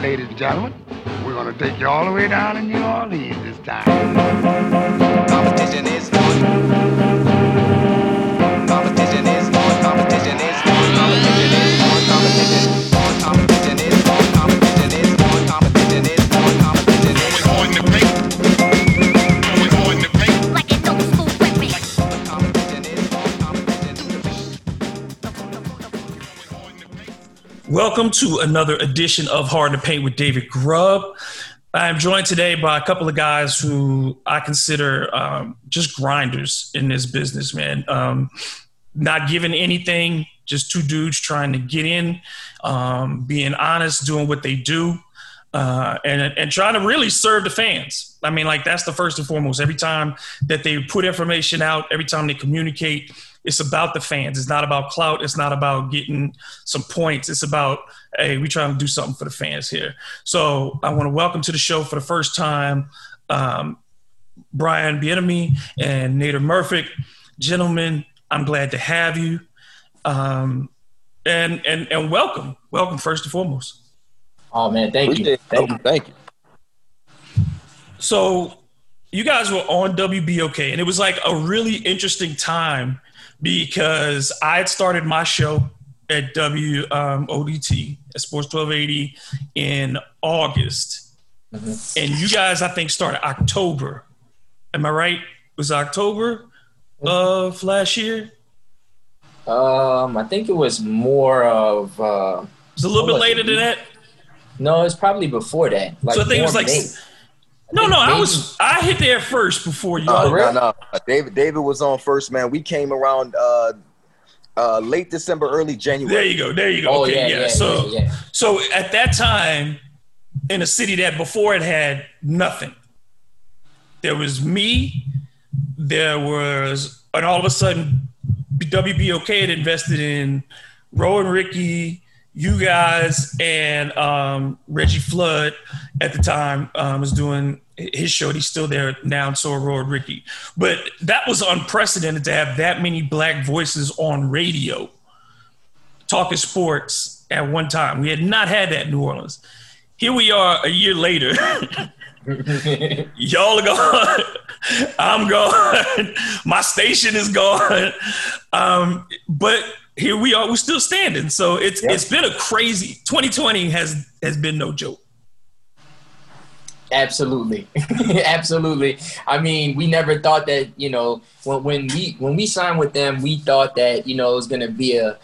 ladies and gentlemen, we're going to take you all the way down to New Orleans this time. Competition is on. Competition is on. Competition is on. Competition is on. Competition Welcome to another edition of Hard to Paint with David Grubb. I am joined today by a couple of guys who I consider um, just grinders in this business, man. Um, not giving anything, just two dudes trying to get in, um, being honest, doing what they do, uh, and and trying to really serve the fans. I mean, like that's the first and foremost. Every time that they put information out, every time they communicate, it's about the fans. It's not about clout. It's not about getting some points. It's about hey, we trying to do something for the fans here. So I want to welcome to the show for the first time um, Brian Bieniemy and Nader Murphy. Gentlemen, I'm glad to have you. Um, and and and welcome, welcome first and foremost. Oh man, thank you, thank you, thank you. So, you guys were on WBOK, and it was like a really interesting time because I had started my show at WODT um, at Sports 1280 in August, mm-hmm. and you guys I think started October. Am I right? It was October of last year? Um, I think it was more of. Uh, it was a little bit later than that. No, it's probably before that. Like so I think it was like. May. No, no, maybe. I was I hit there first before you. Uh, no, no, David, David was on first, man. We came around uh, uh, late December, early January. There you go. There you go. Oh, okay, yeah, yeah. yeah so, yeah, yeah. so at that time, in a city that before it had nothing, there was me. There was, and all of a sudden, WBOK had invested in Rowan Ricky, you guys, and um, Reggie Flood at the time um, was doing his show. He's still there now, so Rowan Ricky. But that was unprecedented to have that many black voices on radio talking sports at one time. We had not had that in New Orleans. Here we are a year later. Y'all are gone. I'm gone. My station is gone. Um, but here we are. We're still standing. So it's yep. it's been a crazy. 2020 has has been no joke. Absolutely, absolutely. I mean, we never thought that you know when when we when we signed with them, we thought that you know it was going to be a,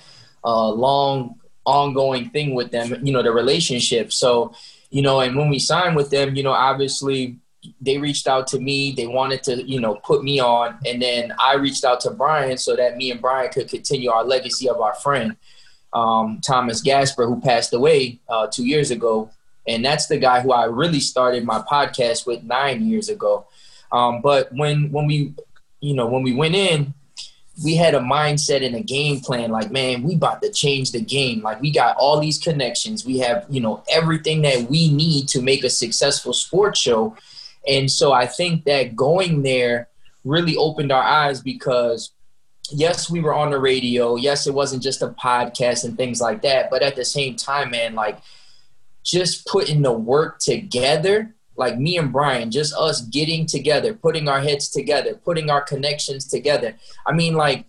a long ongoing thing with them. You know, the relationship. So you know, and when we signed with them, you know, obviously they reached out to me. They wanted to, you know, put me on, and then I reached out to Brian so that me and Brian could continue our legacy of our friend um, Thomas Gasper, who passed away uh, two years ago, and that's the guy who I really started my podcast with nine years ago. Um, but when when we, you know, when we went in, we had a mindset and a game plan like man we about to change the game like we got all these connections we have you know everything that we need to make a successful sports show and so I think that going there really opened our eyes because yes, we were on the radio. Yes, it wasn't just a podcast and things like that. But at the same time, man, like just putting the work together, like me and Brian, just us getting together, putting our heads together, putting our connections together. I mean, like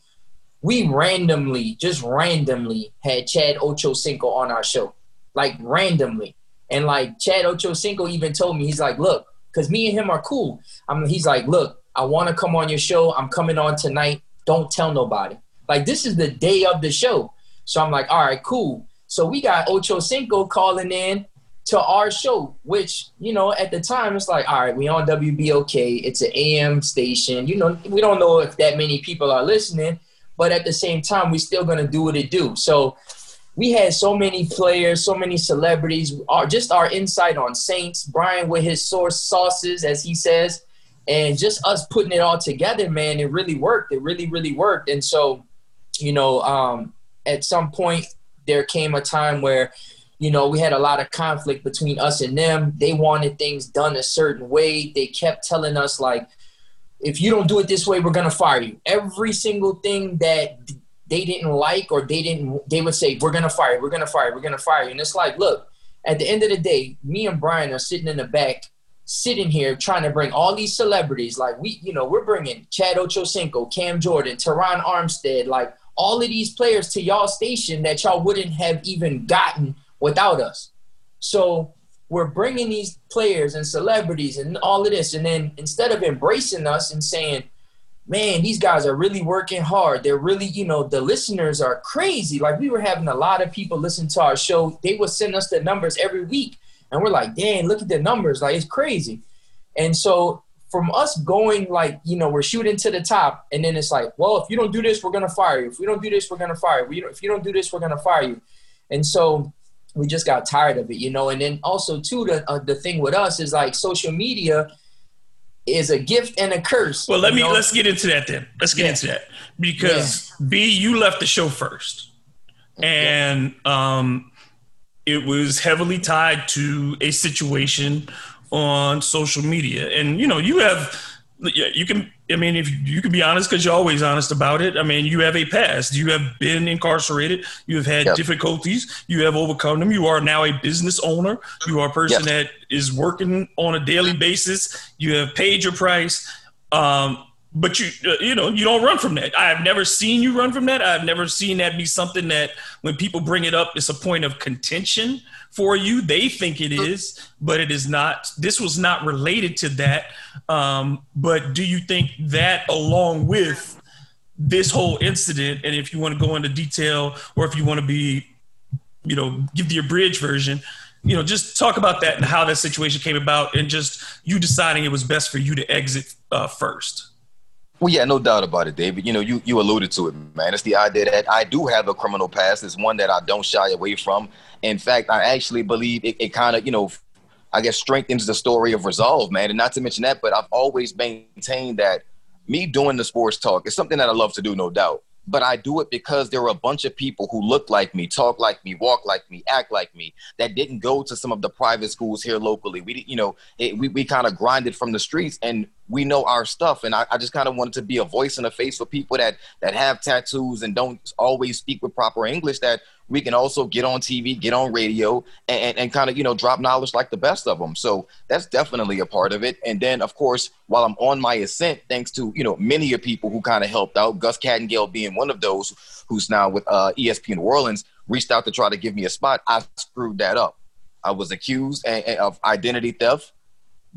we randomly, just randomly had Chad Ochocinco on our show, like randomly. And like Chad Ochocinco even told me, he's like, look, because me and him are cool. I'm, he's like, look, I want to come on your show. I'm coming on tonight. Don't tell nobody. Like this is the day of the show. So I'm like, all right, cool. So we got Ocho Cinco calling in to our show, which, you know, at the time it's like, all right, we on WBOK. It's an AM station. You know, we don't know if that many people are listening, but at the same time, we still gonna do what it do. So we had so many players, so many celebrities. Our just our insight on Saints, Brian with his source sauces, as he says, and just us putting it all together, man. It really worked. It really, really worked. And so, you know, um, at some point there came a time where, you know, we had a lot of conflict between us and them. They wanted things done a certain way. They kept telling us like, if you don't do it this way, we're gonna fire you. Every single thing that they didn't like or they didn't they would say we're gonna fire you we're gonna fire you we're gonna fire you and it's like look at the end of the day, me and Brian are sitting in the back, sitting here trying to bring all these celebrities. Like we, you know, we're bringing Chad Ochocinco, Cam Jordan, Terron Armstead, like all of these players to y'all station that y'all wouldn't have even gotten without us. So we're bringing these players and celebrities and all of this, and then instead of embracing us and saying, man, these guys are really working hard. They're really, you know, the listeners are crazy. Like we were having a lot of people listen to our show. They would send us the numbers every week. And we're like, dang, look at the numbers. Like it's crazy. And so from us going like, you know, we're shooting to the top and then it's like, well, if you don't do this, we're going to fire you. If we don't do this, we're going to fire you. If you don't do this, we're going to fire you. And so we just got tired of it, you know. And then also too, the, uh, the thing with us is like social media – is a gift and a curse. Well, let me know? let's get into that then. Let's get yeah. into that because yeah. B, you left the show first, and yeah. um, it was heavily tied to a situation on social media, and you know you have you can I mean, if you can be honest, because you're always honest about it. I mean, you have a past. You have been incarcerated. You have had yep. difficulties. You have overcome them. You are now a business owner. You are a person yep. that is working on a daily basis. You have paid your price. Um, but you, uh, you know, you don't run from that. I've never seen you run from that. I've never seen that be something that when people bring it up, it's a point of contention for you. They think it is, but it is not. This was not related to that. Um, but do you think that, along with this whole incident, and if you want to go into detail, or if you want to be, you know, give the abridged version, you know, just talk about that and how that situation came about, and just you deciding it was best for you to exit uh, first. Well, yeah, no doubt about it, David. You know, you, you alluded to it, man. It's the idea that I do have a criminal past. It's one that I don't shy away from. In fact, I actually believe it, it kind of, you know, I guess strengthens the story of resolve, man. And not to mention that, but I've always maintained that me doing the sports talk is something that I love to do, no doubt. But I do it because there are a bunch of people who look like me, talk like me, walk like me, act like me that didn't go to some of the private schools here locally. We, you know, it, we, we kind of grinded from the streets and we know our stuff and I, I just kind of wanted to be a voice and a face for people that that have tattoos and don't always speak with proper english that we can also get on tv get on radio and, and, kind of you know drop knowledge like the best of them so that's definitely a part of it. And then of course while i'm on my ascent thanks to you know many of people who kind of helped out gus Kattengell being one of those who's now with uh, esp new orleans reached out to try to give me a spot i screwed that up. I was accused of identity theft.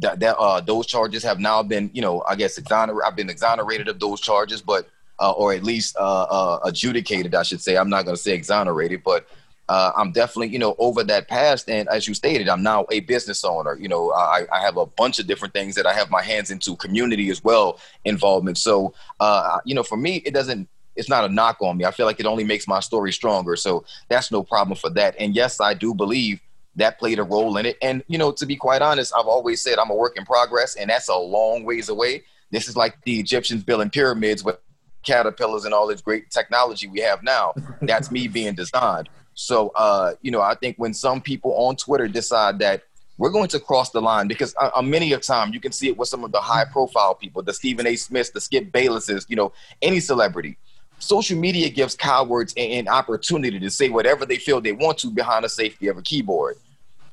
That, that uh, those charges have now been, you know, I guess exonerated. I've been exonerated of those charges, but uh, or at least uh, uh adjudicated, I should say. I'm not going to say exonerated, but uh, I'm definitely, you know, over that past. And as you stated, I'm now a business owner. You know, I, I have a bunch of different things that I have my hands into, community as well, involvement. So, uh, you know, for me, it doesn't it's not a knock on me. I feel like it only makes my story stronger. So that's no problem for that. And yes, I do believe that played a role in it. And, you know, to be quite honest, I've always said I'm a work in progress, and that's a long ways away. This is like the Egyptians building pyramids with caterpillars and all this great technology we have now. That's me being designed. So, uh, you know, I think when some people on Twitter decide that we're going to cross the line, because uh, uh many a time you can see it with some of the high profile people, the Stephen A. Smiths, the Skip Baylesses, you know, any celebrity. Social media gives cowards an, an opportunity to say whatever they feel they want to behind the safety of a keyboard.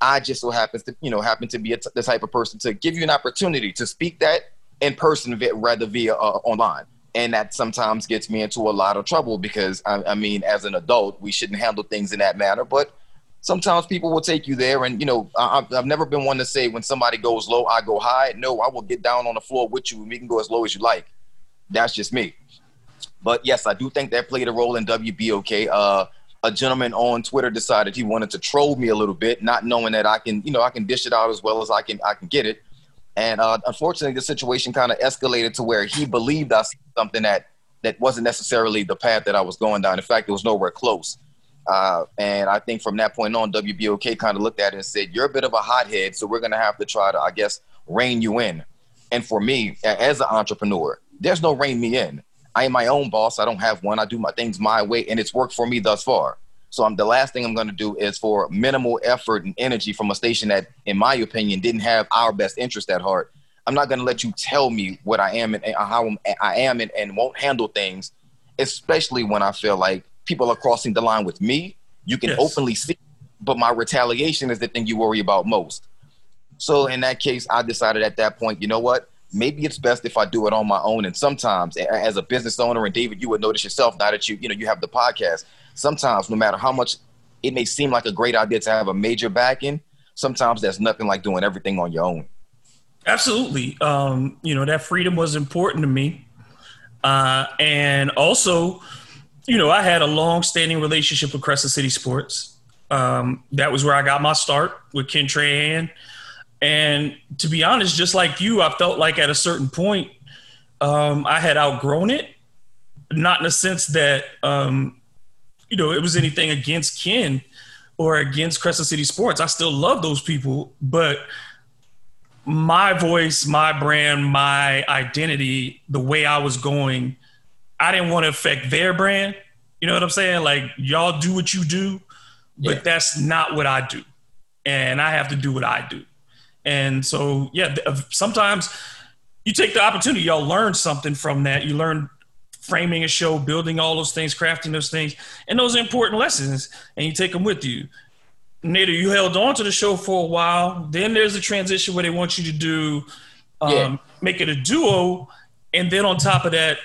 I just so happens to, you know, happen to be the type of person to give you an opportunity to speak that in person rather via uh, online. And that sometimes gets me into a lot of trouble because I, I, mean, as an adult, we shouldn't handle things in that manner. But sometimes people will take you there. And, you know, I, I've never been one to say when somebody goes low, I go high. No, I will get down on the floor with you and we can go as low as you like. That's just me. But yes, I do think that played a role in WBOK. Uh, a gentleman on Twitter decided he wanted to troll me a little bit, not knowing that I can, you know, I can dish it out as well as I can, I can get it. And uh, unfortunately, the situation kind of escalated to where he believed I said something that that wasn't necessarily the path that I was going down. In fact, it was nowhere close. Uh, and I think from that point on, WBOK kind of looked at it and said, "You're a bit of a hothead, so we're going to have to try to, I guess, rein you in." And for me, as an entrepreneur, there's no rein me in. I am my own boss. I don't have one. I do my things my way, and it's worked for me thus far. So I'm the last thing I'm going to do is for minimal effort and energy from a station that, in my opinion, didn't have our best interest at heart. I'm not going to let you tell me what I am and how I am and, and won't handle things, especially when I feel like people are crossing the line with me. You can yes. openly see but my retaliation is the thing you worry about most. So in that case, I decided at that point, you know what? Maybe it's best if I do it on my own. And sometimes, as a business owner, and David, you would notice yourself now that you you know you have the podcast. Sometimes, no matter how much it may seem like a great idea to have a major backing, sometimes that's nothing like doing everything on your own. Absolutely. Um, you know, that freedom was important to me. Uh, and also, you know, I had a long standing relationship with Crescent City Sports. Um, that was where I got my start with Ken Trahan. And to be honest, just like you, I felt like at a certain point, um, I had outgrown it. Not in the sense that, um, you know, it was anything against Ken or against Crescent City Sports. I still love those people, but my voice, my brand, my identity, the way I was going, I didn't want to affect their brand. You know what I'm saying? Like y'all do what you do, but yeah. that's not what I do. And I have to do what I do. And so, yeah, sometimes you take the opportunity, y'all learn something from that. You learn framing a show, building all those things, crafting those things, and those are important lessons, and you take them with you. Nader, you held on to the show for a while. Then there's a transition where they want you to do um, yeah. make it a duo, and then on top of that,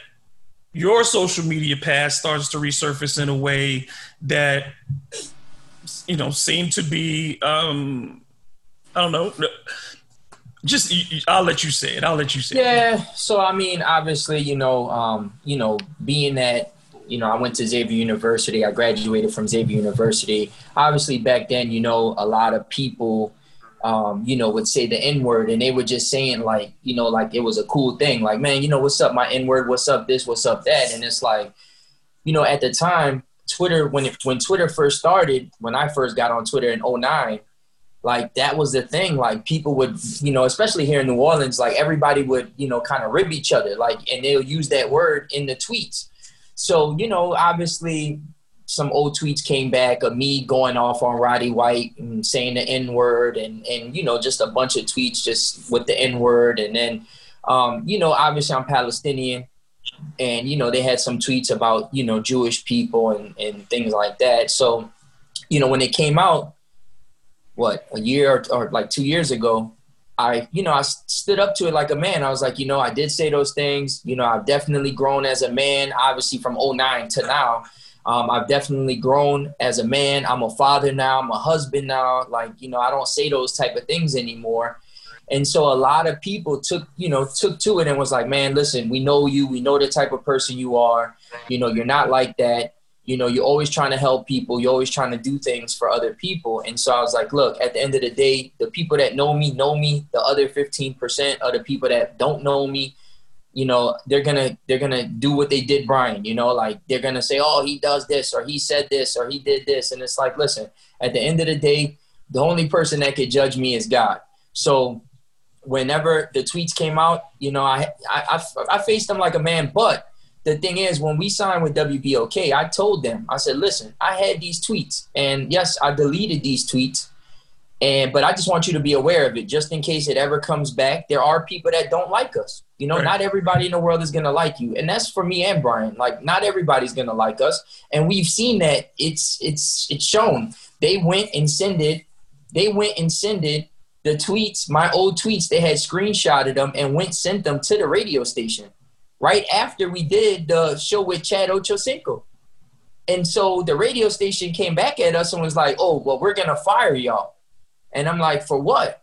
your social media past starts to resurface in a way that you know seem to be um, I don't know. Just I'll let you say it. I'll let you say yeah, it. Yeah. So I mean, obviously, you know, um, you know, being that you know, I went to Xavier University. I graduated from Xavier University. Obviously, back then, you know, a lot of people, um, you know, would say the N word, and they were just saying like, you know, like it was a cool thing. Like, man, you know, what's up, my N word? What's up, this? What's up, that? And it's like, you know, at the time, Twitter when it, when Twitter first started, when I first got on Twitter in 09, like that was the thing. Like people would, you know, especially here in New Orleans, like everybody would, you know, kind of rib each other, like, and they'll use that word in the tweets. So, you know, obviously some old tweets came back of me going off on Roddy White and saying the N word and, and, you know, just a bunch of tweets just with the N word. And then, um, you know, obviously I'm Palestinian and, you know, they had some tweets about, you know, Jewish people and, and things like that. So, you know, when it came out, what, a year or, or like two years ago, I, you know, I stood up to it like a man. I was like, you know, I did say those things. You know, I've definitely grown as a man, obviously from 09 to now. Um, I've definitely grown as a man. I'm a father now. I'm a husband now. Like, you know, I don't say those type of things anymore. And so a lot of people took, you know, took to it and was like, man, listen, we know you. We know the type of person you are. You know, you're not like that you know you're always trying to help people you're always trying to do things for other people. And so i was like look at the end of the day the people that know me know me. The other 15% of the people that don't know me. You know they're gonna they're gonna do what they did brian you know like they're gonna say oh he does this or he said this or he did this. And it's like listen at the end of the day the only person that could judge me is god. So whenever the tweets came out you know i i, I, I faced them like a man but the thing is, when we signed with WBOK, I told them, I said, listen, I had these tweets, and yes, I deleted these tweets, and but I just want you to be aware of it, just in case it ever comes back. There are people that don't like us. You know, right. not everybody in the world is gonna like you, and that's for me and Brian. Like, not everybody's gonna like us, and we've seen that. It's it's it's shown. They went and sended, they went and sended the tweets, my old tweets. They had screenshotted them and went sent them to the radio station right after we did the show with Chad Ochocinco. And so the radio station came back at us and was like, oh, well, we're going to fire y'all. And I'm like, for what?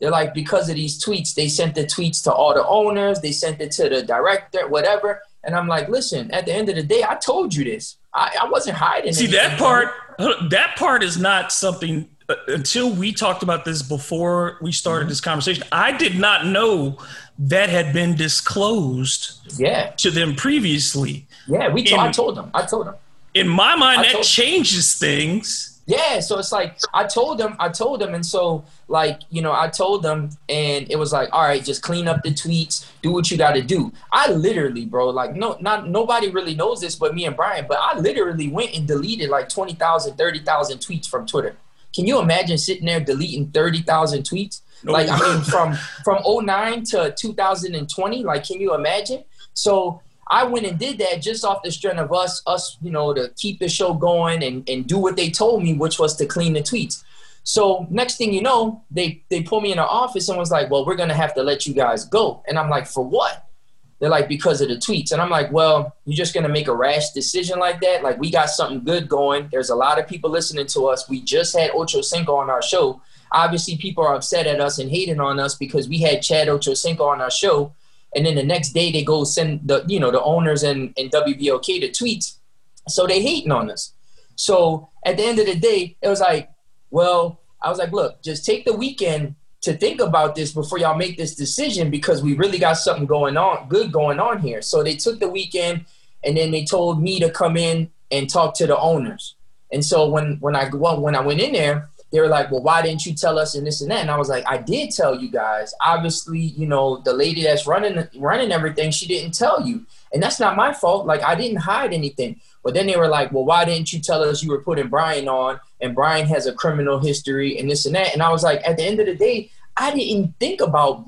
They're like, because of these tweets. They sent the tweets to all the owners, they sent it to the director, whatever. And I'm like, listen, at the end of the day, I told you this. I, I wasn't hiding. See, anything. that part, that part is not something uh, until we talked about this before we started mm-hmm. this conversation. I did not know that had been disclosed yeah. to them previously. Yeah, we. T- in, I told them. I told them. In my mind, I that changes things. Yeah, so it's like I told them. I told them, and so like you know, I told them, and it was like, all right, just clean up the tweets, do what you got to do. I literally, bro, like no, not nobody really knows this, but me and Brian. But I literally went and deleted like 20,000, 30,000 tweets from Twitter. Can you imagine sitting there deleting thirty thousand tweets? No. Like I mean, from from 09 to 2020, like can you imagine? So I went and did that just off the strength of us, us, you know, to keep the show going and, and do what they told me, which was to clean the tweets. So next thing you know, they they pull me in the office and was like, "Well, we're gonna have to let you guys go." And I'm like, "For what?" They're like, "Because of the tweets." And I'm like, "Well, you're just gonna make a rash decision like that? Like, we got something good going. There's a lot of people listening to us. We just had Ocho Cinco on our show. Obviously, people are upset at us and hating on us because we had Chad Ocho Cinco on our show." and then the next day they go send the you know the owners and, and WBOK the tweets. So they hating on us. So at the end of the day, it was like, well, I was like, look, just take the weekend to think about this before y'all make this decision because we really got something going on, good going on here. So they took the weekend and then they told me to come in and talk to the owners. And so when when I when I went in there, they were like, well, why didn't you tell us and this and that? And I was like, I did tell you guys. Obviously, you know, the lady that's running running everything, she didn't tell you. And that's not my fault. Like I didn't hide anything. But then they were like, well, why didn't you tell us you were putting Brian on and Brian has a criminal history and this and that? And I was like, at the end of the day, I didn't think about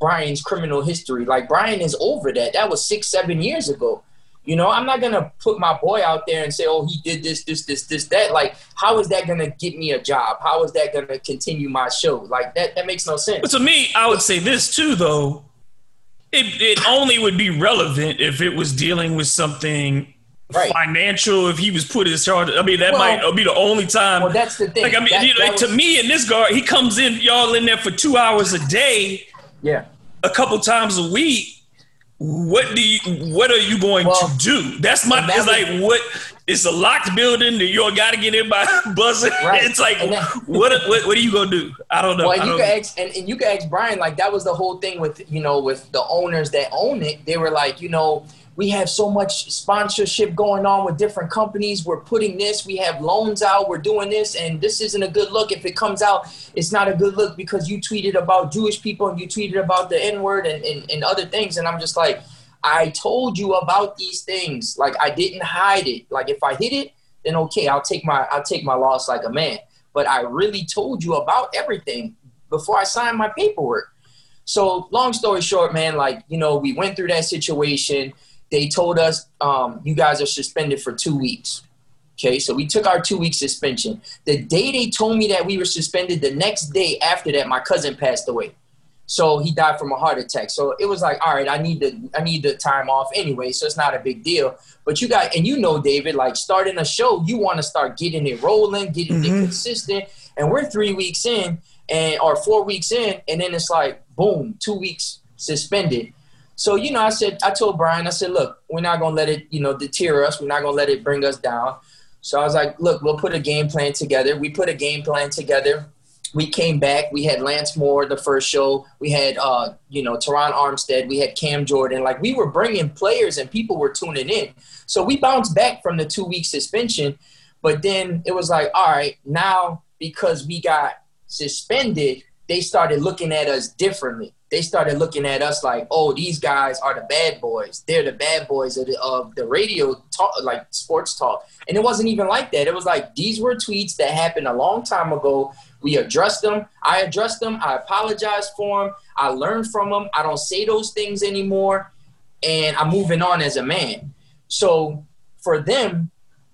Brian's criminal history. Like Brian is over that. That was six, seven years ago. You know, I'm not gonna put my boy out there and say, "Oh, he did this, this, this, this, that." Like, how is that gonna get me a job? How is that gonna continue my show? Like that, that makes no sense. But to me, I would say this too, though. It it only would be relevant if it was dealing with something right. financial. If he was put his charge, I mean, that well, might be the only time. Well, that's the thing. Like, I mean, that, you know, to was, me in this guard, he comes in, y'all in there for two hours a day. Yeah. A couple times a week what do you what are you going well, to do? That's my that it's like what it's a locked building that you all got to get in by buzzing. Right. it's like that, what, what what are you gonna do? I don't know. Well, you can ask and, and you can ask brian like that was the whole thing with you know with the owners that own it. They were like you know we have so much sponsorship going on with different companies. We're putting this, we have loans out, we're doing this, and this isn't a good look. If it comes out, it's not a good look because you tweeted about Jewish people and you tweeted about the N word and, and, and other things. And I'm just like, I told you about these things. Like I didn't hide it. Like if I hid it, then okay, I'll take my I'll take my loss like a man. But I really told you about everything before I signed my paperwork. So long story short, man, like, you know, we went through that situation they told us um, you guys are suspended for two weeks. Okay, so we took our two week suspension. The day they told me that we were suspended, the next day after that, my cousin passed away. So he died from a heart attack. So it was like, all right, I need the I need the time off anyway, so it's not a big deal. But you got and you know, David, like starting a show, you want to start getting it rolling, getting mm-hmm. it consistent. And we're three weeks in and or four weeks in, and then it's like boom, two weeks suspended. So, you know, I said, I told Brian, I said, look, we're not going to let it, you know, deter us. We're not going to let it bring us down. So I was like, look, we'll put a game plan together. We put a game plan together. We came back. We had Lance Moore the first show. We had, uh, you know, Terron Armstead. We had Cam Jordan. Like we were bringing players and people were tuning in. So we bounced back from the two week suspension. But then it was like, all right, now because we got suspended, they started looking at us differently they started looking at us like, oh, these guys are the bad boys. They're the bad boys of the, of the radio talk, like sports talk. And it wasn't even like that. It was like these were tweets that happened a long time ago. We addressed them. I addressed them. I apologized for them. I learned from them. I don't say those things anymore. And I'm moving on as a man. So for them,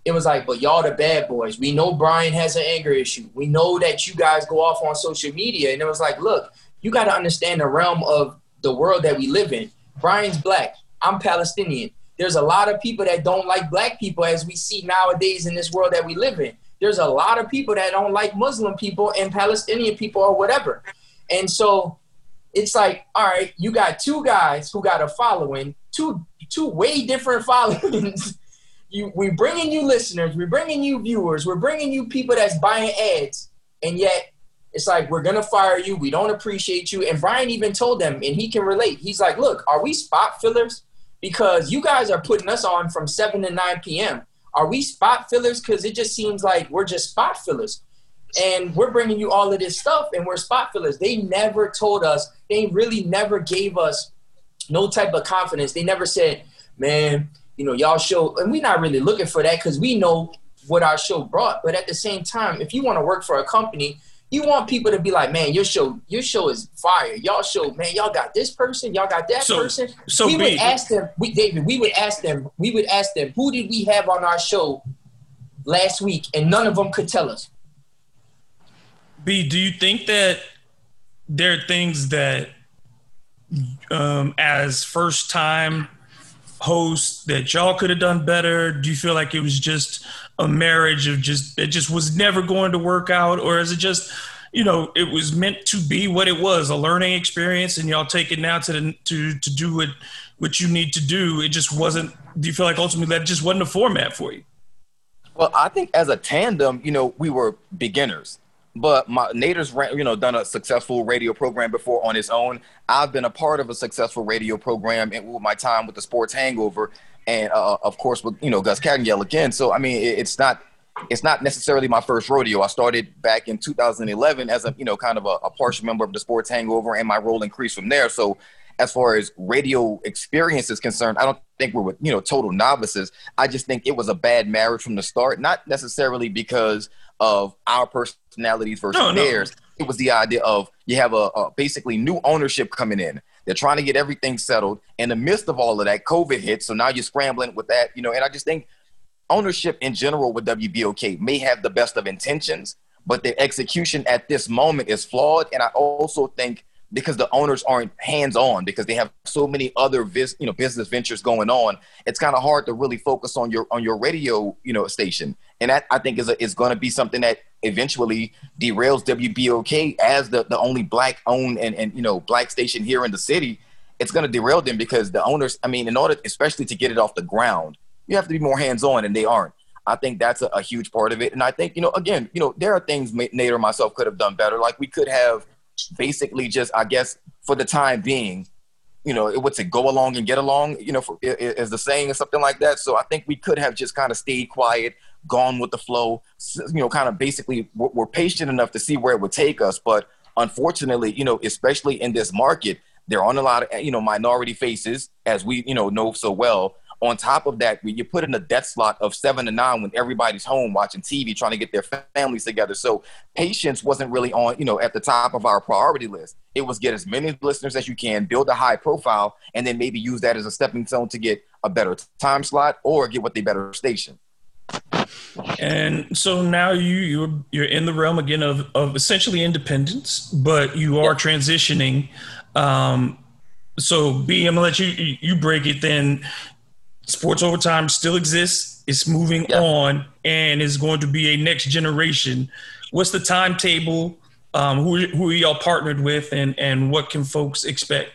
it was like, but y'all the bad boys. We know Brian has an anger issue. We know that you guys go off on social media. And it was like, look, you got to understand the realm of the world that we live in. Brian's black. I'm Palestinian. There's a lot of people that don't like black people, as we see nowadays in this world that we live in. There's a lot of people that don't like Muslim people and Palestinian people or whatever. And so it's like, all right, you got two guys who got a following, two two way different followings. You, we're bringing you listeners, we're bringing you viewers, we're bringing you people that's buying ads, and yet it's like we're gonna fire you. We don't appreciate you. And Brian even told them, and he can relate. He's like, look, are we spot fillers? Because you guys are putting us on from seven to nine p.m. Are we spot fillers? Because it just seems like we're just spot fillers, and we're bringing you all of this stuff, and we're spot fillers. They never told us. They really never gave us no type of confidence. They never said, man, you know, y'all show, and we're not really looking for that because we know what our show brought. But at the same time, if you want to work for a company You want people to be like, man, your show, your show is fire. Y'all show, man, y'all got this person, y'all got that so, person. So we would ask them, we David, we would ask them, we would ask them, who did we have on our show last week, and none of them could tell us. B, do you think that there are things that, um, as first time hosts, that y'all could have done better? Do you feel like it was just a marriage of just it just was never going to work out, or is it just you know it was meant to be what it was, a learning experience, and y'all take it now to the, to to do what what you need to do? It just wasn't. Do you feel like ultimately that just wasn't a format for you? Well, I think as a tandem, you know, we were beginners. But my Nader's, you know, done a successful radio program before on his own. I've been a part of a successful radio program in my time with the Sports Hangover, and uh, of course with you know Gus Kattengell again. So I mean, it's not it's not necessarily my first rodeo. I started back in 2011 as a you know kind of a, a partial member of the Sports Hangover, and my role increased from there. So as far as radio experience is concerned, I don't think we're you know total novices. I just think it was a bad marriage from the start, not necessarily because of our personalities versus no, theirs. No. It was the idea of you have a, a basically new ownership coming in. They're trying to get everything settled. In the midst of all of that, COVID hit. So now you're scrambling with that, you know, and I just think ownership in general with WBOK may have the best of intentions, but the execution at this moment is flawed. And I also think because the owners aren't hands on because they have so many other vis, you know business ventures going on it's kind of hard to really focus on your on your radio you know station and that i think is a, is going to be something that eventually derails WBOK as the, the only black owned and, and you know black station here in the city it's going to derail them because the owners i mean in order especially to get it off the ground you have to be more hands on and they aren't I think that's a, a, huge part of it. And I think, you know, again, you know, there are things Nate or myself could have done better. Like we could have basically just, I guess, for the time being, you know, it would say go along and get along, you know, for, is the saying or something like that. So I think we could have just kind of stayed quiet, gone with the flow, you know, kind of basically we're, we're patient enough to see where it would take us. But unfortunately, you know, especially in this market, there aren't a lot of, you know, minority faces, as we, you know, know so well on top of that, you put in a death slot of seven to nine when everybody's home watching TV, trying to get their families together. So patience wasn't really on, you know, at the top of our priority list. It was get as many listeners as you can, build a high profile, and then maybe use that as a stepping stone to get a better time slot or get what they better station. And so now you you're you're in the realm again of of essentially independence, but you are yep. transitioning. Um, so B, I'm gonna let you you break it. Then sports overtime still exists. It's moving yeah. on and is going to be a next generation. What's the timetable? Um, who, who are y'all partnered with and, and what can folks expect?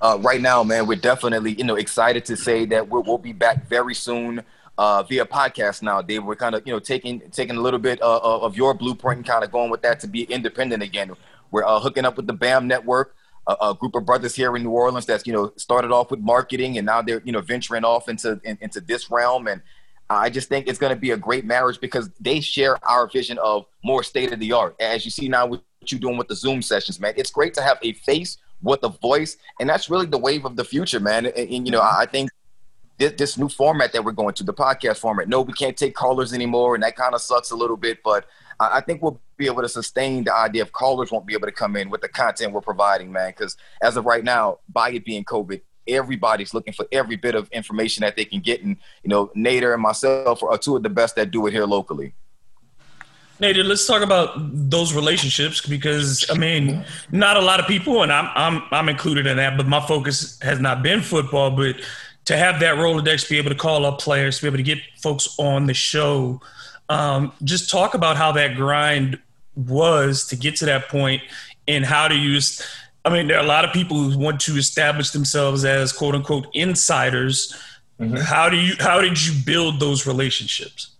Uh, right now, man, we're definitely, you know, excited to say that we'll, we'll be back very soon uh, via podcast now, Dave. We're kind of, you know, taking taking a little bit uh, of your blueprint and kind of going with that to be independent again. We're uh, hooking up with the BAM network a, a, group of brothers here in New Orleans that's you know started off with marketing and now they're you know venturing off into in, into this realm and I just think it's going to be a great marriage because they share our vision of more state of the art. As you see now, what you're doing with the Zoom sessions, man, it's great to have a face with a voice, and that's really the wave of the future, man. And, and you know, I think this, new format that we're going to, the podcast format. No, we can't take callers anymore, and that kind of sucks a little bit. But I think we'll be able to sustain the idea of callers won't be able to come in with the content we're providing, man. Because as of right now, by it being COVID, everybody's looking for every bit of information that they can get. And, you know, Nader and myself are two of the best that do it here locally. Nader, let's talk about those relationships because I mean, not a lot of people, and I'm I'm I'm included in that, but my focus has not been football. But to have that Rolodex, be able to call up players, be able to get folks on the show, um, just talk about how that grind was to get to that point and how to use. I mean, there are a lot of people who want to establish themselves as quote unquote insiders. Mm-hmm. How do you how did you build those relationships?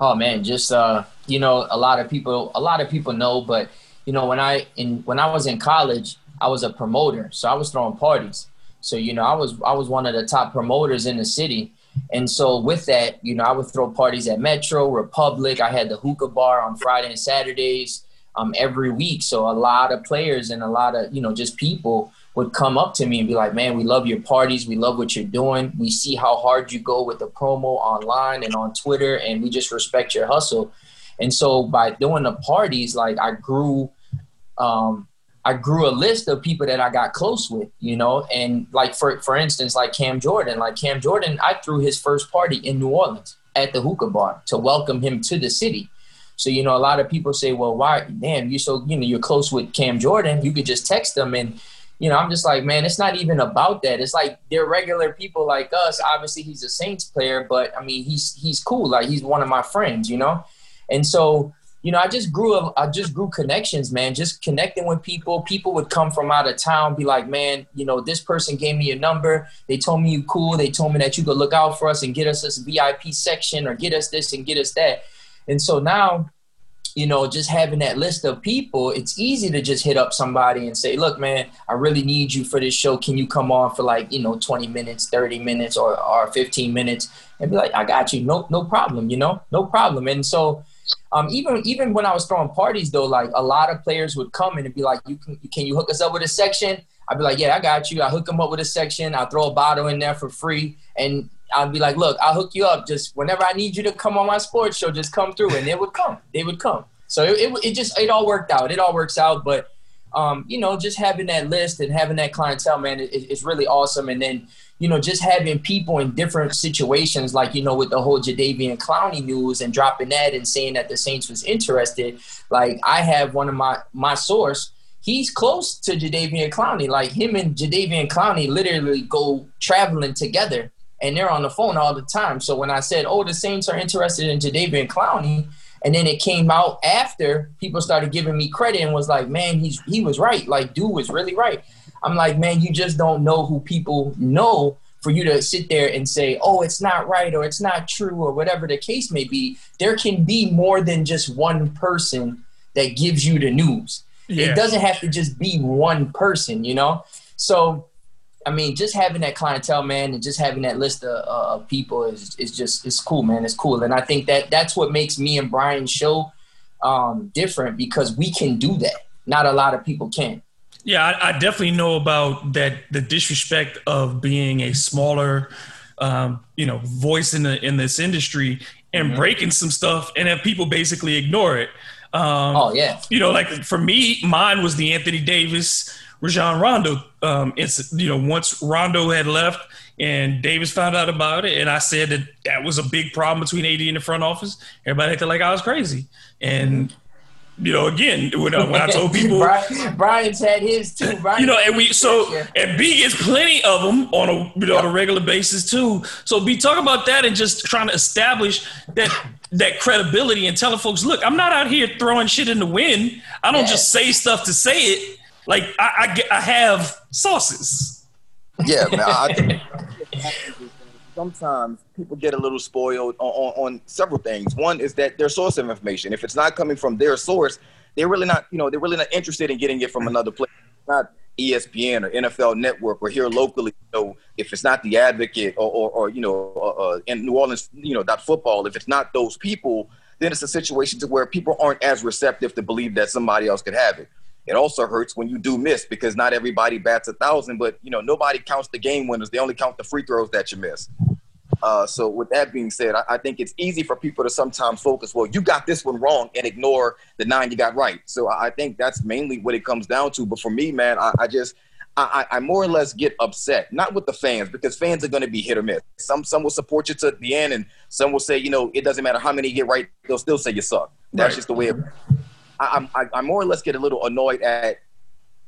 Oh man, just uh, you know, a lot of people a lot of people know, but you know, when I in when I was in college, I was a promoter, so I was throwing parties. So you know, I was I was one of the top promoters in the city, and so with that, you know, I would throw parties at Metro, Republic. I had the hookah bar on Friday and Saturdays um, every week. So a lot of players and a lot of, you know, just people would come up to me and be like, man, we love your parties. We love what you're doing. We see how hard you go with the promo online and on Twitter, and we just respect your hustle. And so by doing the parties, like I grew, um, I grew a list of people that I got close with, you know, and like for for instance, like Cam Jordan, like Cam Jordan, I threw his first party in New Orleans at the hookah bar to welcome him to the city. So you know, a lot of people say, "Well, why? Damn, you so you know you're close with Cam Jordan. You could just text them." And you know, I'm just like, man, it's not even about that. It's like they're regular people like us. Obviously, he's a Saints player, but I mean, he's he's cool. Like he's one of my friends, you know. And so you know, I just grew up, I just grew connections, man, just connecting with people. People would come from out of town, be like, man, you know, this person gave me a number. They told me you cool. They told me that you could look out for us and get us this VIP section or get us this and get us that. And so now, you know, just having that list of people, it's easy to just hit up somebody and say, look, man, I really need you for this show. Can you come on for like, you know, 20 minutes, 30 minutes or, or 15 minutes? And be like, I got you. No, no problem, you know, no problem. And so, um, even even when I was throwing parties though, like a lot of players would come in and be like, "You can can you hook us up with a section?" I'd be like, "Yeah, I got you." I hook them up with a section. I throw a bottle in there for free, and I'd be like, "Look, I'll hook you up. Just whenever I need you to come on my sports show, just come through." And they would come. They would come. So it, it, it just it all worked out. It all works out, but um, you know, just having that list and having that clientele, man, it, it's really awesome. And then you know, just having people in different situations, like, you know, with the whole Jadeveon Clowney news and dropping that and saying that the Saints was interested. Like, I have one of my, my source, he's close to Jadeveon Clowney. Like, him and Jadeveon Clowney literally go traveling together and they're on the phone all the time. So when I said, oh, the Saints are interested in Jadeveon Clowney, and then it came out after people started giving me credit and was like, man, he's he was right. Like, dude was really right. I'm like, man, you just don't know who people know for you to sit there and say, oh, it's not right or it's not true or whatever the case may be. There can be more than just one person that gives you the news. Yeah. It doesn't have to just be one person, you know? So, I mean, just having that clientele, man, and just having that list of, uh, of people is, is just, it's cool, man. It's cool. And I think that that's what makes me and Brian's show um, different because we can do that. Not a lot of people can. Yeah, I, I, definitely know about that. The disrespect of being a smaller, um, you know, voice in the in this industry and mm-hmm. breaking some stuff, and have people basically ignore it. Um, oh yeah. You know, like for me, mine was the Anthony Davis, Rajon Rondo. Um, it's you know, once Rondo had left and Davis found out about it, and I said that that was a big problem between AD and the front office. Everybody acted like I was crazy, and mm-hmm you know, again, when, uh, when I told people, Brian, Brian's had his too. Brian you know, and we so and B gets plenty of them on a you know yep. on a regular basis too. So be talking about that and just trying to establish that that credibility and telling folks, look, I'm not out here throwing shit in the wind. I don't just say stuff to say it. Like I, I, I have sources. Yeah, man. I, sometimes people get a little spoiled on, on, on, several things. One is that their source of information. If it's not coming from their source, they're really not, you know, they're really not interested in getting it from another place. not ESPN or NFL Network or here locally. You know, if it's not the Advocate or, or, or you know, uh, uh, in New Orleans, you know, dot football. If it's not those people, then it's a situation to where people aren't as receptive to believe that somebody else could have it. It also hurts when you do miss because not everybody bats a thousand, but you know nobody counts the game winners. They only count the free throws that you miss. Uh, so with that being said, I, I, think it's easy for people to sometimes focus. Well, you got this one wrong and ignore the nine you got right. So I, I think that's mainly what it comes down to. But for me, man, I, I just I, I, more or less get upset, not with the fans, because fans are going to be hit or miss. Some some will support you to the end, and some will say, you know, it doesn't matter how many you get right, they'll still say you suck. That's right. just the way it, I, I, I more or less get a little annoyed at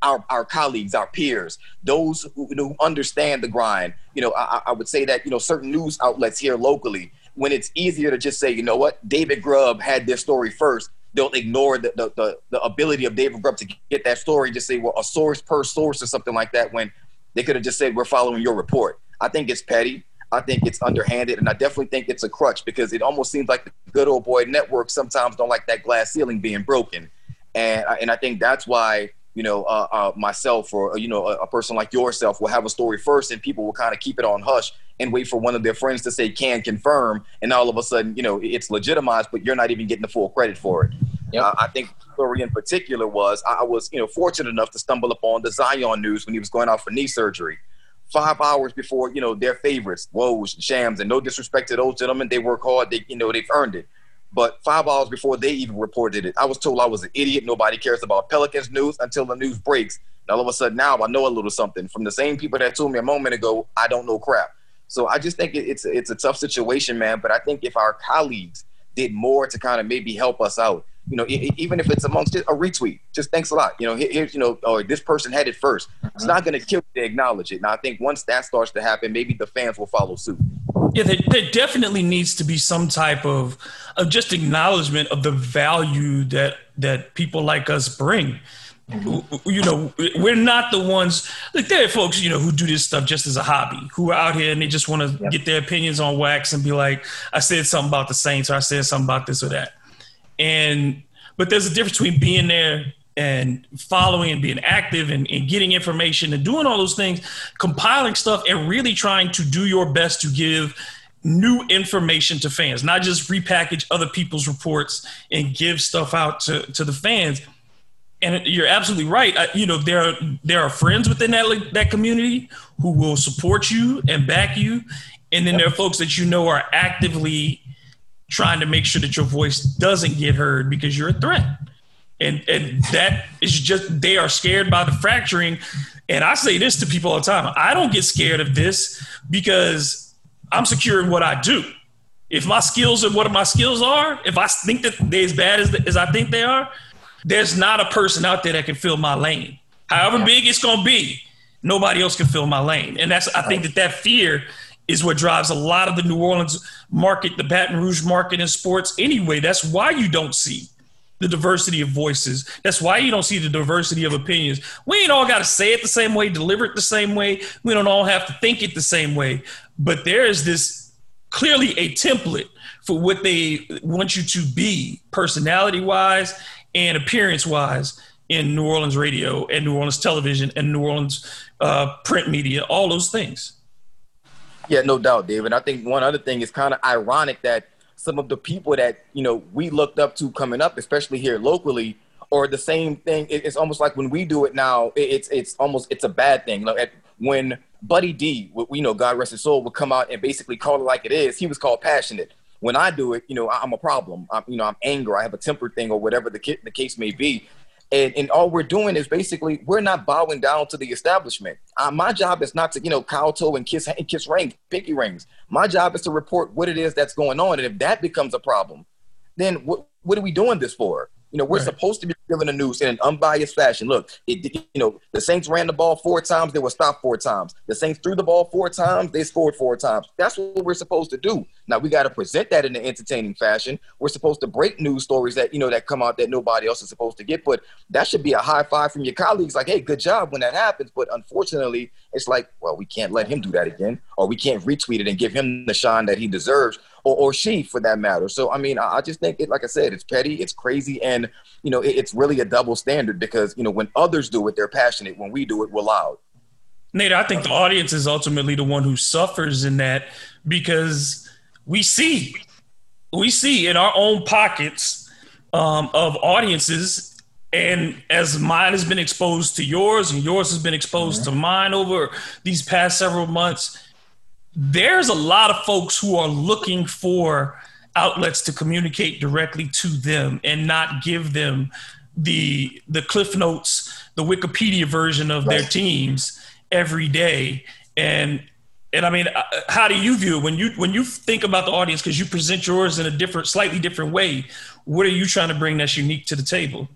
our, our colleagues, our peers, those who, who understand the grind. You know, I, I, would say that, you know, certain news outlets here locally, when it's easier to just say, you know what, David Grubb had this story first, they'll ignore the, the, the, the ability of David Grubb to get that story, just say, well, a source per source or something like that, when they could have just said, we're following your report. I think it's petty. I think it's underhanded, and I definitely think it's a crutch because it almost seems like the good old boy network sometimes don't like that glass ceiling being broken, and and I think that's why you know uh, uh, myself or you know a, a, person like yourself will have a story first, and people will kind of keep it on hush and wait for one of their friends to say can confirm, and all of a sudden you know it's legitimized, but you're not even getting the full credit for it. Yep. Uh, I think story in particular was I was you know fortunate enough to stumble upon the Zion news when he was going out for knee surgery five hours before you know their favorites, Woj, and Shams, and no disrespect to those gentlemen, they work hard. They you know they've earned it. But five hours before they even reported it, I was told I was an idiot. Nobody cares about Pelicans news until the news breaks. And all of a sudden now I know a little something from the same people that told me a moment ago I don't know crap. So I just think it's it's a tough situation, man. But I think if our colleagues did more to kind of maybe help us out, you know, even if it's amongst a retweet, just thanks a lot. You know, here's you know, or this person had it 1st It's not going to kill you to acknowledge it. Now I think once that starts to happen, maybe the fans will follow suit. Yeah, there, there, definitely needs to be some type of of just acknowledgement of the value that that people like us bring. Mm-hmm. You know, we're not the ones. Like there are folks, you know, who do this stuff just as a hobby, who are out here and they just want to yep. get their opinions on wax and be like, "I said something about the Saints," or "I said something about this or that." And but there's a difference between being there and following and being active and, and, getting information and doing all those things, compiling stuff and really trying to do your best to give new information to fans, not just repackage other people's reports and give stuff out to, to the fans. And you're absolutely right. I, you know, there are, there are friends within that, that community who will support you and back you. And then there are folks that you know are actively trying to make sure that your voice doesn't get heard because you're a threat. And and that is just they are scared by the fracturing. And i say this to people all the time. I don't get scared of this because i'm secure in what i do. If my skills are what my skills are if i think that they're as bad as, as i think they are there's not a person out there that can fill my lane. However big it's going to be nobody else can fill my lane. And that's i think that that fear is what drives a lot of the new orleans market the baton rouge market in sports anyway that's why you don't see the diversity of voices. That's why you don't see the diversity of opinions. We ain't all got to say it the same way, deliver it the same way. We don't all have to think it the same way. But there is this clearly a template for what they want you to be, personality wise and appearance wise, in New Orleans radio and New Orleans television and New Orleans uh, print media, all those things. Yeah, no doubt, David. I think one other thing is kind of ironic that some of the people that you know we looked up to coming up, especially here locally, or the same thing. It's almost like when we do it now, it's it's almost it's a bad thing. Like when Buddy D, we know God rest his soul, would come out and basically call it like it is. He was called passionate. When I do it, you know, I'm a problem. I'm, you know, I'm anger. I have a temper thing, or whatever the, the case may be. And, and all we're doing is basically we're not bowing down to the establishment. Uh, my job is not to you know kowtow and kiss and kiss rings, pinky rings. My job is to report what it is that's going on, and if that becomes a problem, then what what are we doing this for? You know, we're right. supposed to be giving the news in an unbiased fashion. Look, it, you know, the Saints ran the ball four times, they were stopped four times. The Saints threw the ball four times, they scored four times. That's what we're supposed to do. Now we got to present that in an entertaining fashion. We're supposed to break news stories that you know that come out that nobody else is supposed to get. But that should be a high five from your colleagues, like, hey, good job when that happens. But unfortunately, it's like, well, we can't let him do that again, or we can't retweet it and give him the shine that he deserves or, or she for that matter. So I mean, I, I just think it, like I said, it's petty, it's crazy, and you know, it, it's really a double standard because you know when others do it, they're passionate. When we do it, we're loud. Nate, I think the audience is ultimately the one who suffers in that because we see, we see in our own pockets um, of audiences and as mine has been exposed to yours and yours has been exposed mm-hmm. to mine over these past several months there's a lot of folks who are looking for outlets to communicate directly to them and not give them the the cliff notes the wikipedia version of right. their teams every day and and i mean uh, how do you view it when you when you think about the audience because you present yours in a different slightly different way what are you trying to bring that's unique to the table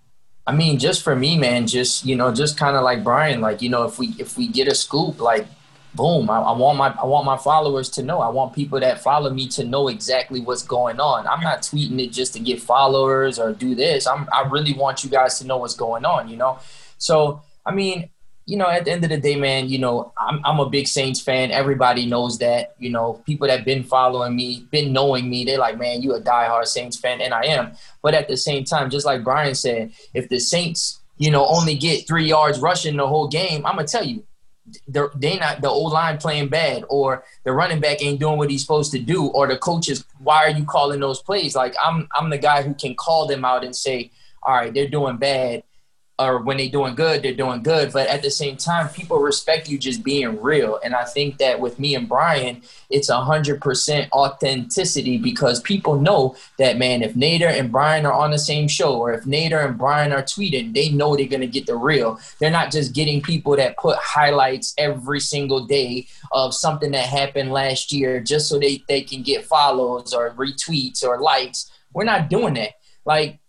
i mean just for me man just you know just kind of like brian like you know if we if we get a scoop like boom I, I, want my i want my followers to know. I want people that follow me to know exactly what's going on. I'm not tweeting it just to get followers or do this. I'm i really want you guys to know what's going on you know? So i mean you know at the end of the day man you know i'm, I'm a big saints fan. Everybody knows that you know people that been following me been knowing me they're like man you a diehard saints fan and i am. But at the same time just like brian said if the saints you know only get three yards rushing the whole game i'm gonna tell you they're they not the O line playing bad or the running back ain't doing what he's supposed to do or the coaches why are you calling those plays? Like i'm i'm the guy who can call them out and say all right they're doing bad or when they're doing good, they're doing good. But at the same time, people respect you just being real. And I think that with me and Brian, it's a hundred percent authenticity because people know that man, if Nader and Brian are on the same show, or if Nader and Brian are tweeting, they know they're gonna get the real. They're not just getting people that put highlights every single day of something that happened last year just so they, they can get follows or retweets or likes. We're not doing that. Like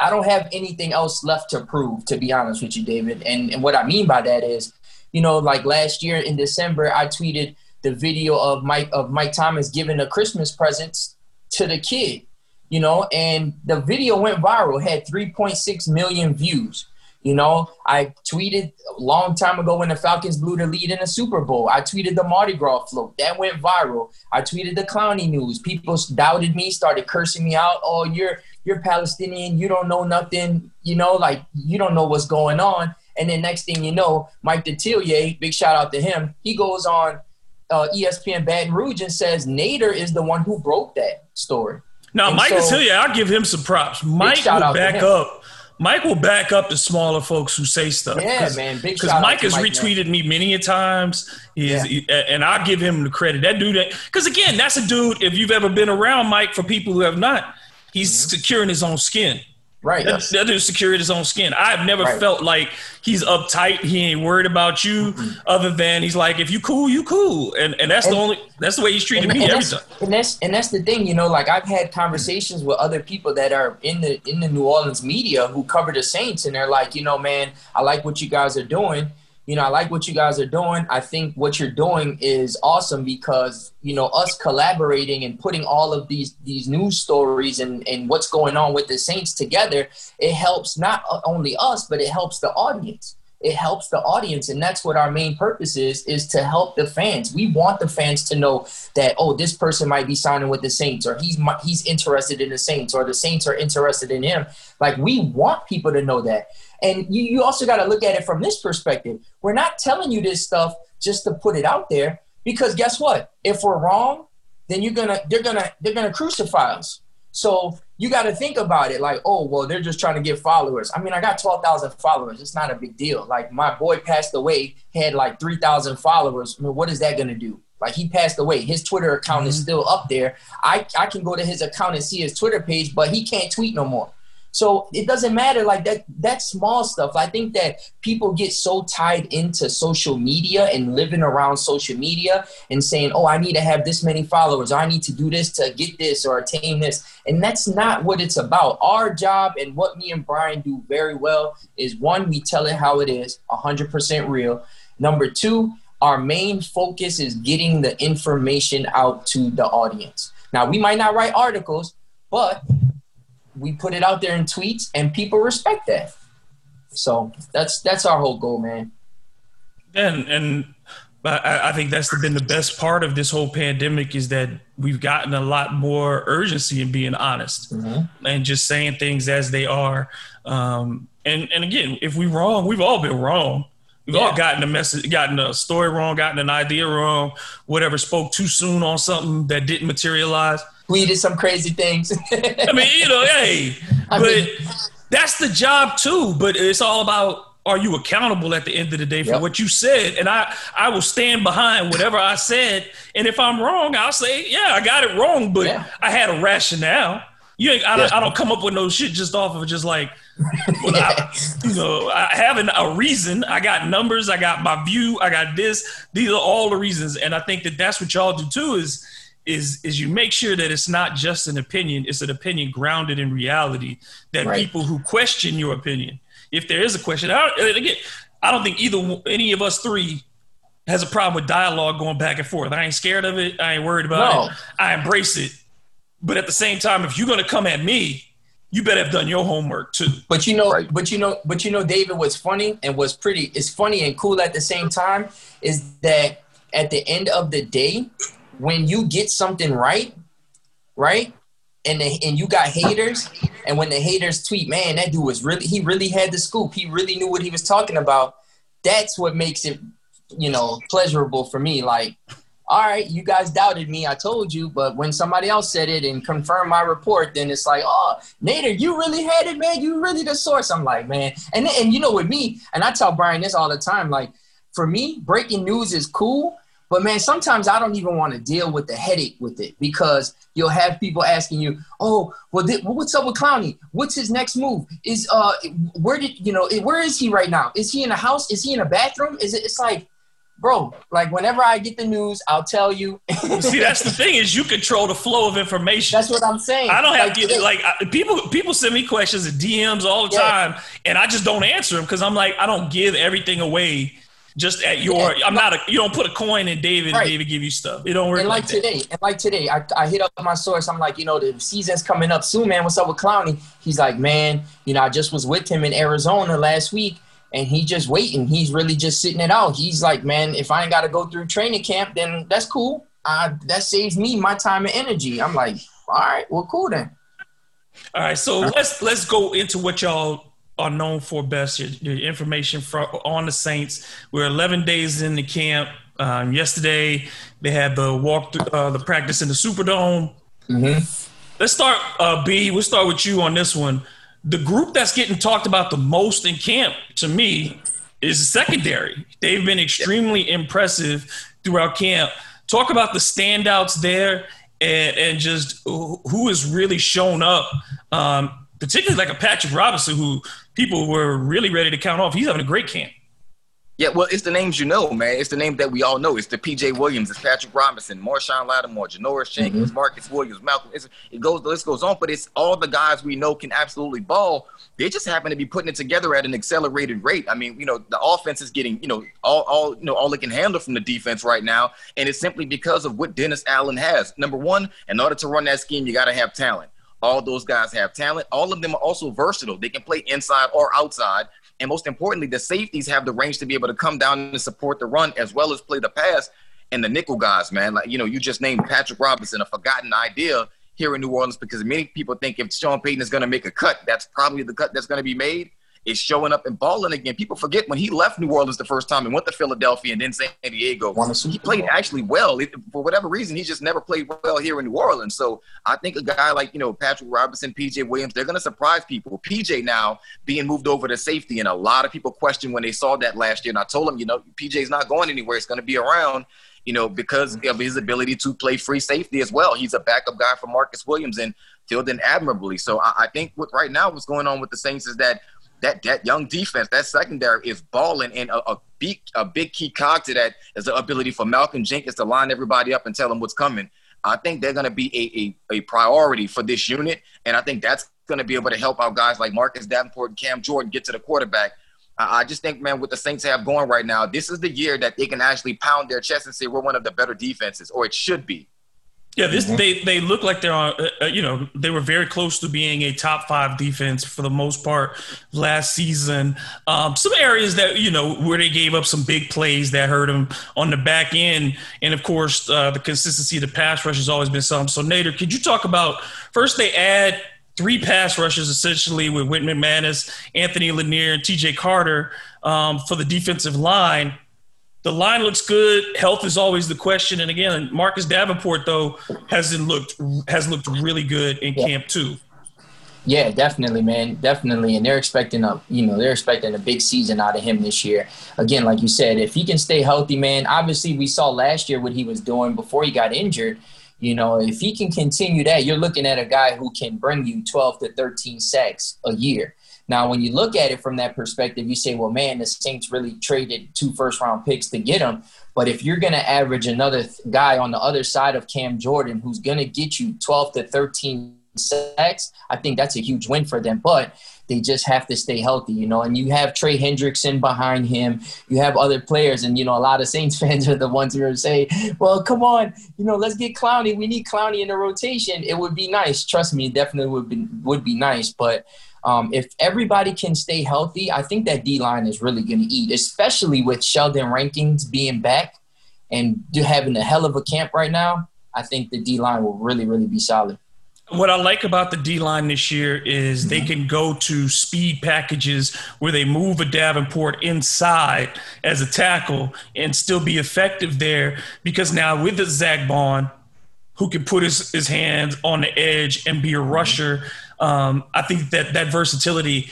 I don't have anything else left to prove, to be honest with you, David. And, and what I mean by that is, you know, like last year in December, I tweeted the video of Mike of Mike Thomas giving a Christmas presents to the kid, you know, and the video went viral, had 3.6 million views. You know, I tweeted a long time ago when the Falcons blew the lead in the Super Bowl. I tweeted the Mardi Gras float. That went viral. I tweeted the Clowney news. People doubted me, started cursing me out. Oh, you're you're Palestinian, you don't know nothing, you know, like you don't know what's going on. And then next thing you know, Mike Detillier, big shout out to him, he goes on uh, ESPN Baton Rouge and says Nader is the one who broke that story. Now, and Mike so, Detillier, I'll give him some props. Mike will back up. Mike will back up the smaller folks who say stuff. Yeah, man. Big Because Mike has Mike, retweeted man. me many a times. yeah. He, and I'll give him the credit. That dude, because again, that's a dude, if you've ever been around Mike, for people who have not, He's mm-hmm. securing his own skin. Right. That, that dude's securing his own skin. I've never right. felt like he's uptight. He ain't worried about you, mm-hmm. other than he's like, if you cool, you cool, and and that's and, the only that's the way he's treated me every time. And that's and that's the thing, you know. Like I've had conversations with other people that are in the in the New Orleans media who cover the Saints, and they're like, you know, man, I like what you guys are doing you know, I like what you guys are doing. I think what you're doing is awesome because, you know, us collaborating and putting all of these these news stories and, and what's going on with the Saints together, it helps not only us, but it helps the audience. It helps the audience, and that's what our main purpose is: is to help the fans. We want the fans to know that oh, this person might be signing with the Saints, or he's he's interested in the Saints, or the Saints are interested in him. Like we want people to know that. And you, you also got to look at it from this perspective. We're not telling you this stuff just to put it out there because guess what? If we're wrong, then you're gonna they're gonna they're gonna crucify us. So you got to think about it like, oh, well, they're just trying to get followers. I mean, I got 12,000 followers. It's not a big deal. Like, my boy passed away, had like 3,000 followers. I mean, what is that going to do? Like, he passed away. His Twitter account mm-hmm. is still up there. I, I can go to his account and see his Twitter page, but he can't tweet no more. So it doesn't matter like that that small stuff. I think that people get so tied into social media and living around social media and saying, "Oh, I need to have this many followers. I need to do this to get this or attain this." And that's not what it's about. Our job and what me and Brian do very well is one, we tell it how it is, 100% real. Number 2, our main focus is getting the information out to the audience. Now, we might not write articles, but we put it out there in tweets, and people respect that. So that's that's our whole goal, man. And and I, I think that's been the best part of this whole pandemic is that we've gotten a lot more urgency in being honest mm-hmm. and just saying things as they are. Um, and and again, if we're wrong, we've all been wrong. We've yeah. all gotten a message, gotten a story wrong, gotten an idea wrong, whatever, spoke too soon on something that didn't materialize tweeted some crazy things. I mean, you know, hey, I but mean, that's the job too. But it's all about are you accountable at the end of the day for yep. what you said? And I, I will stand behind whatever I said. And if I'm wrong, I'll say, yeah, I got it wrong, but yeah. I had a rationale. You ain't, I, don't, I don't come up with no shit just off of just like, well, yeah. I, you know, I having a reason. I got numbers. I got my view. I got this. These are all the reasons. And I think that that's what y'all do too. Is is is you make sure that it's not just an opinion it's an opinion grounded in reality that right. people who question your opinion if there is a question I don't, again i don't think either any of us three has a problem with dialogue going back and forth i ain't scared of it i ain't worried about no. it i embrace it but at the same time if you're going to come at me you better have done your homework too. But you know, right. but you know, but you know, David was funny and was pretty. It's funny and cool at the same time. Is that at the end of the day, when you get something right, right, and and you got haters, and when the haters tweet, man, that dude was really he really had the scoop. He really knew what he was talking about. That's what makes it, you know, pleasurable for me. Like, all right, you guys doubted me. I told you. But when somebody else said it and confirmed my report, then it's like, oh, Nader, you really had it, man. You really the source. I'm like, man. And, and you know, with me, and I tell Brian this all the time, like, for me, breaking news is cool. But man, sometimes I don't even want to deal with the headache with it because you'll have people asking you, "Oh, well, th- what's up with Clowney? What's his next move? Is uh, where did you know? Where is he right now? Is he in a house? Is he in a bathroom? Is it? It's like, bro, like whenever I get the news, I'll tell you. See, that's the thing is you control the flow of information. That's what I'm saying. I don't have like, to like I, people. People send me questions and DMs all the yeah. time, and I just don't answer them because I'm like I don't give everything away. Just at your, yeah. I'm not a. You don't put a coin in David. Right. David give you stuff. It don't work. And like, like today, and like today, I, I hit up my source. I'm like, you know, the season's coming up soon, man. What's up with Clowney? He's like, man, you know, I just was with him in Arizona last week and he's just waiting. He's really just sitting it out. He's like, man, if I ain't got to go through training camp, then that's cool. Uh, that saves me my time and energy. I'm like, all right, well, cool then. All right, so let's let's go into what y'all are known for best. Your, your information from on the Saints. We're 11 days in the camp. Um, yesterday they had the walk, through, uh, the practice in the Superdome. Mm-hmm. Let's start, uh, B. We'll start with you on this one the group that's getting talked about the most in camp to me is secondary. They've been extremely impressive throughout camp. Talk about the standouts there and, and just who has really shown up, um, particularly like a Patrick Robinson, who people were really ready to count off. He's having a great camp. Yeah, well, it's the names you know, man. It's the names that we all know. It's the P.J. Williams, it's Patrick Robinson, Marshon Lattimore, Janoris Jenkins, mm-hmm. Marcus Williams, Malcolm. it goes, the list goes on, but it's all the guys we know can absolutely ball. They just happen to be putting it together at an accelerated rate. I mean, you know, the offense is getting, you know, all, all, you know, all it can handle from the defense right now, and it's simply because of what Dennis Allen has. Number one, in order to run that scheme, you got to have talent. All those guys have talent. All of them are also versatile. They can play inside or outside. And most importantly, the safeties have the range to be able to come down and support the run as well as play the pass. And the nickel guys, man, like, you know, you just named Patrick Robinson, a forgotten idea here in New Orleans because many people think if Sean Payton is going to make a cut, that's probably the cut that's going to be made is showing up and balling again. People forget when he left New Orleans the first time and went to Philadelphia and then San Diego. He played actually well. It, for whatever reason, he just never played well here in New Orleans. So I think a guy like, you know, Patrick Robinson, PJ Williams, they're going to surprise people. PJ now being moved over to safety, and a lot of people questioned when they saw that last year. And I told them, you know, PJ's not going anywhere. It's going to be around you know, because of his ability to play free safety as well. He's a backup guy for Marcus Williams and filled in admirably. So I, I think what right now what's going on with the Saints is that that that young defense, that secondary is balling, and a, a big a big key cog to that is the ability for Malcolm Jenkins to line everybody up and tell them what's coming. I think they're going to be a, a, a priority for this unit, and I think that's going to be able to help out guys like Marcus Davenport and Cam Jordan get to the quarterback. I, I just think, man, what the Saints have going right now, this is the year that they can actually pound their chest and say we're one of the better defenses, or it should be. Yeah, this mm-hmm. they they look like they're on. Uh, uh, you know, they were very close to being a top five defense for the most part last season. Um, some areas that you know where they gave up some big plays that hurt them on the back end, and of course uh, the consistency of the pass rush has always been something. So Nader, could you talk about first they add three pass rushes essentially with Whitman McManus, Anthony Lanier, and T.J. Carter um, for the defensive line the line looks good. Health is always the question. And again, Marcus Davenport though hasn't looked has looked really good in yeah. camp too. Yeah, definitely, man, definitely. And they're expecting a, you know, they're expecting a big season out of him this year. Again, like you said, if he can stay healthy, man. Obviously, we saw last year what he was doing before he got injured. You know, if he can continue that, you're looking at a guy who can bring you 12 to 13 sacks a year. Now, when you look at it from that perspective, you say, well, man, the Saints really traded two first round picks to get him. But if you're going to average another th- guy on the other side of Cam Jordan who's going to get you 12 to 13 sacks, I think that's a huge win for them. But they just have to stay healthy, you know. And you have Trey Hendrickson behind him. You have other players, and you know a lot of Saints fans are the ones who are saying, "Well, come on, you know, let's get Clowney. We need Clowney in the rotation. It would be nice. Trust me, it definitely would be would be nice." But um, if everybody can stay healthy, I think that D line is really going to eat, especially with Sheldon Rankins being back and having a hell of a camp right now. I think the D line will really, really be solid. What I like about the D line this year is they can go to speed packages where they move a Davenport inside as a tackle and still be effective there because now with the Zach Baun, who can put his, his hands on the edge and be a rusher, um, I think that that versatility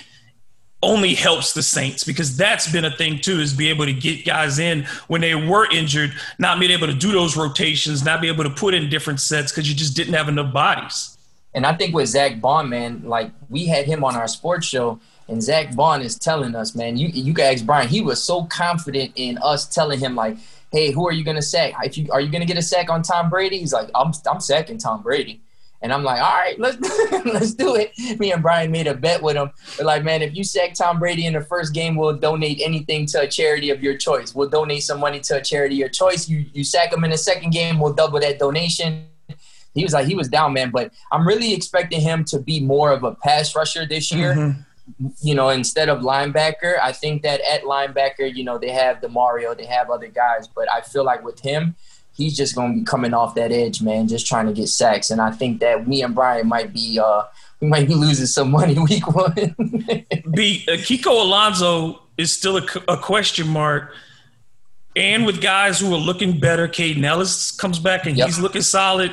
only helps the Saints because that's been a thing too, is be able to get guys in when they were injured, not being able to do those rotations, not be able to put in different sets because you just didn't have enough bodies. And I think with Zach Baun, man, like we had him on our sports show, and Zach Baun is telling us, man, you you guys, Brian, he was so confident in us telling him like, hey, who are you gonna sack? If you are you gonna get a sack on Tom Brady? He's like, I'm I'm sacking Tom Brady. And I'm like, all right, let's let's do it. Me and Brian made a bet with him. We're like, man, if you sack Tom Brady in the first game, we'll donate anything to a charity of your choice. We'll donate some money to a charity of your choice. You you sack him in the second game, we'll double that donation. He was like, he was down, man. But I'm really expecting him to be more of a pass rusher this year. Mm-hmm you know, instead of linebacker, I think that at linebacker, you know, they have Demario, they have other guys, but I feel like with him, he's just going to be coming off that edge, man, just trying to get sacks. And I think that me and Brian might be uh, we might be losing some money week one. B uh, Kiko Alonso is still a, a, question mark. And with guys who are looking better, Kaden Elliss comes back and yep. he's looking solid.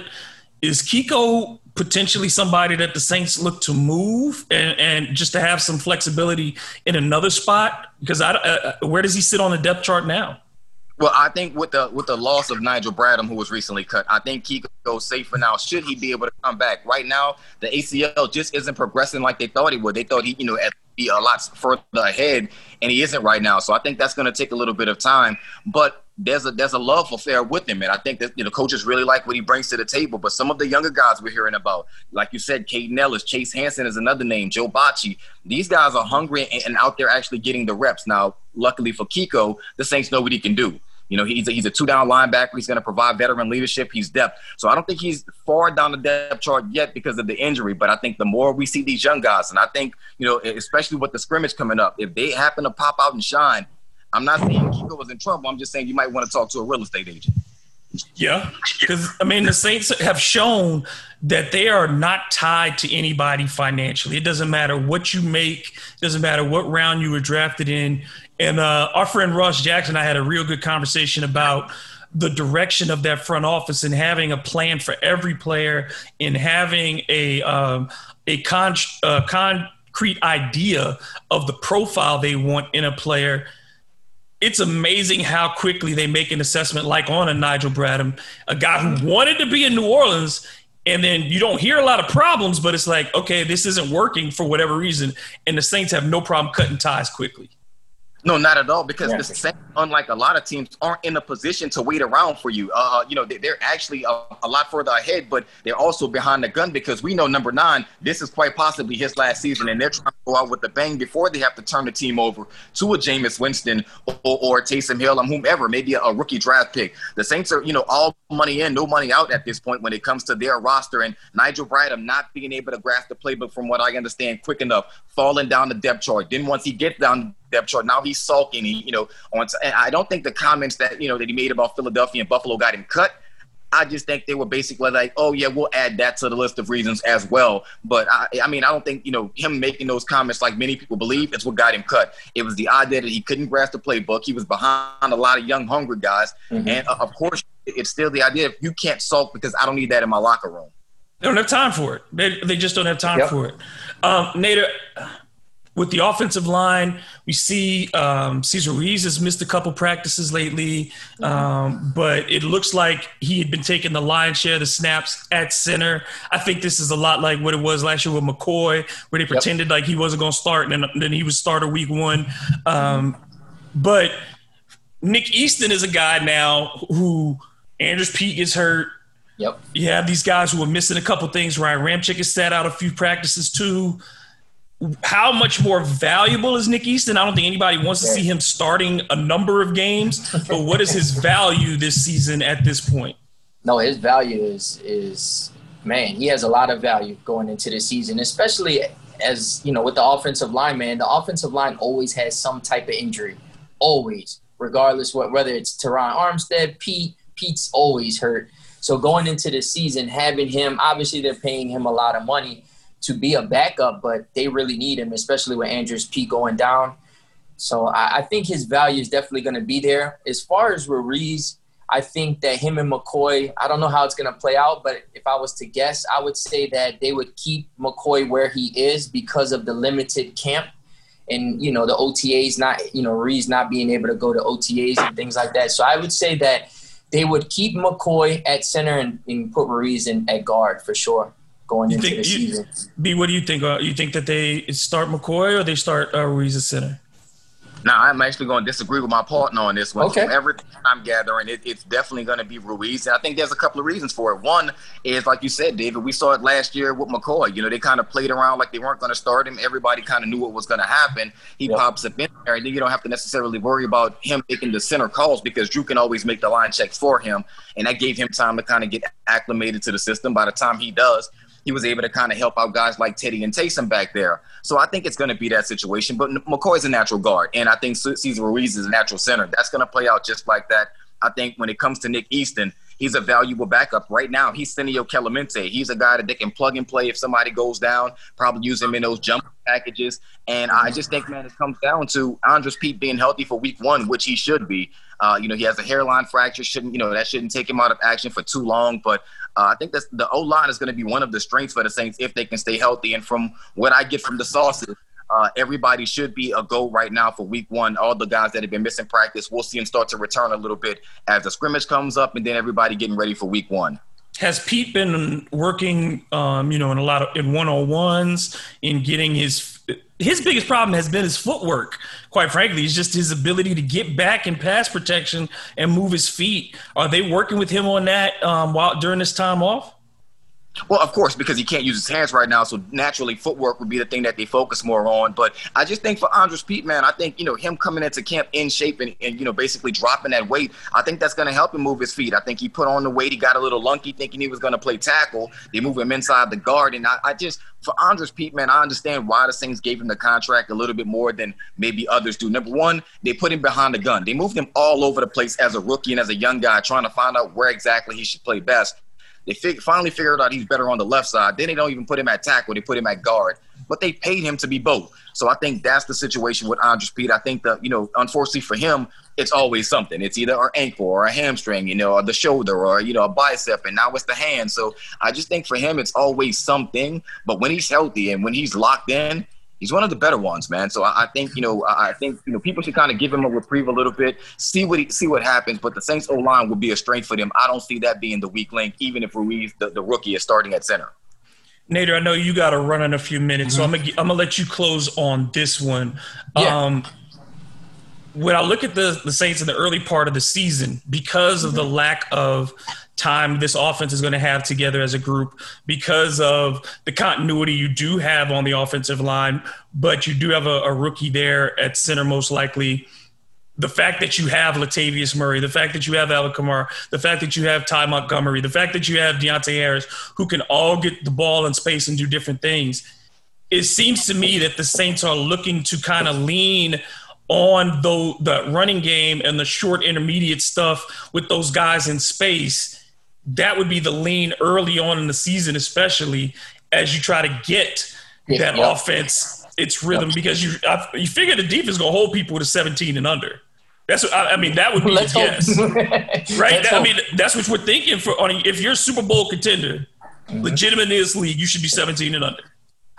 Is Kiko potentially somebody that the Saints look to move and, and just to have some flexibility in another spot? Because I, uh, uh where does he sit on the depth chart now? Well, I think with the with the loss of Nigel Bradham, who was recently cut, I think he goes safe for now. Should he be able to come back? Right now, the ACL just isn't progressing like they thought he would. They thought he, you know, be a lot further ahead, and he isn't right now. So I think that's going to take a little bit of time. But there's a there's a love affair with him, and I think that you know coaches really like what he brings to the table. But some of the younger guys we're hearing about, like you said, Kaden Elliss, Chase Hansen is another name, Joe Bachie. These guys are hungry and, and out there actually getting the reps. Now, luckily for Kiko, the Saints know what he can do. You know, he's a, he's a two down linebacker. He's going to provide veteran leadership. He's depth. So I don't think he's far down the depth chart yet because of the injury. But I think the more we see these young guys, and I think, you know, especially with the scrimmage coming up, if they happen to pop out and shine, I'm not saying Kiko was in trouble. I'm just saying you might want to talk to a real estate agent. Yeah, because I mean the Saints have shown that they are not tied to anybody financially. It doesn't matter what you make, doesn't matter what round you were drafted in. And uh, our friend Ross Jackson, I had a real good conversation about the direction of that front office and having a plan for every player and having a um, a con- uh, concrete idea of the profile they want in a player it's amazing how quickly they make an assessment like on a Nigel Bradham, a guy who wanted to be in New Orleans. And then you don't hear a lot of problems, but it's like, okay, this isn't working for whatever reason. And the Saints have no problem cutting ties quickly. No, not at all. Because yeah. the Saints, unlike a lot of teams, aren't in a position to wait around for you. Uh, you know, they're actually a, a, lot further ahead, but they're also behind the gun because we know number nine, this is quite possibly his last season, and they're trying to go out with the bang before they have to turn the team over to a Jameis Winston or, or Taysom Hill or whomever, maybe a, a rookie draft pick. The Saints are, you know, all money in, no money out at this point when it comes to their roster. And Nigel Bradham not being able to grasp the playbook, from what I understand, quick enough, falling down the depth chart. Then once he gets down depth chart. Now he's sulking. He, you know, on. I don't think the comments that you know that he made about Philadelphia and Buffalo got him cut. I just think they were basically like, oh yeah, we'll add that to the list of reasons as well. But I, I mean, I don't think you know him making those comments like many people believe it's what got him cut. It was the idea that he couldn't grasp the playbook. He was behind a lot of young, hungry guys, mm-hmm. and uh, of course, it's still the idea if you can't sulk because I don't need that in my locker room. They don't have time for it. They, they just don't have time yep. for it. Um, Nader, with the offensive line, we see um, Cesar Ruiz has missed a couple practices lately, um, but it looks like he had been taking the lion's share of the snaps at center. I think this is a lot like what it was last year with McCoy, where they pretended yep. like he wasn't going to start, and then, then he was starter week one. Um, but Nick Easton is a guy now who Andrus Peat gets hurt. Yep. You have these guys who are missing a couple things. Ryan Ramczyk has sat out a few practices too how much more valuable is Nick Easton? I don't think anybody wants to see him starting a number of games, but what is his value this season at this point? No, his value is is man, he has a lot of value going into the season, especially as you know with the offensive line. Man, the offensive line always has some type of injury, always, regardless what whether it's Terron Armstead, Peat, Peat's always hurt. So going into the season, having him, obviously they're paying him a lot of money to be a backup, but they really need him, especially with Andrus Peat going down. So I, I think his value is definitely going to be there. As far as Ruiz, I think that him and McCoy, I don't know how it's going to play out, but if I was to guess, I would say that they would keep McCoy where he is because of the limited camp and, you know, the OTAs not, you know, Ruiz not being able to go to OTAs and things like that. So I would say that they would keep McCoy at center and, and put Ruiz in at guard for sure going you into think, the season. B, what do you think? Uh, you think that they start McCoy or they start uh, Ruiz at center? Now, I'm actually going to disagree with my partner on this one. Okay. From everything I'm gathering, it, it's definitely going to be Ruiz. And I think there's a couple of reasons for it. One is, like you said, David, we saw it last year with McCoy. You know, they kind of played around like they weren't going to start him. Everybody kind of knew what was going to happen. He yep. pops up in there, and then you don't have to necessarily worry about him making the center calls because Drew can always make the line checks for him. And that gave him time to kind of get acclimated to the system. By the time he does, he was able to kind of help out guys like Teddy and Taysom back there. So I think it's going to be that situation. But McCoy's a natural guard, and I think Cesar Ruiz is a natural center. That's going to play out just like that. I think when it comes to Nick Easton, he's a valuable backup right now. He's Senio Kelemete. He's a guy that they can plug and play if somebody goes down. Probably use him in those jump packages. And I just think, man, it comes down to Andrus Peat being healthy for week one, which he should be. Uh, you know, he has a hairline fracture. Shouldn't you know that shouldn't take him out of action for too long. But uh, I think that the O line is going to be one of the strengths for the Saints if they can stay healthy. And from what I get from the sources, uh, everybody should be a go right now for week one. All the guys that have been missing practice, we'll see them start to return a little bit as the scrimmage comes up, and then everybody getting ready for week one. Has Peat been working, um, you know, in a lot of in one on ones in getting his his biggest problem has been his footwork. Quite frankly, it's just his ability to get back in pass protection and move his feet. Are they working with him on that um, while during this time off? Well, of course, because he can't use his hands right now, so naturally footwork would be the thing that they focus more on. But I just think for Andrus Peat, man, I think you know him coming into camp in shape and, and you know basically dropping that weight, I think that's going to help him move his feet. I think he put on the weight, he got a little lunky, thinking he was going to play tackle. They move him inside the guard, and I, I just for Andrus Peat, man, I understand why the Saints gave him the contract a little bit more than maybe others do. Number one, they put him behind the gun. They moved him all over the place as a rookie and as a young guy, trying to find out where exactly he should play best. They fig- finally figured out he's better on the left side. Then they don't even put him at tackle; they put him at guard. But they paid him to be both. So I think that's the situation with Andrus Peat. I think that you know, unfortunately for him, it's always something. It's either an ankle or a hamstring, you know, or the shoulder or you know a bicep, and now it's the hand. So I just think for him, it's always something. But when he's healthy and when he's locked in, he's one of the better ones, man. So I, I think you know, I think you know, people should kind of give him a reprieve a little bit, see what he, see what happens. But the Saints O line will be a strength for them. I don't see that being the weak link, even if Ruiz, the, the rookie, is starting at center. Nader, I know you got to run in a few minutes, mm-hmm. so I'm gonna I'm gonna let you close on this one. Yeah. Um, when I look at the the Saints in the early part of the season, because of the mm-hmm. lack of time this offense is going to have together as a group because of the continuity you do have on the offensive line, but you do have a, a rookie there at center, most likely. The fact that you have Latavius Murray, the fact that you have Alvin Kamara, the fact that you have Ty Montgomery, the fact that you have Deonte Harris, who can all get the ball in space and do different things, it seems to me that the Saints are looking to kind of lean on the, the running game and the short intermediate stuff with those guys in space that would be the lean early on in the season, especially as you try to get that yep. offense its rhythm yep. because you I, you figure the defense is gonna hold people to 17 and under. That's what I, I mean. That would be Let's yes, right? That, I mean, that's what we're thinking for. On if you're a Super Bowl contender, mm-hmm. legitimate in this league, you should be 17 and under.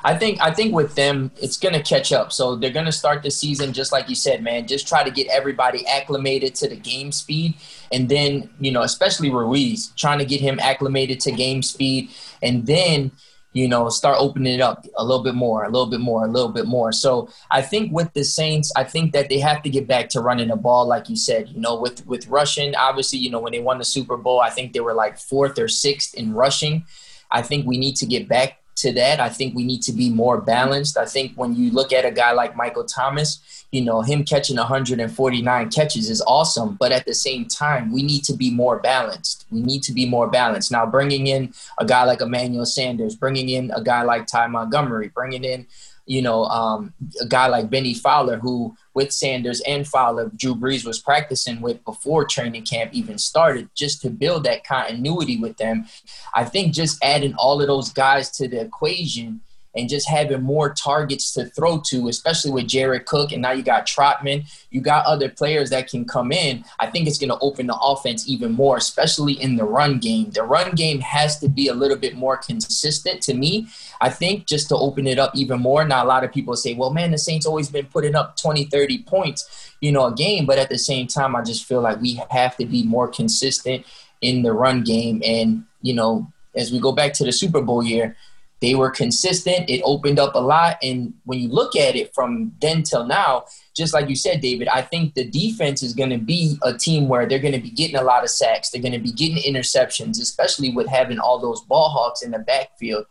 I think I think with them, it's gonna catch up. So they're gonna start the season just like you said, man. Just try to get everybody acclimated to the game speed, and then you know, especially Ruiz, trying to get him acclimated to game speed, and then you know, start opening it up a little bit more, a little bit more, a little bit more. So I think with the Saints, I think that they have to get back to running the ball, like you said. You know, with with rushing, obviously, you know, when they won the Super Bowl, I think they were like fourth or sixth in rushing. I think we need to get back to that. I think we need to be more balanced. I think when you look at a guy like Michael Thomas, you know, him catching 149 catches is awesome, but at the same time, we need to be more balanced. We need to be more balanced. Now, bringing in a guy like Emmanuel Sanders, bringing in a guy like Ty Montgomery, bringing in you know, um, a guy like Bennie Fowler, who with Sanders and Fowler, Drew Brees was practicing with before training camp even started, just to build that continuity with them. I think just adding all of those guys to the equation – and just having more targets to throw to, especially with Jared Cook. And now you got Trautman, you got other players that can come in. I think it's going to open the offense even more, especially in the run game. The run game has to be a little bit more consistent to me. I think just to open it up even more. Now, a lot of people say, well, man, the Saints always been putting up 20, 30 points, you know, a game. But at the same time, I just feel like we have to be more consistent in the run game. And, you know, as we go back to the Super Bowl year, they were consistent. It opened up a lot. And when you look at it from then till now, just like you said, David, I think the defense is going to be a team where they're going to be getting a lot of sacks. They're going to be getting interceptions, especially with having all those ball hawks in the backfield,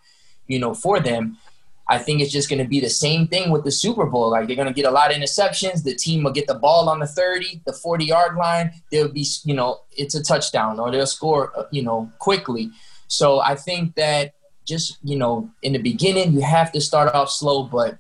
you know, for them. I think it's just going to be the same thing with the Super Bowl. Like they're going to get a lot of interceptions. The team will get the ball on the 30, the 40 yard line. They'll be, you know, it's a touchdown or they'll score, uh, you know, quickly. So I think that just you know in the beginning you have to start off slow but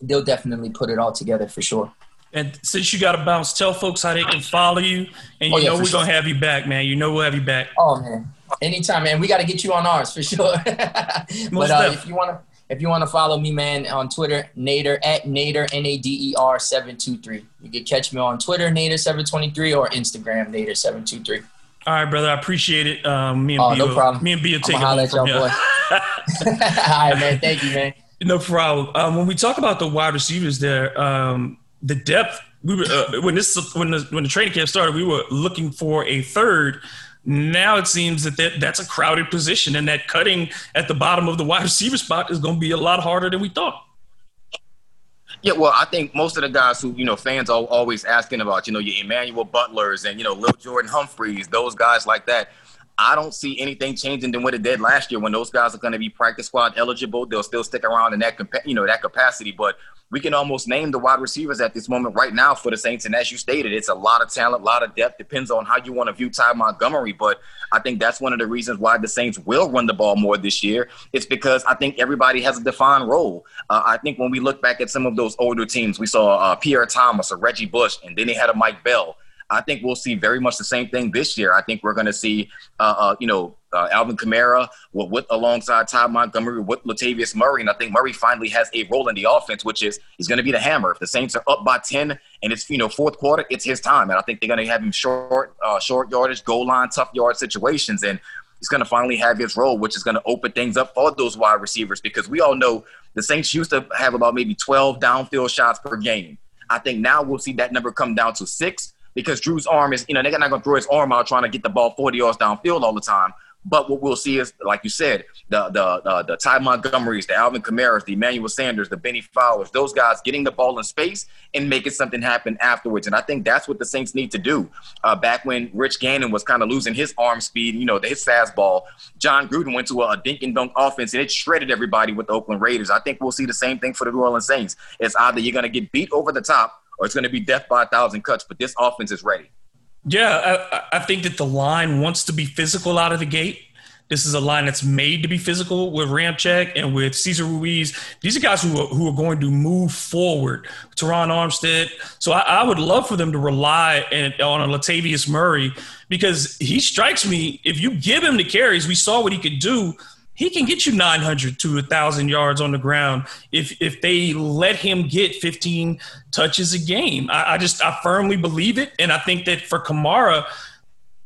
they'll definitely put it all together for sure. And since you got to bounce tell folks how they can follow you and you oh, yeah, know we're sure. gonna have you back man. You know we'll have you back. Oh man. Anytime man. We got to get you on ours for sure. But uh, if you want to if you want to follow me, man, on Twitter, Nader at Nader N A D E R seven two three. You can catch me on Twitter, Nader seven twenty three, or Instagram, Nader seven two three. All right, brother. I appreciate it. Um, me and oh, B, no problem. Me and B will take it from here. All right, man. Thank you, man. No problem. Um, when we talk about the wide receivers, there, um, the depth. We were uh, when this when the when the training camp started, we were looking for a third. Now it seems that, that that's a crowded position, and that cutting at the bottom of the wide receiver spot is going to be a lot harder than we thought. Yeah, well, I think most of the guys who, you know, fans are always asking about, you know, your Emmanuel Butlers and, you know, Lil Jordan Humphreys, those guys like that. I don't see anything changing than what it did last year when those guys are going to be practice squad eligible. They'll still stick around in that, you know, that capacity. But we can almost name the wide receivers at this moment right now for the Saints. And as you stated, it's a lot of talent, a lot of depth. Depends on how you want to view Ty Montgomery. But I think that's one of the reasons why the Saints will run the ball more this year. It's because I think everybody has a defined role. Uh, I think when we look back at some of those older teams, we saw uh, Pierre Thomas or Reggie Bush, and then they had a Mike Bell. I think we'll see very much the same thing this year. I think we're going to see, uh, uh, you know, uh, Alvin Kamara with, with, alongside Ty Montgomery with Latavius Murray, and I think Murray finally has a role in the offense, which is he's going to be the hammer. If the Saints are up by ten and it's you know fourth quarter, it's his time, and I think they're going to have him short, uh, short yardage, goal line, tough yard situations, and he's going to finally have his role, which is going to open things up for those wide receivers because we all know the Saints used to have about maybe 12 downfield shots per game. I think now we'll see that number come down to six because Drew's arm is, you know, they're not going to throw his arm out trying to get the ball 40 yards downfield all the time. But what we'll see is, like you said, the the the, the Ty Montgomerys, the Alvin Kamara's, the Emmanuel Sanders, the Bennie Fowlers, those guys getting the ball in space and making something happen afterwards. And I think that's what the Saints need to do. Uh, back when Rich Gannon was kind of losing his arm speed, you know, his fastball, Jon Gruden went to a, a dink and dunk offense and it shredded everybody with the Oakland Raiders. I think we'll see the same thing for the New Orleans Saints. It's either you're going to get beat over the top or it's going to be death by a thousand cuts. But this offense is ready. Yeah, I, I, think that the line wants to be physical out of the gate. This is a line that's made to be physical with Ramczyk and with Cesar Ruiz. These are guys who are, who are going to move forward. Terron Armstead. So I, I would love for them to rely on a Latavius Murray because he strikes me. If you give him the carries, we saw what he could do he can get you 900 to 1,000 yards on the ground if if they let him get 15 touches a game. I, I, just I firmly believe it, and I think that for Kamara,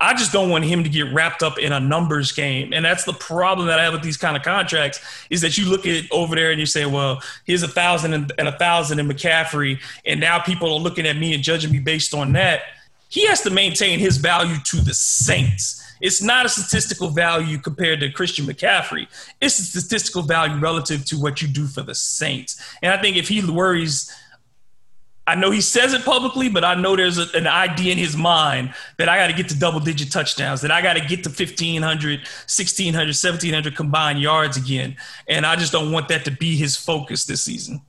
I just don't want him to get wrapped up in a numbers game, and that's the problem that I have with these kind of contracts is that you look at it over there and you say, well, here's a thousand and a thousand in McCaffrey, and now people are looking at me and judging me based on that. He has to maintain his value to the Saints it's not a statistical value compared to Christian McCaffrey. It's a statistical value relative to what you do for the Saints. And I think if he worries, I know he says it publicly, but I know there's a, an idea in his mind that I got to get to double digit touchdowns, that I got to get to 1,500, 1,600, 1,700 combined yards again. And I just don't want that to be his focus this season.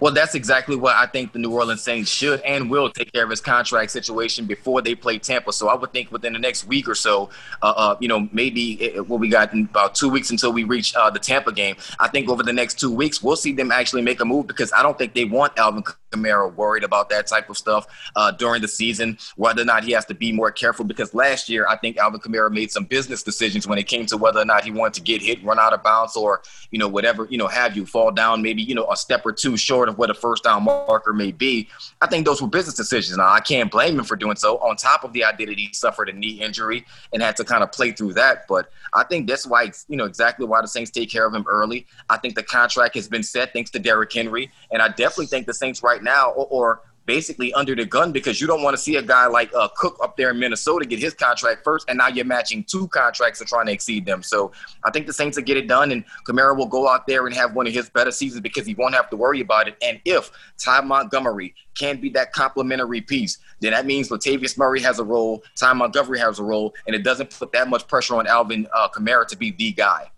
Well, that's exactly what I think the New Orleans Saints should and will take care of his contract situation before they play Tampa. So I would think within the next week or so, uh, uh, you know, maybe it, what we got in about two weeks until we reach uh, the Tampa game. I think over the next two weeks, we'll see them actually make a move because I don't think they want Alvin Kamara worried about that type of stuff uh, during the season, whether or not he has to be more careful. Because last year, I think Alvin Kamara made some business decisions when it came to whether or not he wanted to get hit, run out of bounds, or you know whatever you know have you fall down maybe you know a step or two short of what a first down marker may be. I think those were business decisions. Now I can't blame him for doing so. On top of the identity, he suffered a knee injury and had to kind of play through that. But I think that's why you know exactly why the Saints take care of him early. I think the contract has been set thanks to Derrick Henry, and I definitely think the Saints right now or, or basically under the gun because you don't want to see a guy like uh, Cook up there in Minnesota get his contract first, and now you're matching two contracts to trying to exceed them. So I think the Saints will get it done, and Kamara will go out there and have one of his better seasons because he won't have to worry about it. And if Ty Montgomery can be that complementary piece, then that means Latavius Murray has a role, Ty Montgomery has a role, and it doesn't put that much pressure on Alvin uh, Kamara to be the guy.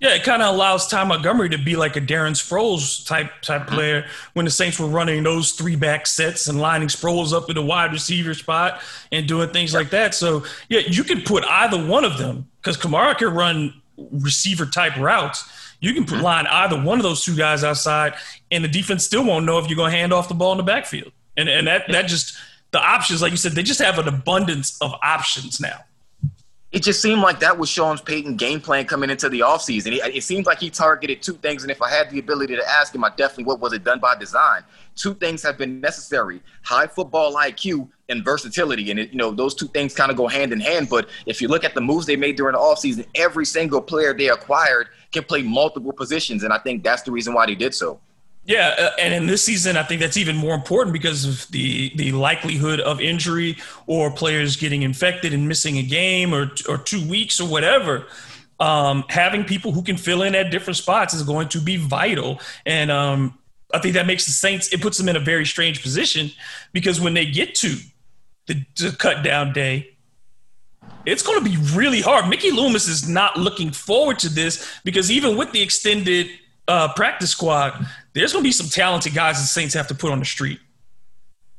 Yeah, it kind of allows Ty Montgomery to be like a Darren Sproles type type mm-hmm. player when the Saints were running those three back sets and lining Sproles up in the wide receiver spot and doing things like that. So yeah, you can put either one of them because Kamara can run receiver type routes. You can put mm-hmm. line either one of those two guys outside, and the defense still won't know if you're going to hand off the ball in the backfield. And and that that just the options, like you said, they just have an abundance of options now it just seemed like that was Sean Payton's game plan coming into the offseason. It, it seems like he targeted two things, and if I had the ability to ask him, I definitely what was it done by design. Two things have been necessary: high football IQ and versatility. And it, you know those two things kind of go hand in hand. But if you look at the moves they made during the offseason, every single player they acquired can play multiple positions, and I think that's the reason why they did so. Yeah, uh, and in this season, I think that's even more important because of the the likelihood of injury or players getting infected and missing a game or or two weeks or whatever. Um, having people who can fill in at different spots is going to be vital, and um, I think that makes the Saints. It puts them in a very strange position because when they get to the, the cut down day, it's going to be really hard. Mickey Loomis is not looking forward to this because even with the extended uh, practice squad, there's going to be some talented guys the Saints have to put on the street.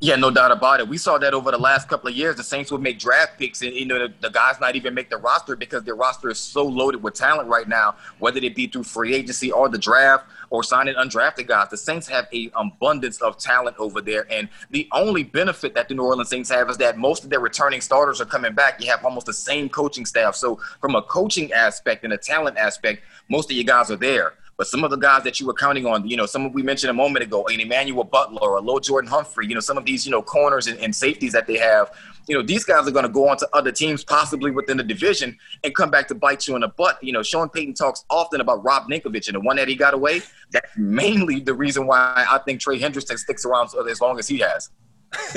Yeah, no doubt about it. We saw that over the last couple of years. The Saints would make draft picks, and you know the, the, guys not even make the roster because their roster is so loaded with talent right now. Whether it be through free agency or the draft or signing undrafted guys, the Saints have a abundance of talent over there. And the only benefit that the New Orleans Saints have is that most of their returning starters are coming back. You have almost the same coaching staff. So from a coaching aspect and a talent aspect, most of you guys are there. But some of the guys that you were counting on, you know, some of we mentioned a moment ago, an Emmanuel Butler or a Lil'Jordan Humphrey, you know, some of these, you know, corners and, and safeties that they have, you know, these guys are going to go on to other teams, possibly within the division, and come back to bite you in the butt. You know, Sean Payton talks often about Rob Ninkovich and the one that he got away. That's mainly the reason why I think Trey Hendrickson sticks around as long as he has.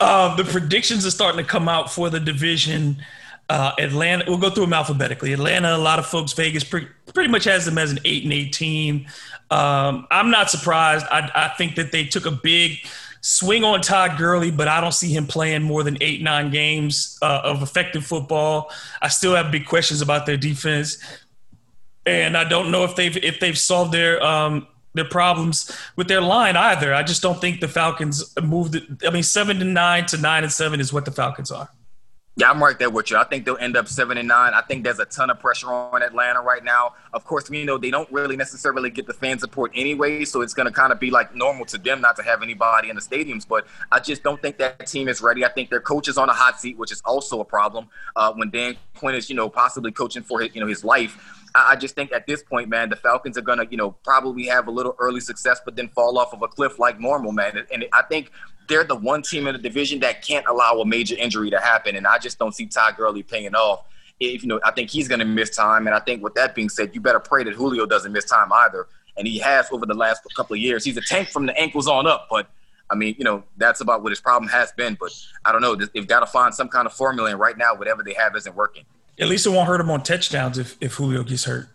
um, the predictions are starting to come out for the division. Uh, Atlanta, we'll go through them alphabetically. Atlanta, a lot of folks, Vegas pre- pretty much has them as an eight and eight team. Um, I'm not surprised. I, I, think that they took a big swing on Todd Gurley, but I don't see him playing more than eight, nine games uh, of effective football. I still have big questions about their defense, and I don't know if they've if they've solved their um, their problems with their line either. I just don't think the Falcons moved. It. I mean, seven to nine to nine and seven is what the Falcons are. Yeah, I'm right there with you. I think they'll end up seven and nine. I think there's a ton of pressure on Atlanta right now. Of course, you know they don't really necessarily get the fan support anyway, so it's going to kind of be like normal to them not to have anybody in the stadiums. But I just don't think that team is ready. I think their coach is on a hot seat, which is also a problem. Uh, when Dan Quinn is, you know, possibly coaching for his, you know, his life. I just think at this point, man, the Falcons are gonna, you know, probably have a little early success, but then fall off of a cliff like normal, man. And I think they're the one team in the division that can't allow a major injury to happen. And I just don't see Ty Gurley paying off. If you know, I think he's to miss time. And I think with that being said, you better pray that Julio doesn't miss time either. And he has over the last couple of years. He's a tank from the ankles on up, but I mean, you know, that's about what his problem has been. But I don't know. They've got to find some kind of formula. And right now, whatever they have isn't working. At least it won't hurt him on touchdowns if, if Julio gets hurt.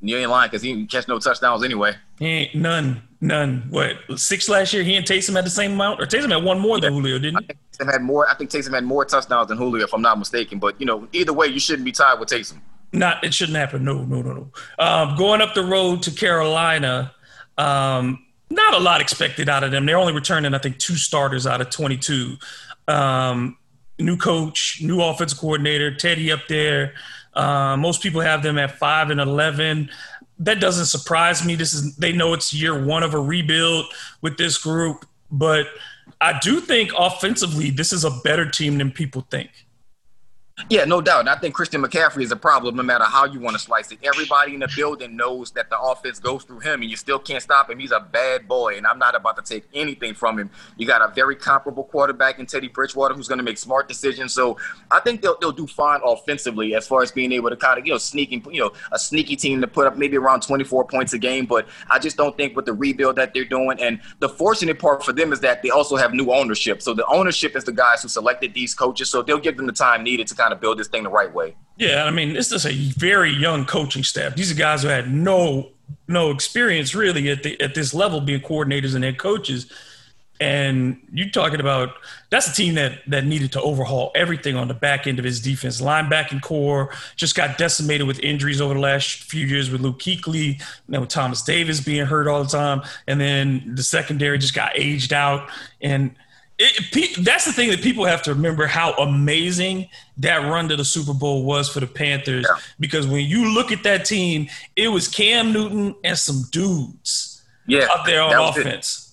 You ain't lying because he didn't catch no touchdowns anyway. He ain't none, none. What six last year? He and Taysom had the same amount, or Taysom had one more yeah. than Julio, didn't he? I think Taysom had more. I think Taysom had more touchdowns than Julio, if I'm not mistaken. But you know, either way, you shouldn't be tied with Taysom. Not, it shouldn't happen. No, no, no, no. Um, going up the road to Carolina, um, not a lot expected out of them. They're only returning, I think, two starters out of 22. Um, new coach, new offensive coordinator, Teddy up there. Uh, most people have them at five and 11. That doesn't surprise me. This is they know it's year one of a rebuild with this group, but I do think offensively this is a better team than people think. Yeah, no doubt. And I think Christian McCaffrey is a problem no matter how you want to slice it. Everybody in the building knows that the offense goes through him and you still can't stop him. He's a bad boy, and I'm not about to take anything from him. You got a very comparable quarterback in Teddy Bridgewater who's going to make smart decisions. So I think they'll, they'll do fine offensively as far as being able to kind of, you know, sneaking, you know, a sneaky team to put up maybe around 24 points a game. But I just don't think with the rebuild that they're doing. And the fortunate part for them is that they also have new ownership. So the ownership is the guys who selected these coaches. So they'll give them the time needed to kind kind of build this thing the right way. Yeah, I mean, this is a very young coaching staff. These are guys who had no no experience really at the at this level being coordinators and head coaches. And you're talking about that's a team that that needed to overhaul everything on the back end of his defense. Linebacking core just got decimated with injuries over the last few years with Luke Kuechly, and with Thomas Davis being hurt all the time, and then the secondary just got aged out. And it, that's the thing that people have to remember how amazing that run to the Super Bowl was for the Panthers. Yeah. Because when you look at that team, it was Cam Newton and some dudes yeah, out there on offense. It.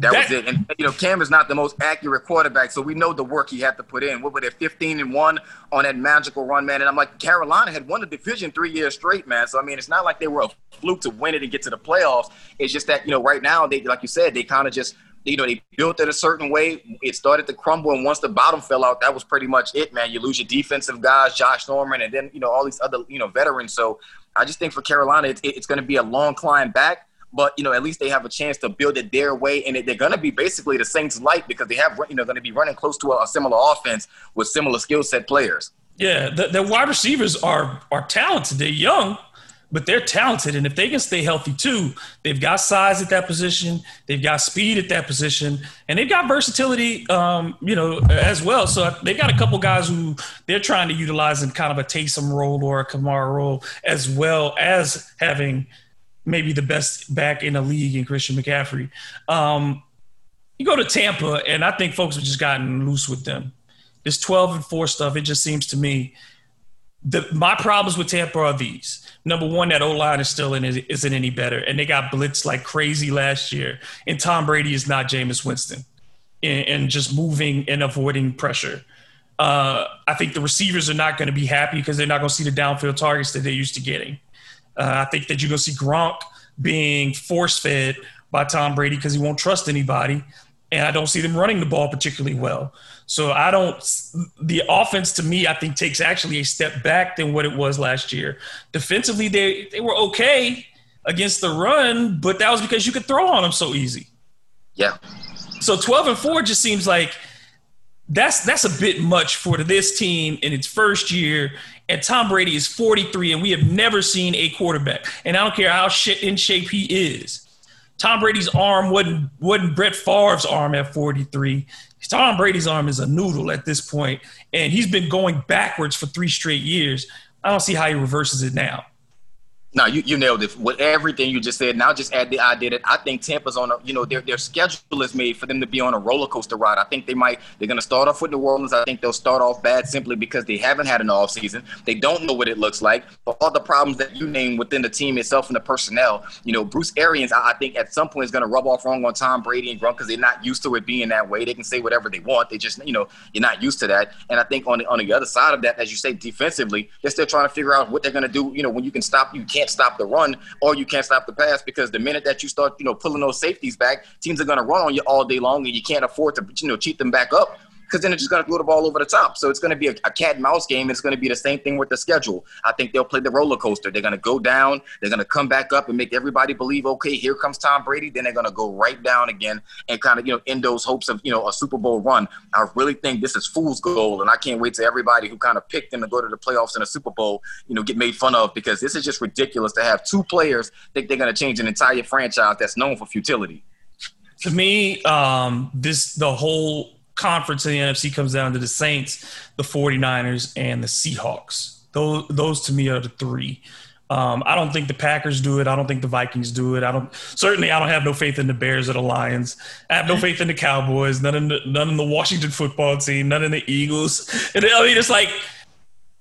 That, that, was it. And you know, Cam is not the most accurate quarterback, so we know the work he had to put in. What were they, 15 and one on that magical run, man? And I'm like, Carolina had won the division three years straight, man. So I mean, it's not like they were a fluke to win it and get to the playoffs. It's just that you know, right now they, like you said, they kind of just you know, they built it a certain way. It started to crumble, and once the bottom fell out, that was pretty much it, man. You lose your defensive guys, Josh Norman, and then you know all these other you know veterans. So I just think for Carolina, it's, it's going to be a long climb back. But you know, at least they have a chance to build it their way, and they're going to be basically the Saints light because they have you know going to be running close to a, a similar offense with similar skill set players. Yeah, the, the wide receivers are are talented. They're young, but they're talented. And if they can stay healthy too, they've got size at that position, they've got speed at that position, and they've got versatility, um, you know, as well. So they've got a couple guys who they're trying to utilize in kind of a Taysom role or a Kamara role, as well as having maybe the best back in the league in Christian McCaffrey. Um, you go to Tampa, and I think folks have just gotten loose with them. This 12 and 4 stuff, it just seems to me – the, my problems with Tampa are these. Number one, that O line is still in, isn't any better, and they got blitzed like crazy last year. And Tom Brady is not Jameis Winston, and, just moving and avoiding pressure. Uh, I think the receivers are not going to be happy because they're not going to see the downfield targets that they're used to getting. Uh, I think that you're going to see Gronk being force fed by Tom Brady because he won't trust anybody, and I don't see them running the ball particularly well. So I don't. The offense to me, I think, takes actually a step back than what it was last year. Defensively, they they were okay against the run, but that was because you could throw on them so easy. Yeah. So twelve and four just seems like that's that's a bit much for this team in its first year. And Tom Brady is 43, and we have never seen a quarterback. And I don't care how shit in shape he is. Tom Brady's arm wasn't wasn't Brett Favre's arm at 43. Tom Brady's arm is a noodle at this point, and he's been going backwards for three straight years. I don't see how he reverses it now. No, you, you nailed it with everything you just said. Now just add the idea that I think Tampa's on a, you know, their their schedule is made for them to be on a roller coaster ride. I think they might they're gonna start off with New Orleans. I think they'll start off bad simply because they haven't had an off season. They don't know what it looks like. But all the problems that you name within the team itself and the personnel, you know, Bruce Arians, I, I think at some point is gonna rub off wrong on Tom Brady and Gronk because they're not used to it being that way. They can say whatever they want. They just, you know, you're not used to that. And I think on the on the other side of that, as you say, defensively, they're still trying to figure out what they're gonna do. You know, when you can stop, you can't stop the run or you can't stop the pass because the minute that you start, you know, pulling those safeties back, teams are going to run on you all day long, and you can't afford to, you know, cheat them back up because then it's just going to throw the ball over the top. So it's going to be a, a cat and mouse game. It's going to be the same thing with the schedule. I think they'll play the roller coaster. They're going to go down. They're going to come back up and make everybody believe, okay, here comes Tom Brady. Then they're going to go right down again and kind of, you know, end those hopes of, you know, a Super Bowl run. I really think this is fool's gold. And I can't wait to everybody who kind of picked them to go to the playoffs in a Super Bowl, you know, get made fun of because this is just ridiculous to have two players think they're going to change an entire franchise that's known for futility. To me, um, this the whole conference in the NFC comes down to the Saints, the 49ers, and the Seahawks. Those, those to me are the three. Um, I don't think the Packers do it. I don't think the Vikings do it. I don't certainly. I don't have no faith in the Bears or the Lions. I have no faith in the Cowboys. None in the none in the Washington football team. None in the Eagles. And I mean, it's like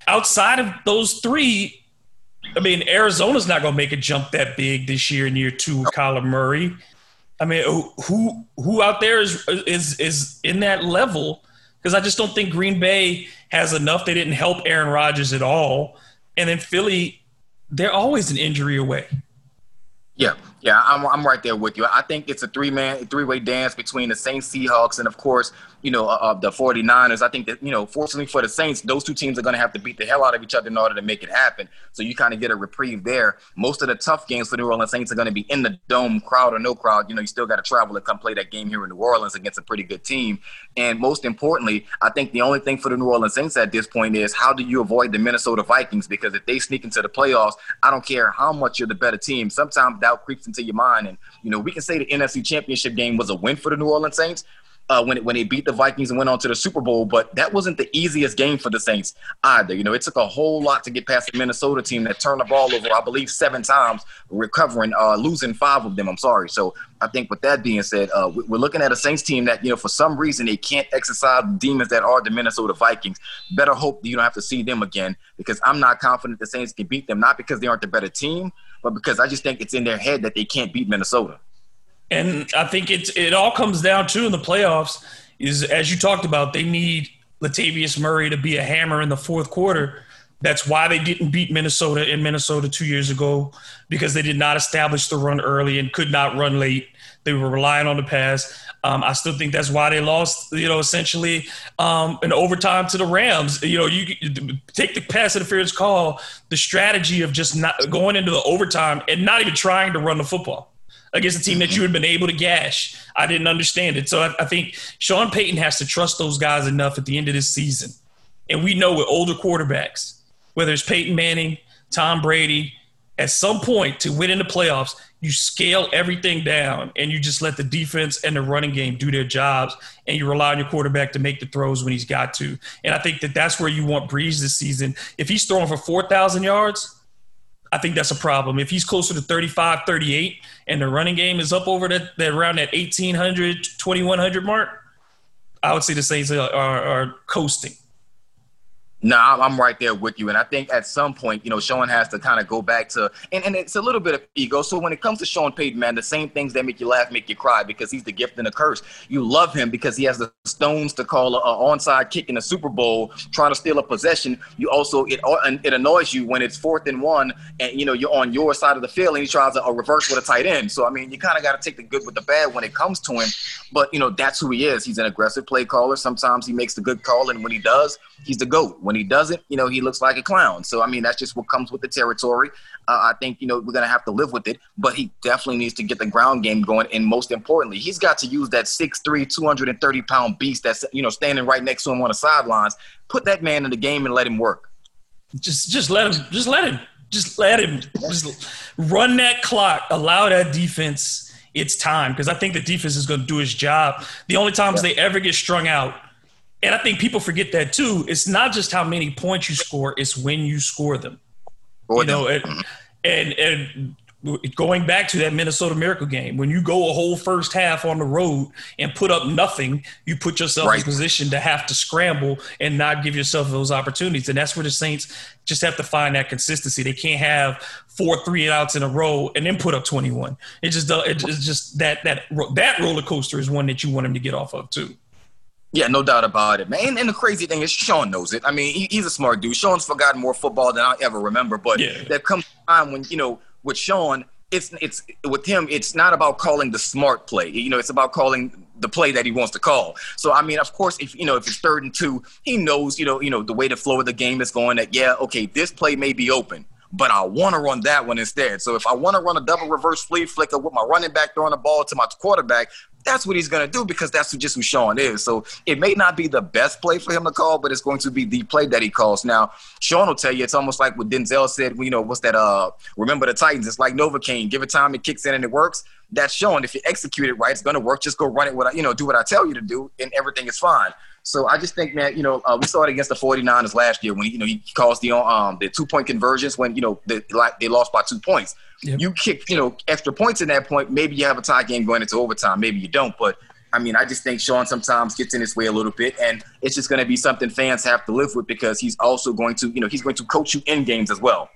outside of those three. I mean, Arizona's not going to make a jump that big this year in year two with Kyler Murray. I mean, who who out there is is is in that level? Because I just don't think Green Bay has enough. They didn't help Aaron Rodgers at all, and then Philly, they're always an injury away. Yeah, yeah, I'm, I'm right there with you. I think it's a three man, three way dance between the Saints, Seahawks, and of course, you know, uh, the 49ers. I think that, you know, fortunately for the Saints, those two teams are going to have to beat the hell out of each other in order to make it happen. So you kind of get a reprieve there. Most of the tough games for the New Orleans Saints are going to be in the dome, crowd or no crowd. You know, you still got to travel to come play that game here in New Orleans against a pretty good team. And most importantly, I think the only thing for the New Orleans Saints at this point is how do you avoid the Minnesota Vikings? Because if they sneak into the playoffs, I don't care how much you're the better team. Sometimes doubt creeps into your mind. And, you know, we can say the NFC Championship game was a win for the New Orleans Saints, uh, when it, when they beat the Vikings and went on to the Super Bowl. But that wasn't the easiest game for the Saints either. You know, it took a whole lot to get past the Minnesota team that turned the ball over, I believe, seven times, recovering, uh, losing five of them. I'm sorry. So I think with that being said, uh, we're looking at a Saints team that you know for some reason they can't exercise the demons that are the Minnesota Vikings. Better hope you don't have to see them again because I'm not confident the Saints can beat them. Not because they aren't the better team, but because I just think it's in their head that they can't beat Minnesota. And I think it's it all comes down to in the playoffs is as you talked about, they need Latavius Murray to be a hammer in the fourth quarter. That's why they didn't beat Minnesota in Minnesota two years ago because they did not establish the run early and could not run late. They were relying on the pass. Um, I still think that's why they lost, you know, essentially um, in overtime to the Rams. You know, you, you take the pass interference call, the strategy of just not going into the overtime and not even trying to run the football against a team that you had been able to gash. I didn't understand it. So I, I, think Sean Payton has to trust those guys enough at the end of this season. And we know with older quarterbacks, whether it's Peyton Manning, Tom Brady, at some point to win in the playoffs, you scale everything down and you just let the defense and the running game do their jobs and you rely on your quarterback to make the throws when he's got to. And I think that that's where you want Brees this season. If he's throwing for 4,000 yards, I think that's a problem. If he's closer to 35, 38, and the running game is up over that, that around that 1,800, 2,100 mark, I would say the Saints are, are, are coasting. No, I'm right there with you. And I think at some point, you know, Sean has to kind of go back to, and, and it's a little bit of ego. So when it comes to Sean Payton, man, the same things that make you laugh make you cry because he's the gift and the curse. You love him because he has the stones to call an onside kick in the Super Bowl, trying to steal a possession. You also, it uh, it annoys you when it's fourth and one and, you know, you're on your side of the field and he tries a, a reverse with a tight end. So, I mean, you kind of got to take the good with the bad when it comes to him. But, you know, that's who he is. He's an aggressive play caller. Sometimes he makes the good call. And when he does, he's the GOAT. When he doesn't, you know, he looks like a clown. So, I mean, that's just what comes with the territory. Uh, I think, you know, we're going to have to live with it, but he definitely needs to get the ground game going. And most importantly, he's got to use that 6'3, 230 pound beast that's, you know, standing right next to him on the sidelines. Put that man in the game and let him work. Just, just let him, just let him, just let him, just run that clock, allow that defense its time because I think the defense is going to do its job. The only times yeah. they ever get strung out and I think people forget that too. It's not just how many points you score; it's when you score them. you know, and, and and going back to that Minnesota Miracle game, when you go a whole first half on the road and put up nothing, you put yourself right. in position to have to scramble and not give yourself those opportunities. And that's where the Saints just have to find that consistency. They can't have four three and outs in a row and then put up 21. It just it's just that that that roller coaster is one that you want them to get off of too. Yeah, no doubt about it, man. And, and, the crazy thing is, Sean knows it. I mean, he, he's a smart dude. Sean's forgotten more football than I ever remember. But yeah. there comes a time when you know, with Sean, it's it's with him. It's not about calling the smart play. You know, it's about calling the play that he wants to call. So I mean, of course, if you know if it's third and two, he knows you know you know the way the flow of the game is going. That yeah, okay, this play may be open but I want to run that one instead. So if I want to run a double reverse flea flicker with my running back throwing the ball to my quarterback, that's what he's going to do because that's just who Sean is. So it may not be the best play for him to call, but it's going to be the play that he calls. Now, Sean will tell you it's almost like what Denzel said, you know, what's that? Uh, remember the Titans. It's like Novocaine. Give it time, it kicks in and it works. that's Sean. if you execute it right, it's going to work. Just go run it. What I, you know, do what I tell you to do, and everything is fine. So I just think, man, you know, uh, we saw it against the 49ers last year when you know he caused the um the two point conversions when you know they they lost by two points. Yep. You kick you know extra points in that point. Maybe you have a tie game going into overtime. Maybe you don't, but. I mean, I just think Sean sometimes gets in his way a little bit, and it's just going to be something fans have to live with because he's also going to, you know, he's going to coach you in games as well.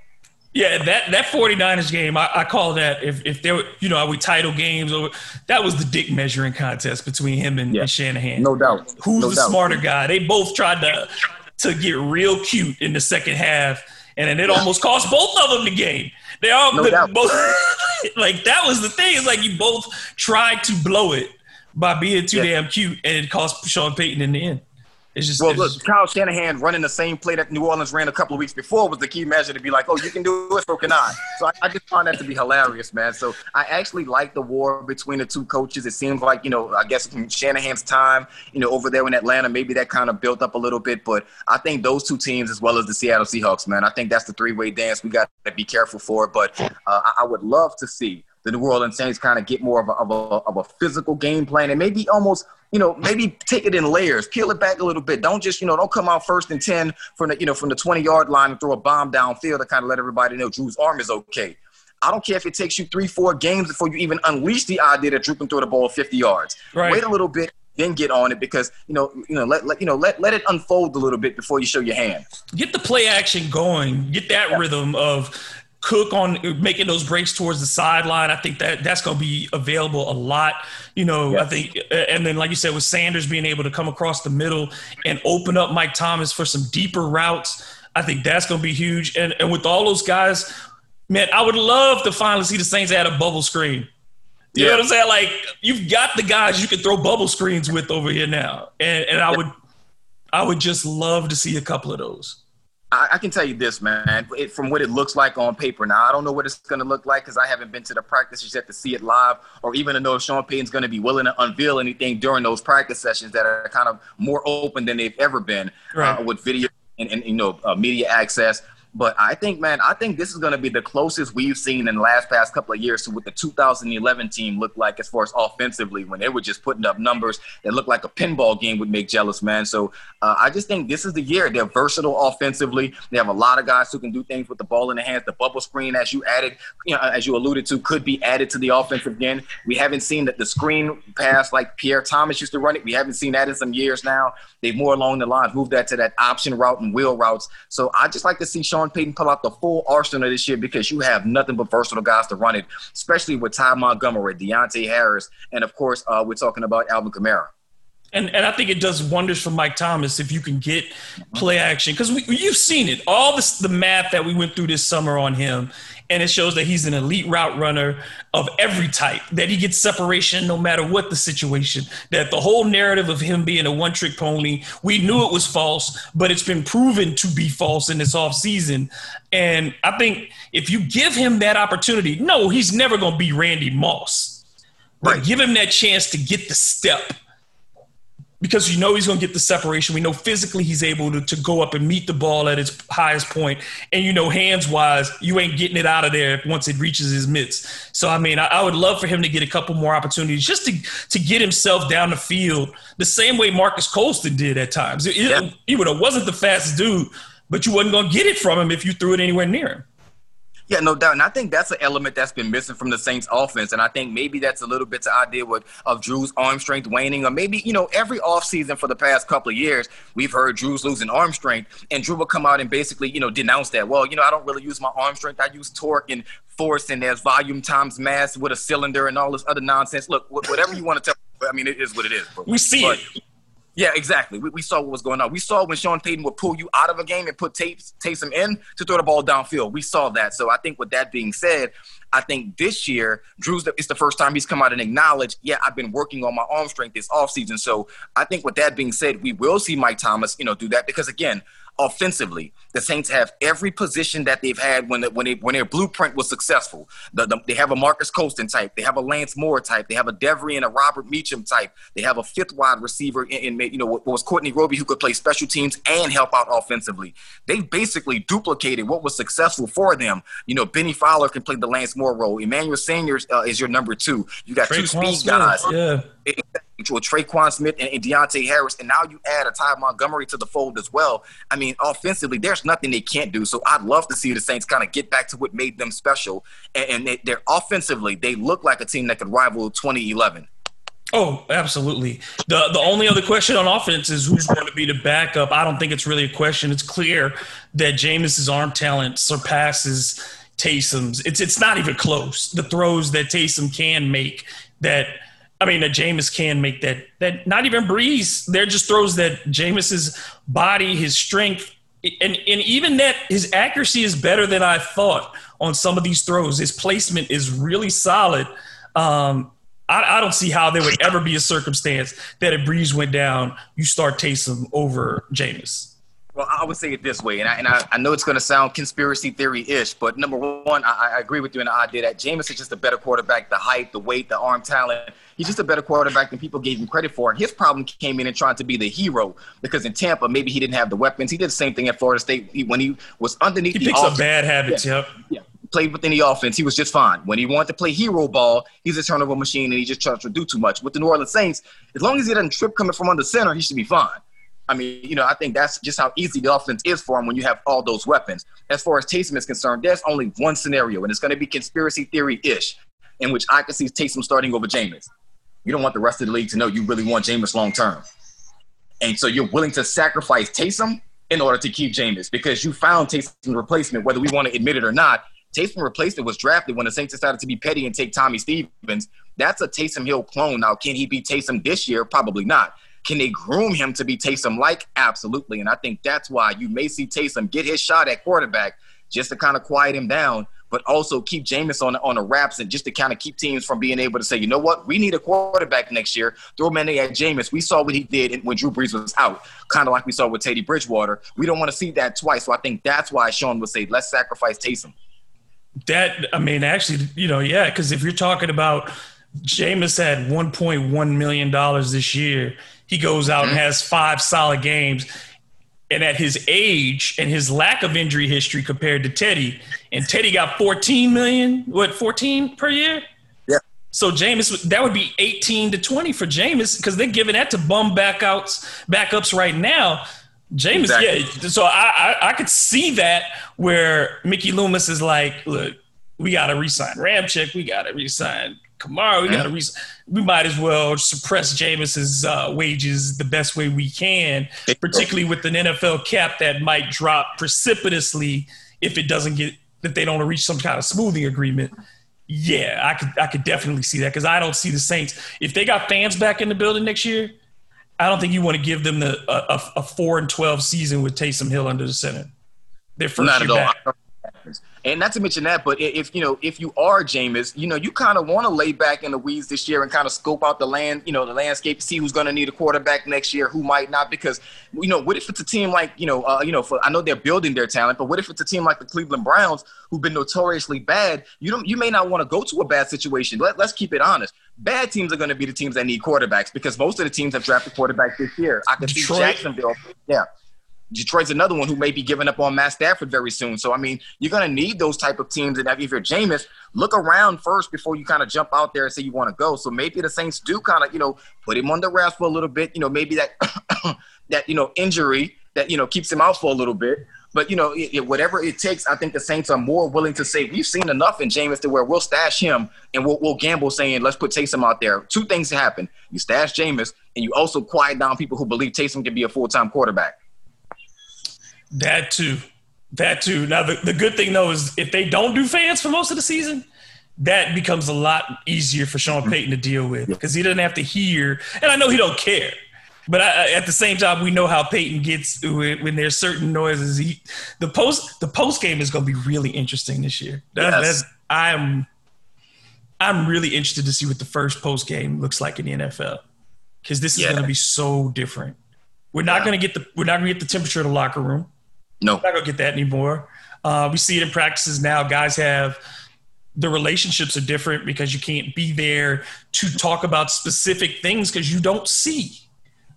Yeah, that that 49ers game, I, I, call that if if there were, you know, are we title games or that was the dick measuring contest between him and, yeah. and Shanahan. No doubt. Who's no the doubt. smarter guy? They both tried to to get real cute in the second half, and then it almost cost both of them the game. They all no both like that was the thing. It's like you both tried to blow it by being too yeah. damn cute, and it cost Sean Payton in the end. It's just well, it's look, just, Kyle Shanahan running the same play that New Orleans ran a couple of weeks before was the key measure to be like, oh, you can do it, so can I. So I, I just find that to be hilarious, man. So I actually like the war between the two coaches. It seems like, you know, I guess from Shanahan's time, you know, over there in Atlanta, maybe that kind of built up a little bit. But I think those two teams, as well as the Seattle Seahawks, man, I think that's the three way dance we got to be careful for. But uh, I, I would love to see the New Orleans Saints kind of get more of a, of a, of a physical game plan and maybe almost – you know, maybe take it in layers, peel it back a little bit. Don't just, you know, don't come out first and 10 from the, you know, from the 20 yard line and throw a bomb downfield to kind of let everybody know Drew's arm is okay. I don't care if it takes you three, four games before you even unleash the idea that Drew can throw the ball 50 yards. Right. Wait a little bit, then get on it because you know, you know, let, let you know, let, let it unfold a little bit before you show your hand. Get the play action going. Get that yeah. rhythm of Cook on making those breaks towards the sideline. I think that that's going to be available a lot. You know, yes. I think, and then like you said, with Sanders being able to come across the middle and open up Mike Thomas for some deeper routes, I think that's going to be huge. And and with all those guys, man, I would love to finally see the Saints add a bubble screen. You yeah. know what I'm saying? Like you've got the guys you can throw bubble screens with over here now, and and I would, I would just love to see a couple of those. I, I, can tell you this, man. It, from what it looks like on paper. Now, I don't know what it's going to look like because I haven't been to the practices yet to see it live, or even to know if Sean Payton's going to be willing to unveil anything during those practice sessions that are kind of more open than they've ever been uh, right. uh, with video and, and you know uh, media access. But I think, man, I think this is going to be the closest we've seen in the last past couple of years to what the 2011 team looked like as far as offensively when they were just putting up numbers that looked like a pinball game would make jealous, man. So uh, I just think this is the year. They're versatile offensively. They have a lot of guys who can do things with the ball in the hands. The bubble screen, as you added, you know, as you alluded to, could be added to the offense again. We haven't seen that the screen pass like Pierre Thomas used to run it. We haven't seen that in some years now. They've more along the line moved that to that option route and wheel routes. So I just like to see Sean Payton pull out the full arsenal this year because you have nothing but versatile guys to run it, especially with Ty Montgomery, Deonte Harris, and of course, uh, we're talking about Alvin Kamara. And, and I think it does wonders for Mike Thomas if you can get play action because you've seen it all this the math that we went through this summer on him and it shows that he's an elite route runner of every type that he gets separation no matter what the situation that the whole narrative of him being a one trick pony we knew it was false but it's been proven to be false in this off season and I think if you give him that opportunity no he's never going to be Randy Moss. But right. give him that chance to get the step because you know he's going to get the separation. We know physically he's able to, to go up and meet the ball at its highest point. And you know, hands wise, you ain't getting it out of there once it reaches his mitts. So, I mean, I, I, would love for him to get a couple more opportunities just to, to get himself down the field the same way Marques Colston did at times. It, yeah. He would have wasn't the fastest dude, but you wasn't going to get it from him if you threw it anywhere near him. Yeah, no doubt. And I think that's an element that's been missing from the Saints offense. And I think maybe that's a little bit the idea with, of Drew's arm strength waning. Or maybe, you know, every offseason for the past couple of years, we've heard Drew's losing arm strength. And Drew will come out and basically, you know, denounce that. Well, you know, I don't really use my arm strength. I use torque and force and there's volume times mass with a cylinder and all this other nonsense. Look, whatever you want to tell, I mean, it is what it is. But, we see but, it. Yeah, exactly. We, we, saw what was going on. We saw when Sean Payton would pull you out of a game and put tapes, Taysom in to throw the ball downfield. We saw that. So I think with that being said, I think this year, Drew's the, it's the first time he's come out and acknowledged, yeah, I've been working on my arm strength this offseason. So I think with that being said, we will see Mike Thomas, you know, do that because again, offensively, the Saints have every position that they've had when the, when they, when their blueprint was successful. The, the, they have a Marques Colston type, they have a Lance Moore type, they have a Devery and a Robert Meacham type, they have a fifth wide receiver in, in you know what was Courtney Roby who could play special teams and help out offensively. They basically duplicated what was successful for them. You know, Bennie Fowler can play the Lance Moore role. Emmanuel Sanders uh, is your number two. You got Trey two speed Smith, guys. Yeah with Tre'Quan Smith and, and Deonte Harris, and now you add a Ty Montgomery to the fold as well. I mean, offensively, there's nothing they can't do. So I'd love to see the Saints kind of get back to what made them special. And, and they, they're offensively, they look like a team that could rival 2011. Oh, absolutely. The the only other question on offense is who's going to be the backup. I don't think it's really a question. It's clear that Jameis's arm talent surpasses Taysom's. It's it's not even close. The throws that Taysom can make that – I mean, that Jameis can make that. That not even Brees. They're just throws that Jameis's body, his strength, and and even that his accuracy is better than I thought on some of these throws. His placement is really solid. Um, I, I, don't see how there would ever be a circumstance that if Brees went down, you start Taysom over Jameis. Well, I would say it this way, and I, and I, I know it's going to sound conspiracy theory ish, but number one, I, I, agree with you in the idea that Jameis is just a better quarterback. The height, the weight, the arm talent. He's just a better quarterback than people gave him credit for. And his problem came in and trying to be the hero because in Tampa, maybe he didn't have the weapons. He did the same thing at Florida State he, when he was underneath. He picks offense, up bad habits. Yeah, yep. Yeah played within the offense, he was just fine. When he wanted to play hero ball, he's a turnover machine and he just tries to do too much. With the New Orleans Saints, as long as he doesn't trip coming from under center, he should be fine. I mean, you know, I think that's just how easy the offense is for him when you have all those weapons. As far as Taysom is concerned, there's only one scenario, and it's going to be conspiracy theory ish, in which I can see Taysom starting over Jameis. You don't want the rest of the league to know you really want Jameis long term. And so you're willing to sacrifice Taysom in order to keep Jameis because you found Taysom's replacement, whether we want to admit it or not. Taysom replacement was drafted when the Saints decided to be petty and take Tommy Stevens. That's a Taysom Hill clone. Now, can he be Taysom this year? Probably not. Can they groom him to be Taysom like? Absolutely. And I think that's why you may see Taysom get his shot at quarterback just to kind of quiet him down, but also keep Jameis on, on the wraps and just to kind of keep teams from being able to say, you know what, we need a quarterback next year. Throw many at Jameis. We saw what he did when Drew Brees was out, kind of like we saw with Teddy Bridgewater. We don't want to see that twice. So I think that's why Sean would say, let's sacrifice Taysom. That, I mean, actually, you know, yeah, because if you're talking about Jameis had $1.1 million this year – he goes out mm-hmm. and has five solid games. And at his age and his lack of injury history compared to Teddy, and Teddy got 14 million, what, 14 per year? Yeah. So Jameis, that would be 18 to 20 for Jameis because they're giving that to bum backouts, backups right now. Jameis, exactly. yeah. So I, I, I could see that where Mickey Loomis is like, look, we got to resign Ramczyk, we got to resign Kamara, we got to re- we might as well suppress Jameis's uh, wages the best way we can, particularly with an NFL cap that might drop precipitously if it doesn't get if they don't reach some kind of smoothing agreement. Yeah, I could I could definitely see that because I don't see the Saints if they got fans back in the building next year. I don't think you want to give them the a, a four and twelve season with Taysom Hill under the center. Their first Not year back. And not to mention that, but if you know, if you are Jameis, you know, you kind of want to lay back in the weeds this year and kind of scope out the land, you know, the landscape, see who's going to need a quarterback next year, who might not. Because you know, what if it's a team like you know, uh, you know, for I know they're building their talent, but what if it's a team like the Cleveland Browns, who've been notoriously bad? You don't, you may not want to go to a bad situation. Let, let's keep it honest. Bad teams are going to be the teams that need quarterbacks because most of the teams have drafted quarterbacks this year. I can Detroit. see Jacksonville. Yeah. Detroit's another one who may be giving up on Matt Stafford very soon. So I mean, you're going to need those type of teams. And if you're Jameis, look around first before you kind of jump out there and say you want to go. So maybe the Saints do kind of you know put him on the wraps for a little bit. You know, maybe that that you know injury that you know keeps him out for a little bit. But you know, it, it, whatever it takes, I think the Saints are more willing to say we've seen enough in Jameis to where we'll stash him and we'll, we'll gamble saying let's put Taysom out there. Two things happen: you stash Jameis, and you also quiet down people who believe Taysom can be a full time quarterback. That too. That too. Now the, the good thing though is if they don't do fans for most of the season, that becomes a lot easier for Sean mm-hmm. Payton to deal with because he doesn't have to hear. And I know he don't care, but I, at the same time, we know how Payton gets when, there's certain noises. He the post the post game is going to be really interesting this year. That, yes. I'm I'm really interested to see what the first post game looks like in the NFL because this is yeah. going to be so different. We're not yeah. going to get the we're not going to get the temperature of the locker room No, not gonna get that anymore. Uh, we see it in practices now. Guys have the relationships are different because you can't be there to talk about specific things because you don't see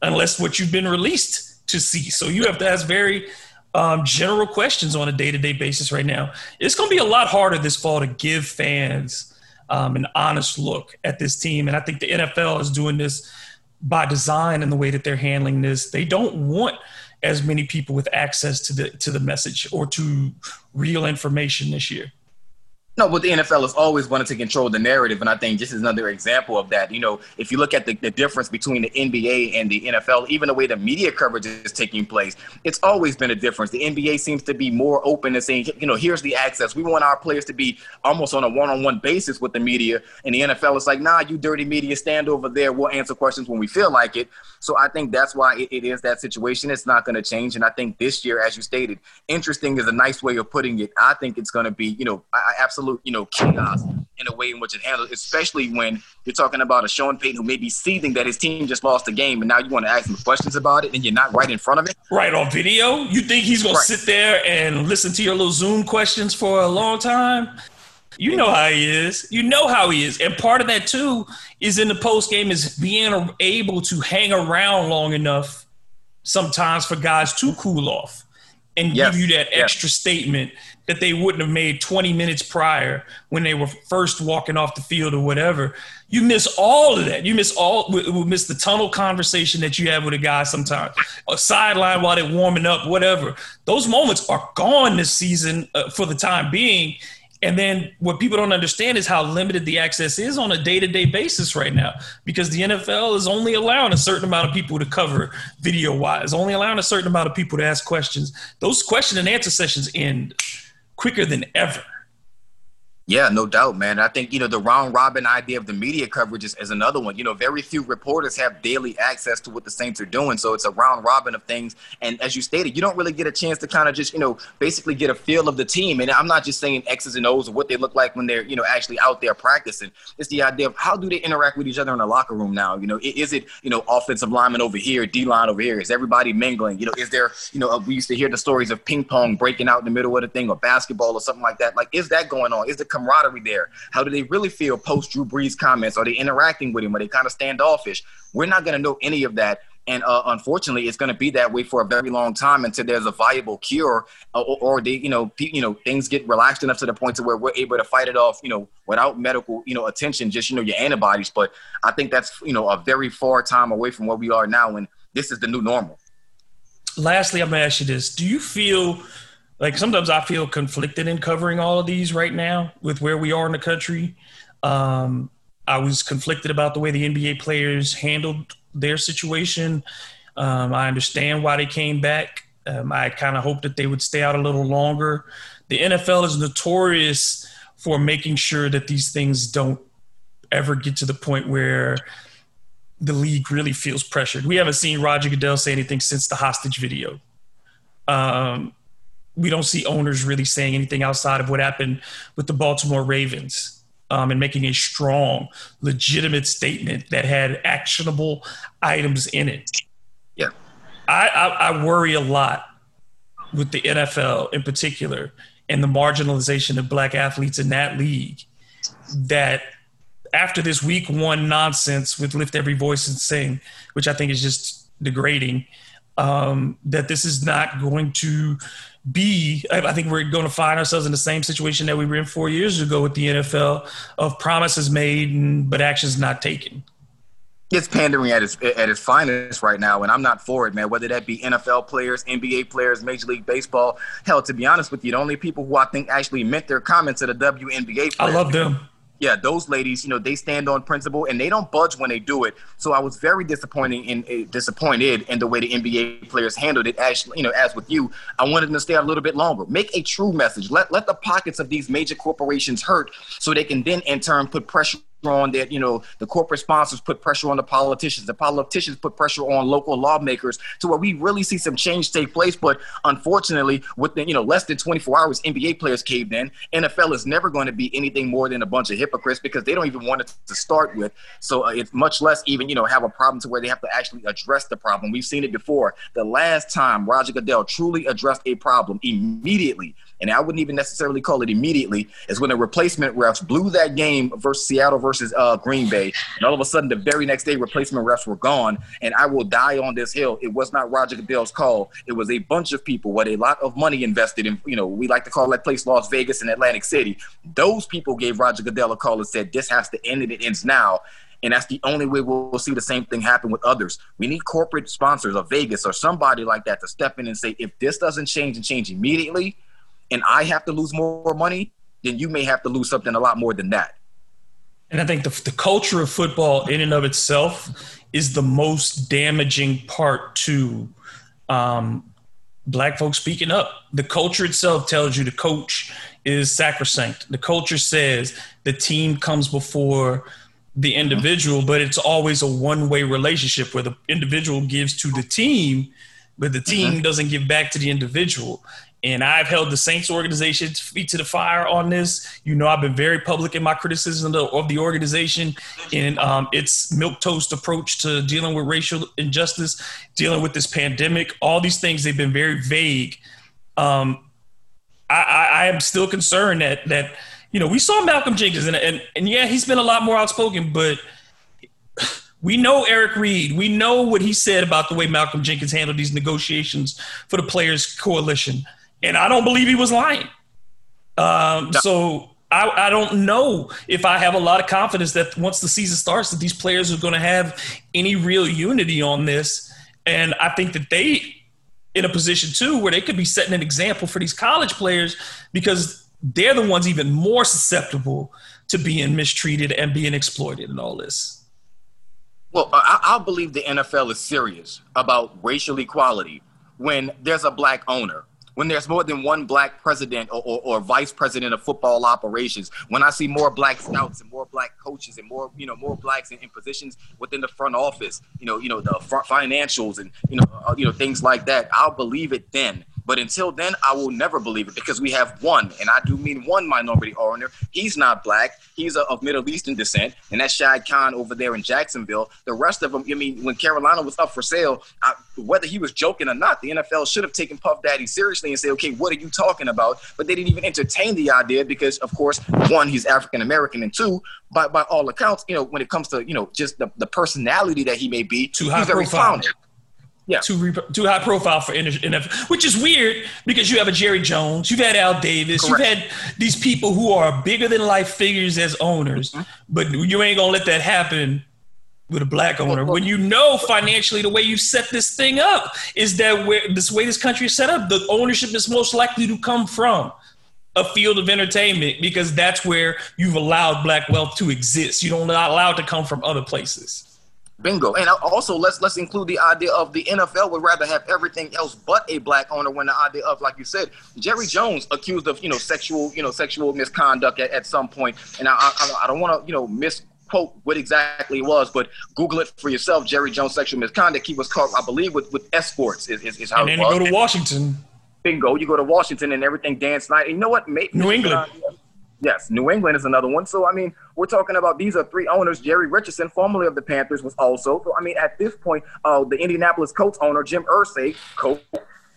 unless what you've been released to see. So you have to ask very um, general questions on a day to day basis right now. It's going to be a lot harder this fall to give fans um, an honest look at this team. And I think the NFL is doing this by design in the way that they're handling this. They don't want as many people with access to the to the message or to real information this year. No, but the NFL has always wanted to control the narrative, and I think this is another example of that. You know, if you look at the, the difference between the NBA and the NFL, even the way the media coverage is taking place, it's always been a difference. The NBA seems to be more open and saying, you know, here's the access. We want our players to be almost on a one-on-one basis with the media, and the NFL is like, nah, you dirty media, stand over there. We'll answer questions when we feel like it. So I think that's why it, it is that situation. It's not going to change, and I think this year, as you stated, interesting is a nice way of putting it. I think it's going to be, you know, I, I absolutely absolute, you know, chaos in a way in which it handles, especially when you're talking about a Sean Payton who may be seething that his team just lost a game and now you want to ask him questions about it and you're not right in front of it. Right on video. You think he's gonna right. sit there and listen to your little Zoom questions for a long time? You know how he is. You know how he is. And part of that too is in the post game is being able to hang around long enough sometimes for guys to cool off and yes. give you that extra yes. statement that they wouldn't have made 20 minutes prior when they were first walking off the field or whatever. You miss all of that. You miss all. We miss the tunnel conversation that you have with a guy sometimes, a sideline while they're warming up, whatever. Those moments are gone this season uh, for the time being, and then what people don't understand is how limited the access is on a day to day basis right now because the NFL is only allowing a certain amount of people to cover video wise, only allowing a certain amount of people to ask questions. Those question and answer sessions end quicker than ever. Yeah, no doubt, man. I think, you know, the round robin idea of the media coverage is, is, another one. You know, very few reporters have daily access to what the Saints are doing. So it's a round robin of things. And as you stated, you don't really get a chance to kind of just, you know, basically get a feel of the team. And I'm not just saying X's and O's or what they look like when they're, you know, actually out there practicing. It's the idea of how do they interact with each other in the locker room now? You know, is it, you know, offensive lineman over here, D line over here? Is everybody mingling? You know, is there, you know, uh, we used to hear the stories of ping pong breaking out in the middle of the thing or basketball or something like that. Like, is that going on? Is the camaraderie there? How do they really feel post Drew Brees comments? Are they interacting with him? Are they kind of standoffish? We're not going to know any of that. And uh, unfortunately, it's going to be that way for a very long time until there's a viable cure, uh, or, or, they, you know, you know, things get relaxed enough to the point to where we're able to fight it off, you know, without medical, you know, attention, just you know, your antibodies. But I think that's you know a very far time away from where we are now, and this is the new normal. Lastly, I'm going to ask you this: Do you feel like sometimes I feel conflicted in covering all of these right now with where we are in the country. Um, I was conflicted about the way the NBA players handled their situation. Um, I understand why they came back. Um, I kind of hoped that they would stay out a little longer. The NFL is notorious for making sure that these things don't ever get to the point where the league really feels pressured. We haven't seen Roger Goodell say anything since the hostage video. Um, we don't see owners really saying anything outside of what happened with the Baltimore Ravens um, and making a strong, legitimate statement that had actionable items in it. Yeah. I, I, I worry a lot with the NFL in particular and the marginalization of black athletes in that league that after this week one nonsense with lift every voice and sing, which I think is just degrading, um, that this is not going to be, I think we're going to find ourselves in the same situation that we were in four years ago with the NFL of promises made and, but actions not taken. It's pandering at its at its finest right now, and I'm not for it, man. Whether that be NFL players, NBA players, Major League Baseball, hell, to be honest with you, the only people who I think actually meant their comments are the WNBA players. I love them yeah, those ladies, you know, they stand on principle and they don't budge when they do it. So I was very disappointing in uh, disappointed in the way the NBA players handled it. As you know, as with you, I wanted them to stay a little bit longer. Make a true message. Let let the pockets of these major corporations hurt, so they can then in turn put pressure on that, you know, the corporate sponsors put pressure on the politicians. The politicians put pressure on local lawmakers to where we really see some change take place. But unfortunately, within, you know, less than 24 hours, NBA players caved in. NFL is never going to be anything more than a bunch of hypocrites because they don't even want it to start with. So uh, it's much less even, you know, have a problem to where they have to actually address the problem. We've seen it before. The last time Roger Goodell truly addressed a problem immediately and I wouldn't even necessarily call it immediately, is when the replacement refs blew that game versus Seattle versus uh, Green Bay. And all of a sudden, the very next day, replacement refs were gone. And I will die on this hill. It was not Roger Goodell's call. It was a bunch of people with a lot of money invested in, you know, we like to call that place Las Vegas and Atlantic City. Those people gave Roger Goodell a call and said, this has to end and it ends now. And that's the only way we'll see the same thing happen with others. We need corporate sponsors of Vegas or somebody like that to step in and say, if this doesn't change and change immediately, and I have to lose more money, then you may have to lose something a lot more than that. And I think the, the culture of football, in and of itself, is the most damaging part to um, black folks speaking up. The culture itself tells you the coach is sacrosanct. The culture says the team comes before the individual, but it's always a one way relationship where the individual gives to the team, but the team mm-hmm. doesn't give back to the individual. And I've held the Saints organization's feet to the fire on this. You know, I've been very public in my criticism of the organization and um, its milk toast approach to dealing with racial injustice, dealing with this pandemic. All these things they've been very vague. Um, I, I, I, am still concerned that that you know we saw Malcolm Jenkins and, and and yeah he's been a lot more outspoken, but we know Eric Reid. We know what he said about the way Malcolm Jenkins handled these negotiations for the Players Coalition and I don't believe he was lying. Um, no. So I, I, don't know if I have a lot of confidence that once the season starts, that these players are going to have any real unity on this. And I think that they in a position too where they could be setting an example for these college players because they're the ones even more susceptible to being mistreated and being exploited and all this. Well, I, I believe the NFL is serious about racial equality when there's a black owner when there's more than one black president or, or, or, vice president of football operations, when I see more black scouts and more black coaches and more, you know, more blacks in, in positions within the front office, you know, you know, the financials and, you know, uh, you know, things like that, I'll believe it then. But until then, I will never believe it because we have one, and I do mean one minority owner. He's not black. He's of Middle Eastern descent, and that's Shad Khan over there in Jacksonville. The rest of them, I mean, when Carolina was up for sale, I, whether he was joking or not, the NFL should have taken Puff Daddy seriously and say, okay, what are you talking about? But they didn't even entertain the idea because, of course, one, he's African American, and two, by, by all accounts, you know, when it comes to, you know, just the, the personality that he may be, Too he's very profile yeah. too, too high profile for NFL, which is weird because you have a Jerry Jones, you've had Al Davis, Correct. you've had these people who are bigger than life figures as owners, mm-hmm. but you ain't gonna let that happen with a black owner when you know financially the way you set this thing up is that where this way this country is set up, the ownership is most likely to come from a field of entertainment because that's where you've allowed black wealth to exist. You don't allow it to come from other places. Bingo. And also let's let's include the idea of the NFL would rather have everything else but a black owner when the idea of, like you said, Jerry Jones accused of, you know, sexual, you know, sexual misconduct at, at some point. And I I, I don't want to, you know, misquote what exactly it was, but Google it for yourself. Jerry Jones sexual misconduct. He was caught, I believe, with, with escorts is, is, is how and then you go to Washington. Bingo. You go to Washington and everything Dan Snyder. You know what? Maybe, New England. Yes, New England is another one. So I mean, we're talking about these are three owners. Jerry Richardson, formerly of the Panthers, was also. So I mean, at this point, uh, the Indianapolis Colts owner Jim Irsay, coach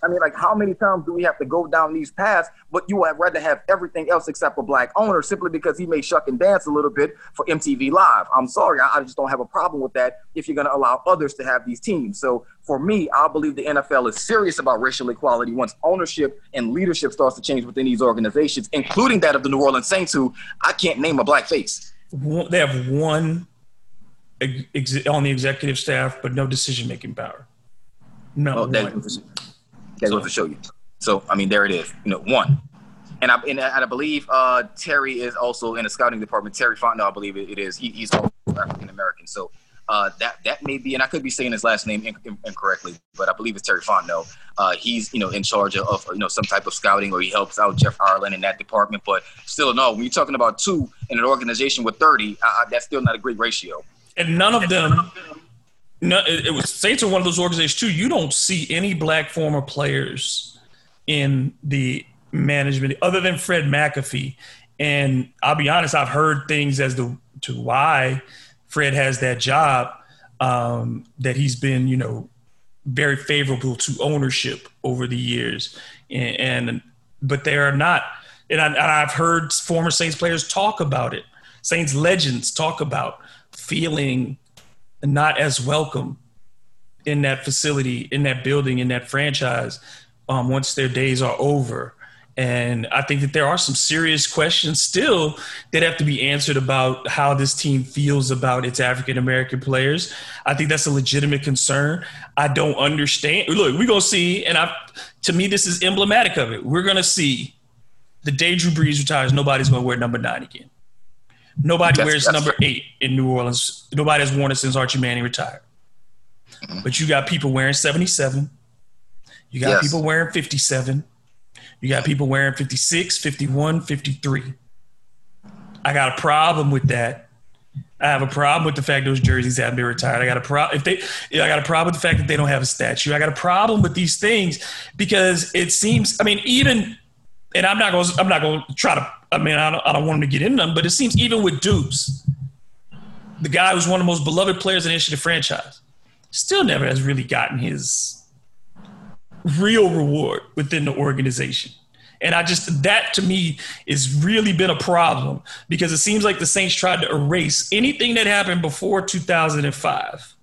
I mean, like, how many times do we have to go down these paths? But you would rather have everything else except a black owner simply because he may shuck and dance a little bit for MTV Live. I'm sorry, I, I just don't have a problem with that if you're going to allow others to have these teams. So for me, I believe the NFL is serious about racial equality once ownership and leadership starts to change within these organizations, including that of the New Orleans Saints, who I can't name a black face. They have one ex- on the executive staff, but no oh, decision making power. No. Oh, that goes to show you. So I mean, there it is. You know, one. And I, and I believe uh, Terry is also in the scouting department. Terry Fontenot, I believe it is. He, he's African American. So uh, that that may be, and I could be saying his last name incorrectly, but I believe it's Terry Fontenot. Uh, he's you know in charge of, of, you know some type of scouting, or he helps out Jeff Ireland in that department. But still, no, when you're talking about two in an organization with 30, uh, that's still not a great ratio. And none of them. No, it, it was Saints are one of those organizations too. You don't see any black former players in the management other than Fred McAfee. And I'll be honest, I've heard things as to, to why Fred has that job, um, that he's been, you know, very favorable to ownership over the years. And, and but they are not. And, I, I've heard former Saints players talk about it. Saints legends talk about feeling not as welcome in that facility, in that building, in that franchise um, once their days are over. And I think that there are some serious questions still that have to be answered about how this team feels about its African American players. I think that's a legitimate concern. I don't understand. Look, we're gonna see, and I, to me, this is emblematic of it. We're gonna see the day Drew Brees retires. Nobody's gonna wear number nine again. Nobody that's, wears that's number eight in New Orleans. Nobody has worn it since Archie Manning retired. Mm-hmm. But you got people wearing 77. You got yes. people wearing 57. You got people wearing 56, 51, 53. I got a problem with that. I have a problem with the fact those jerseys haven't been retired. I got a problem if they. I got a problem with the fact that they don't have a statue. I got a problem with these things because it seems. I mean, even, and I'm not going. I'm not going to try to. I mean, I don't, I don't want him to get in them, but it seems even with Deuce, the guy who's one of the most beloved players in the history of the franchise, still never has really gotten his real reward within the organization. And I just, that to me is really been a problem because it seems like the Saints tried to erase anything that happened before 2005.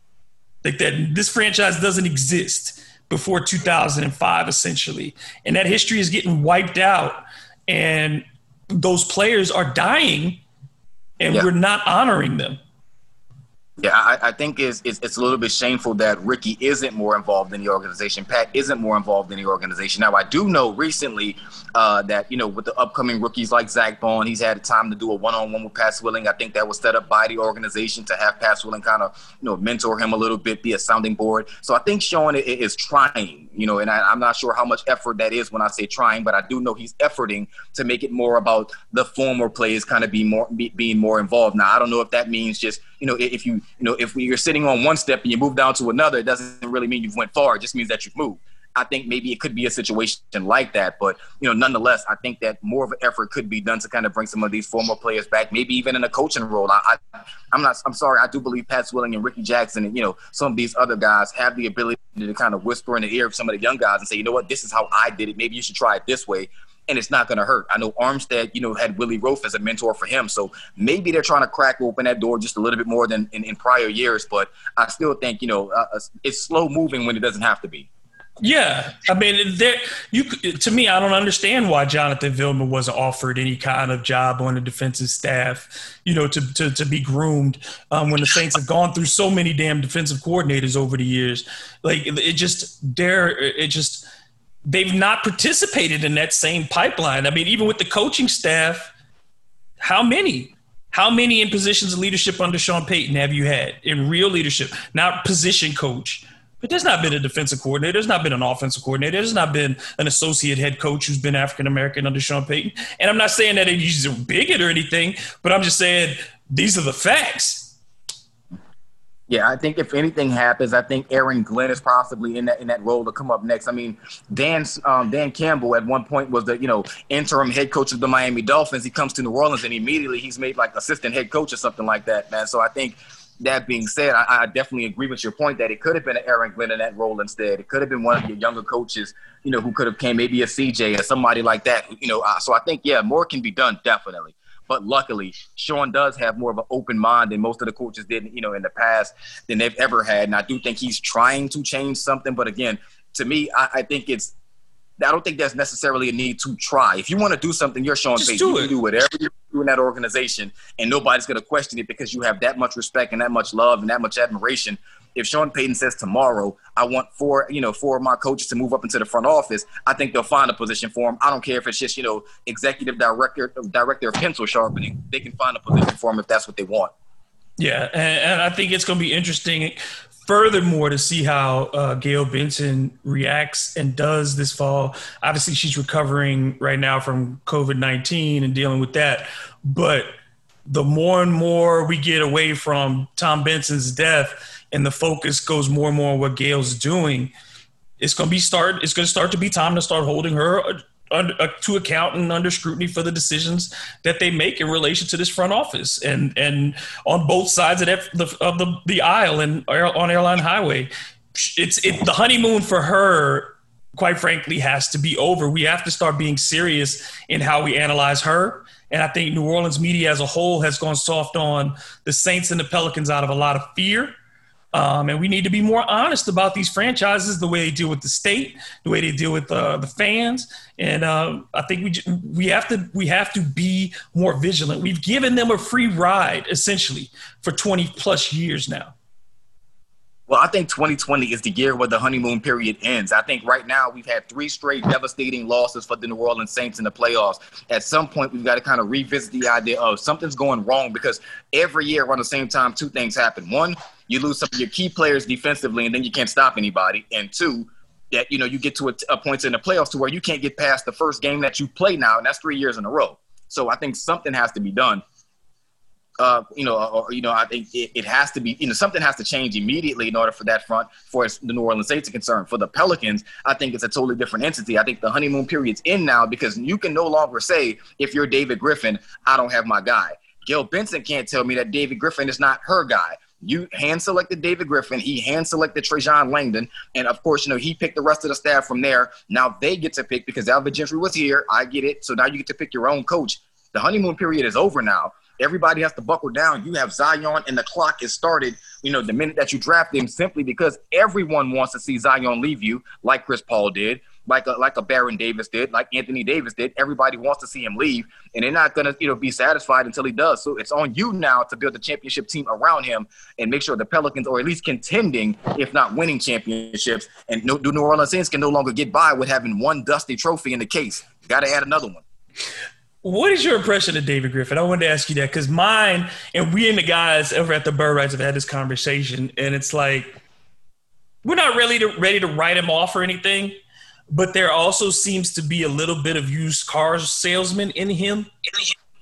Like that, this franchise doesn't exist before 2005, essentially. And that history is getting wiped out. And those players are dying and yeah. we're not honoring them. Yeah, I, I think it's, it's, it's a little bit shameful that Ricky isn't more involved in the organization. Pat isn't more involved in the organization. Now, I do know recently uh, that you know with the upcoming rookies like Zach Baun, he's had time to do a one-on-one with Pat Swilling. I think that was set up by the organization to have Pat Swilling kind of you know mentor him a little bit, be a sounding board. So I think Sean is trying, you know, and I, I'm not sure how much effort that is when I say trying, but I do know he's efforting to make it more about the former players kind of be more be, being more involved. Now, I don't know if that means just you know if you you know if you're sitting on one step and you move down to another, it doesn't really mean you've went far. It just means that you've moved. I think maybe it could be a situation like that. But you know, nonetheless, I think that more of an effort could be done to kind of bring some of these former players back, maybe even in a coaching role. I, I am not. I'm sorry. I do believe Pat Swilling and Ricky Jackson and you know some of these other guys have the ability to kind of whisper in the ear of some of the young guys and say, you know what, this is how I did it. Maybe you should try it this way and it's not going to hurt. I know Armstead, you know, had Willie Roaf as a mentor for him, so maybe they're trying to crack open that door just a little bit more than in, in prior years. But I still think, you know, uh, it's slow moving when it doesn't have to be. Yeah, I mean, there you to me, I don't understand why Jonathan Vilma wasn't offered any kind of job on the defensive staff, you know, to to, to be groomed um, when the Saints have gone through so many damn defensive coordinators over the years. Like it just, there, it just they've not participated in that same pipeline. I mean, even with the coaching staff, how many? How many in positions of leadership under Sean Payton have you had in real leadership, not position coach? But there's not been a defensive coordinator. There's not been an offensive coordinator. There's not been an associate head coach who's been African American under Sean Payton. And I'm not saying that he's a bigot or anything, but I'm just saying these are the facts. Yeah, I think if anything happens, I think Aaron Glenn is possibly in that in that role to come up next. I mean, Dan um, Dan Campbell at one point was the you know interim head coach of the Miami Dolphins. He comes to New Orleans and immediately he's made like assistant head coach or something like that, man. So I think that being said, I, I, definitely agree with your point that it could have been Aaron Glenn in that role instead. It could have been one of your younger coaches, you know, who could have came maybe a CJ or somebody like that, you know. Uh, so I think yeah, more can be done definitely. But luckily, Sean does have more of an open mind than most of the coaches did, you know, in the past than they've ever had. And I do think he's trying to change something. But again, to me, I, I think it's I don't think there's necessarily a need to try. If you want to do something, you're Sean Payton. You can do whatever you do in that organization, and nobody's going to question it because you have that much respect and that much love and that much admiration. If Sean Payton says tomorrow, I want four, you know, four of my coaches to move up into the front office, I think they'll find a position for him. I don't care if it's just, you know, executive director, director of pencil sharpening. They can find a position for him if that's what they want. Yeah, and, and I think it's going to be interesting. Furthermore, to see how uh, Gayle Benson reacts and does this fall. Obviously, she's recovering right now from COVID nineteen and dealing with that. But the more and more we get away from Tom Benson's death, and the focus goes more and more on what Gayle's doing, it's going to be start. It's going to start to be time to start holding her under, uh, to account and under scrutiny for the decisions that they make in relation to this front office and and on both sides of, the, of the, the aisle and on airline highway. It's it, the honeymoon for her quite frankly has to be over. We have to start being serious in how we analyze her. And i think new orleans media as a whole has gone soft on the saints and the pelicans out of a lot of fear um, and we need to be more honest about these franchises, the way they deal with the state, the way they deal with uh, the fans. And um, I think we we have to we have to be more vigilant. We've given them a free ride essentially for 20 plus years now. Well, I think 2020 is the year where the honeymoon period ends. I think right now we've had three straight devastating losses for the New Orleans Saints in the playoffs. At some point, we've got to kind of revisit the idea of something's going wrong because every year around the same time, two things happen. One, you lose some of your key players defensively, and then you can't stop anybody. And two, that you know you get to a, a point in the playoffs to where you can't get past the first game that you play now, and that's three years in a row. So I think something has to be done uh, you know, or, you know, I think it, it, has to be, you know, something has to change immediately in order for that front, for the New Orleans Saints are concerned. For the Pelicans, I think it's a totally different entity. I think the honeymoon period's in now because you can no longer say, if you're David Griffin, I don't have my guy. Gayle Benson can't tell me that David Griffin is not her guy. You hand selected David Griffin. He hand selected Trajan Langdon. And of course, you know, he picked the rest of the staff from there. Now they get to pick because Alvin Gentry was here. I get it. So now you get to pick your own coach. The honeymoon period is over now. Everybody has to buckle down. You have Zion, and the clock is started. You know, the minute that you draft him, simply because everyone wants to see Zion leave you, like Chris Paul did, like a like a Baron Davis did, like Anthony Davis did. Everybody wants to see him leave, and they're not gonna you know be satisfied until he does. So it's on you now to build a championship team around him and make sure the Pelicans are at least contending, if not winning championships. And the New Orleans Saints can no longer get by with having one dusty trophy in the case. Got to add another one. What is your impression of David Griffin? I wanted to ask you that because mine and we and the guys over at the Bird Rights have had this conversation, and it's like we're not really ready to write him off or anything, but there also seems to be a little bit of used car salesman in him.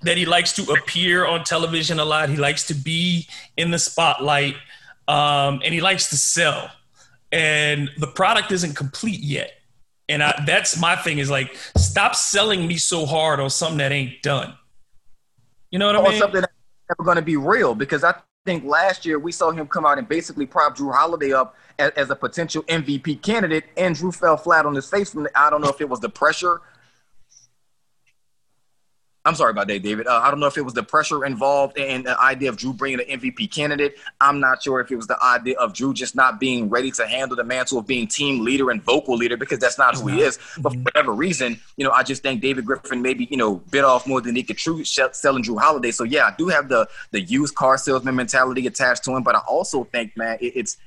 That he likes to appear on television a lot. He likes to be in the spotlight, um, and he likes to sell. And the product isn't complete yet. And I, that's my thing is like, stop selling me so hard on something that ain't done. You know what I mean? something that's never going to be real because I think last year we saw him come out and basically prop Jrue Holiday up as, as, a potential MVP candidate, and Jrue fell flat on his face. From the, I don't know if it was the pressure I'm sorry about that, David. Uh, I don't know if it was the pressure involved in the idea of Jrue bringing an MVP candidate. I'm not sure if it was the idea of Jrue just not being ready to handle the mantle of being team leader and vocal leader because that's not who he is. But for whatever reason, you know, I just think David Griffin maybe you know bit off more than he could chew selling Jrue Holiday. So yeah, I do have the the used car salesman mentality attached to him, but I also think, man, it, it's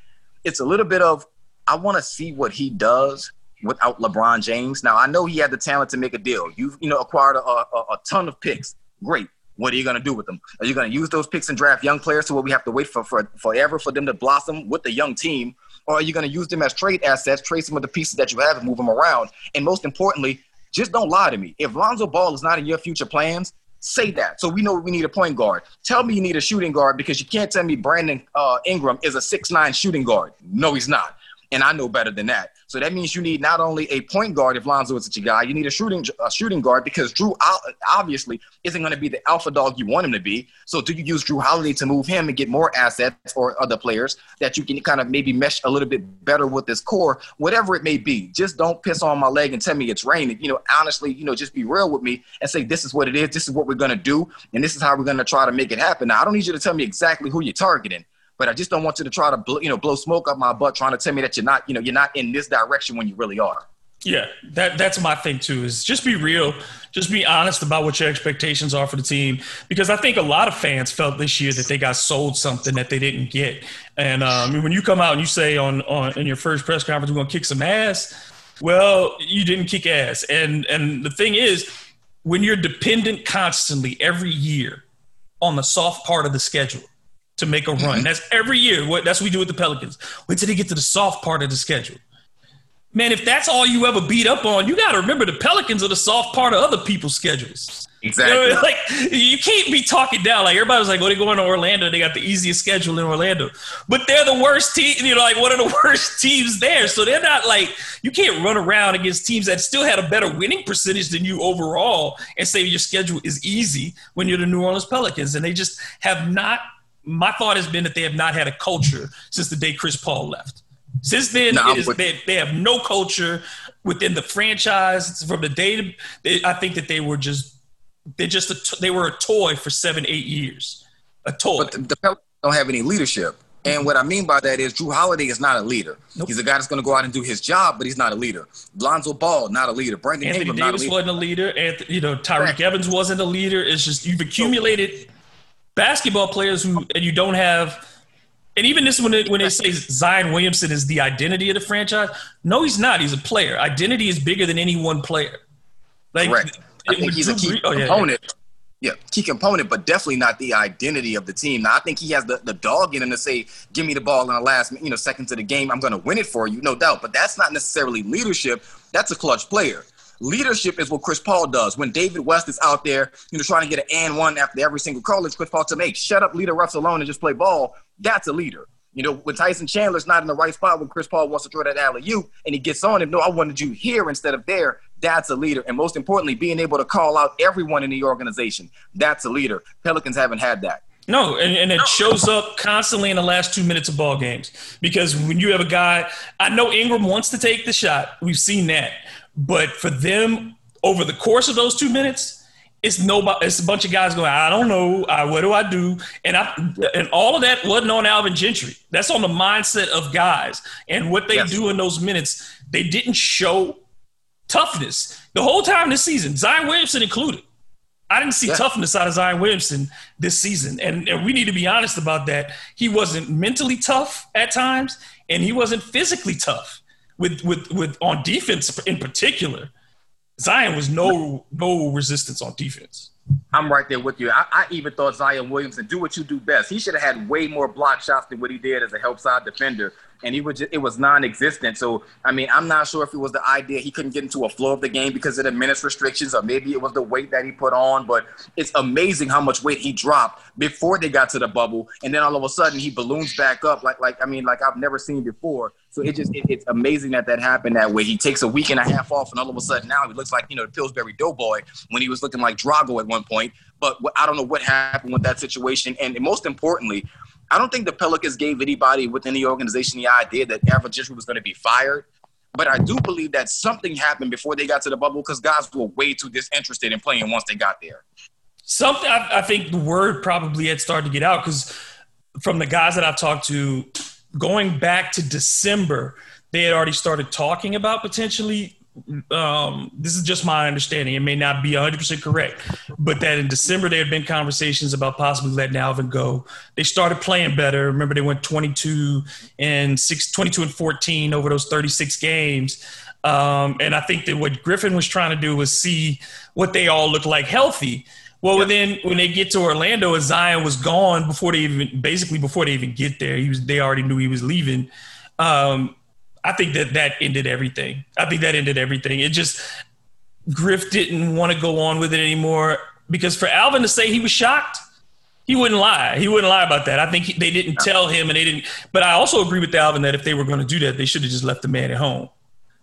it's a little bit of I want to see what he does without LeBron James. Now I know he had the talent to make a deal. You've you know acquired a, a, a ton of picks. Great. What are you going to do with them? Are you going to use those picks and draft young players to where we have to wait for, for forever for them to blossom with the young team? Or are you going to use them as trade assets, trade some of the pieces that you have and move them around? And most importantly, just don't lie to me. If Lonzo Ball is not in your future plans, say that. So we know we need a point guard. Tell me you need a shooting guard because you can't tell me Brandon uh, Ingram is a six nine shooting guard. No, he's not. And I know better than that. So that means you need not only a point guard if Lonzo is a guy, you need a shooting a shooting guard because Jrue obviously isn't going to be the alpha dog you want him to be. So do you use Jrue Holiday to move him and get more assets or other players that you can kind of maybe mesh a little bit better with this core, whatever it may be. Just don't piss on my leg and tell me it's raining. You know, honestly, you know, just be real with me and say this is what it is, this is what we're going to do, and this is how we're going to try to make it happen. Now, I don't need you to tell me exactly who you're targeting but I just don't want you to try to blow, you know blow smoke up my butt trying to tell me that you're not you know you're not in this direction when you really are. Yeah, that that's my thing too. Is just be real, just be honest about what your expectations are for the team. Because I think a lot of fans felt this year that they got sold something that they didn't get. And um, when you come out and you say on on in your first press conference we're gonna kick some ass, well, you didn't kick ass. And and the thing is, when you're dependent constantly every year on the soft part of the schedule, to make a run. That's every year. What that's what we do with the Pelicans. Wait till they get to the soft part of the schedule. Man, if that's all you ever beat up on, you got to remember the Pelicans are the soft part of other people's schedules. Exactly. You know, like you can't be talking down. Like everybody was like, "Oh, they're going to Orlando. They got the easiest schedule in Orlando," but they're the worst team. You know, like one of the worst teams there. So they're not like you can't run around against teams that still had a better winning percentage than you overall and say your schedule is easy when you're the New Orleans Pelicans. And they just have not. My thought has been that they have not had a culture since the day Chris Paul left. Since then, no, they, they have no culture within the franchise. From the day, they, I think that they were just they just a, they were a toy for seven, eight years. A toy. But the, the Pelicans don't have any leadership. And mm-hmm. what I mean by that is Jrue Holiday is not a leader. Nope. He's a guy that's going to go out and do his job, but he's not a leader. Lonzo Ball, not a leader. Brandon Anthony Ingram, Davis not a wasn't a leader. Anthony, you know, Tyreke right. Evans wasn't a leader. It's just you've accumulated basketball players who, and you don't have – and even this when they, when they say Zion Williamson is the identity of the franchise, no, he's not. He's a player. Identity is bigger than any one player. Like, Correct. I think he's a key oh, yeah, component. Yeah. yeah, key component, but definitely not the identity of the team. Now, I think he has the, the dog in him to say, "Give me the ball in the last you know seconds of the game. I'm going to win it for you, no doubt." But that's not necessarily leadership. That's a clutch player. Leadership is what Chris Paul does. When David West is out there, you know, trying to get an and one after every single call, it's Chris Paul to make. Shut up, leader refs alone and just play ball. That's a leader. You know, when Tyson Chandler's not in the right spot, when Chris Paul wants to throw that alley-oop and he gets on him, no, I wanted you here instead of there. That's a leader. And most importantly, being able to call out everyone in the organization. That's a leader. Pelicans haven't had that. No, and, and, it shows up constantly in the last two minutes of ball games because when you have a guy, I know Ingram wants to take the shot. We've seen that. But for them, over the course of those two minutes, it's nobody. It's a bunch of guys going. I don't know. I, what do I do? And I and all of that wasn't on Alvin Gentry. That's on the mindset of guys and what they yes. do in those minutes. They didn't show toughness the whole time this season. Zion Williamson included. I didn't see yeah. toughness out of Zion Williamson this season, and, and we need to be honest about that. He wasn't mentally tough at times, and he wasn't physically tough with with with on defense in particular. Zion was no no resistance on defense. I'm right there with you. I, I, even thought Zion Williamson do what you do best. He should have had way more block shots than what he did as a help side defender and he was just, it was non-existent. So I mean, I'm not sure if it was the idea he couldn't get into a flow of the game because of the minutes restrictions, or maybe it was the weight that he put on. But it's amazing how much weight he dropped before they got to the bubble, and then all of a sudden he balloons back up like like I mean like I've never seen before. So it just it, it's amazing that that happened that way. He takes a week and a half off, and all of a sudden now he looks like you know the Pillsbury Doughboy when he was looking like Drago at one point. But I don't know what happened with that situation, and most importantly, I don't think the Pelicans gave anybody within the organization the idea that Gentry was going to be fired. But I do believe that something happened before they got to the bubble because guys were way too disinterested in playing once they got there. Something I, I think the word probably had started to get out because from the guys that I've talked to, going back to December, they had already started talking about potentially um, this is just my understanding. It may not be 100% correct, but that in December there had been conversations about possibly letting Alvin go. They started playing better. Remember, they went 22 and six, 22 and 14 over those 36 games. Um, and I think that what Griffin was trying to do was see what they all look like healthy. Well, yep. then when they get to Orlando, and Zion was gone before they even basically before they even get there. He was they already knew he was leaving. Um, I think that that ended everything. I think that ended everything. It just Griff didn't want to go on with it anymore because for Alvin to say he was shocked, he wouldn't lie. He wouldn't lie about that. I think he, they didn't tell him, and they didn't. But I also agree with Alvin that if they were going to do that, they should have just left the man at home.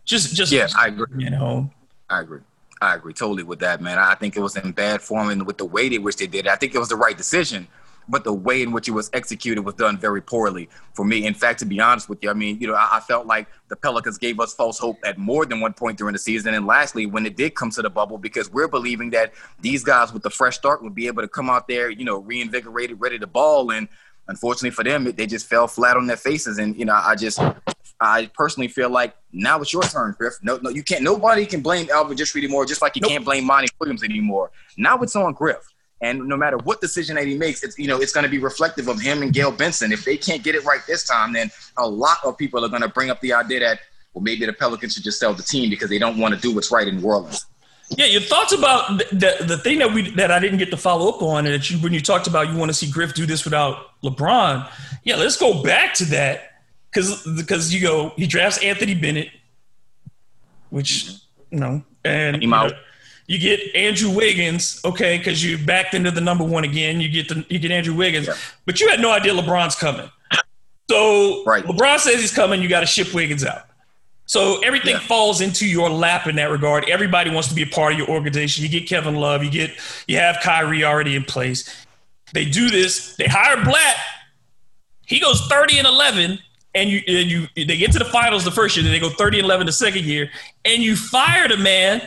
Just, just yeah, I agree. Man at home. I agree. I agree totally with that, man. I think it was in bad form, and with the way in which they did it, I think it was the right decision but the way in which it was executed was done very poorly for me. In fact, to be honest with you, I mean, you know, I, I, felt like the Pelicans gave us false hope at more than one point during the season. And lastly, when it did come to the bubble, because we're believing that these guys with the fresh start would be able to come out there, you know, reinvigorated, ready to ball. And unfortunately for them, they just fell flat on their faces. And, you know, I just, I personally feel like now it's your turn, Griff. No, no, you can't. Nobody can blame Alvin Gentry anymore, just like you nope. can't blame Monty Williams anymore. Now it's on Griff. And no matter what decision that he makes, it's you know it's going to be reflective of him and Gayle Benson. If they can't get it right this time, then a lot of people are going to bring up the idea that well maybe the Pelicans should just sell the team because they don't want to do what's right in New Orleans. Yeah, your thoughts about the, the, the thing that we that I didn't get to follow up on and that you when you talked about you want to see Griff do this without LeBron. Yeah, let's go back to that because because you go he drafts Anthony Bennett, which you know, and you, know, you get Andrew Wiggins, okay, because you backed into the number one again. You get the you get Andrew Wiggins, yeah. but you had no idea LeBron's coming. So right. LeBron says he's coming. You got to ship Wiggins out. So everything yeah. falls into your lap in that regard. Everybody wants to be a part of your organization. You get Kevin Love. You get you have Kyrie already in place. They do this. They hire Blatt. He goes thirty and eleven, and you and you they get to the finals the first year. Then they go thirty and eleven the second year, and you fired a man.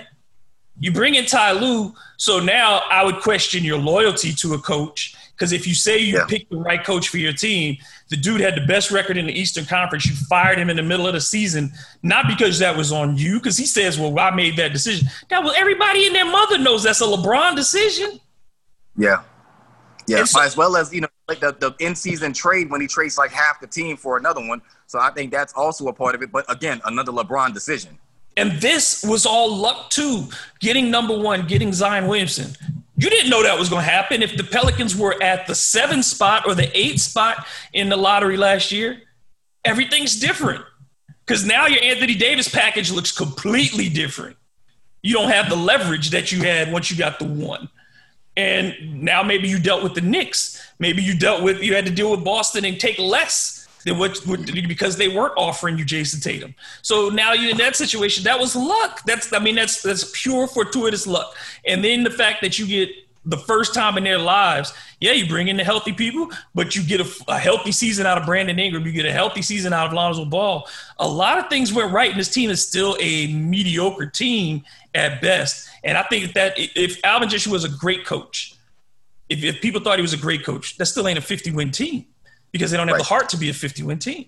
You bring in Ty Lue. So now I would question your loyalty to a coach because if you say you yeah. picked the right coach for your team, the dude had the best record in the Eastern Conference. You fired him in the middle of the season, not because that was on you, because he says, "Well, I made that decision." That was everybody and their mother knows that's a LeBron decision. Yeah, yeah. So, as well as you know, like the the in season trade when he trades like half the team for another one. So I think that's also a part of it. But again, another LeBron decision. And this was all luck too. Getting number one, getting Zion Williamson. You didn't know that was going to happen. If the Pelicans were at the seven spot or the eight spot in the lottery last year, everything's different. Because now your Anthony Davis package looks completely different. You don't have the leverage that you had once you got the one. And now maybe you dealt with the Knicks. Maybe you dealt with, you had to deal with Boston and take less than what, because they weren't offering you Jayson Tatum. So now you're in that situation. That was luck. That's I mean that's that's pure fortuitous luck. And then the fact that you get the first time in their lives, yeah, you bring in the healthy people, but you get a, a, healthy season out of Brandon Ingram. You get a healthy season out of Lonzo Ball. A lot of things went right, and this team is still a mediocre team at best. And I think that if Alvin Gentry was a great coach, if, if people thought he was a great coach, that still ain't a 50 win team because they don't have right. the heart to be a 50 win team.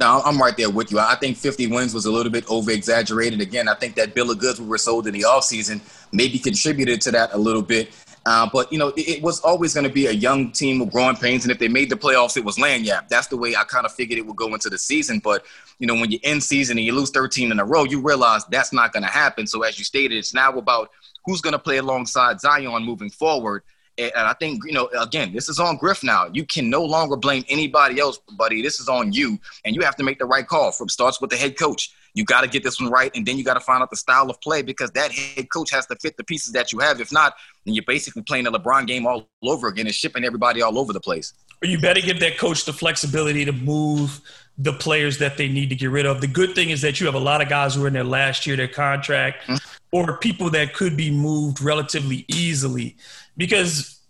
No, I'm right there with you. I think 50 wins was a little bit over exaggerated. Again, I think that bill of goods we were sold in the offseason maybe contributed to that a little bit. Uh, but, you know, it, it was always going to be a young team with growing pains. And if they made the playoffs, it was lagniappe. That's the way I kind of figured it would go into the season. But, you know, when you end season and you lose 13 in a row, you realize that's not going to happen. So, as you stated, it's now about who's going to play alongside Zion moving forward. And I think, you know, again, this is on Griff now. You can no longer blame anybody else, buddy. This is on you. And you have to make the right call. From starts with the head coach. You got to get this one right. And then you got to find out the style of play because that head coach has to fit the pieces that you have. If not, then you're basically playing a LeBron game all over again and shipping everybody all over the place. You better give that coach the flexibility to move the players that they need to get rid of. The good thing is that you have a lot of guys who are in their last year, their contract, mm-hmm. or people that could be moved relatively easily because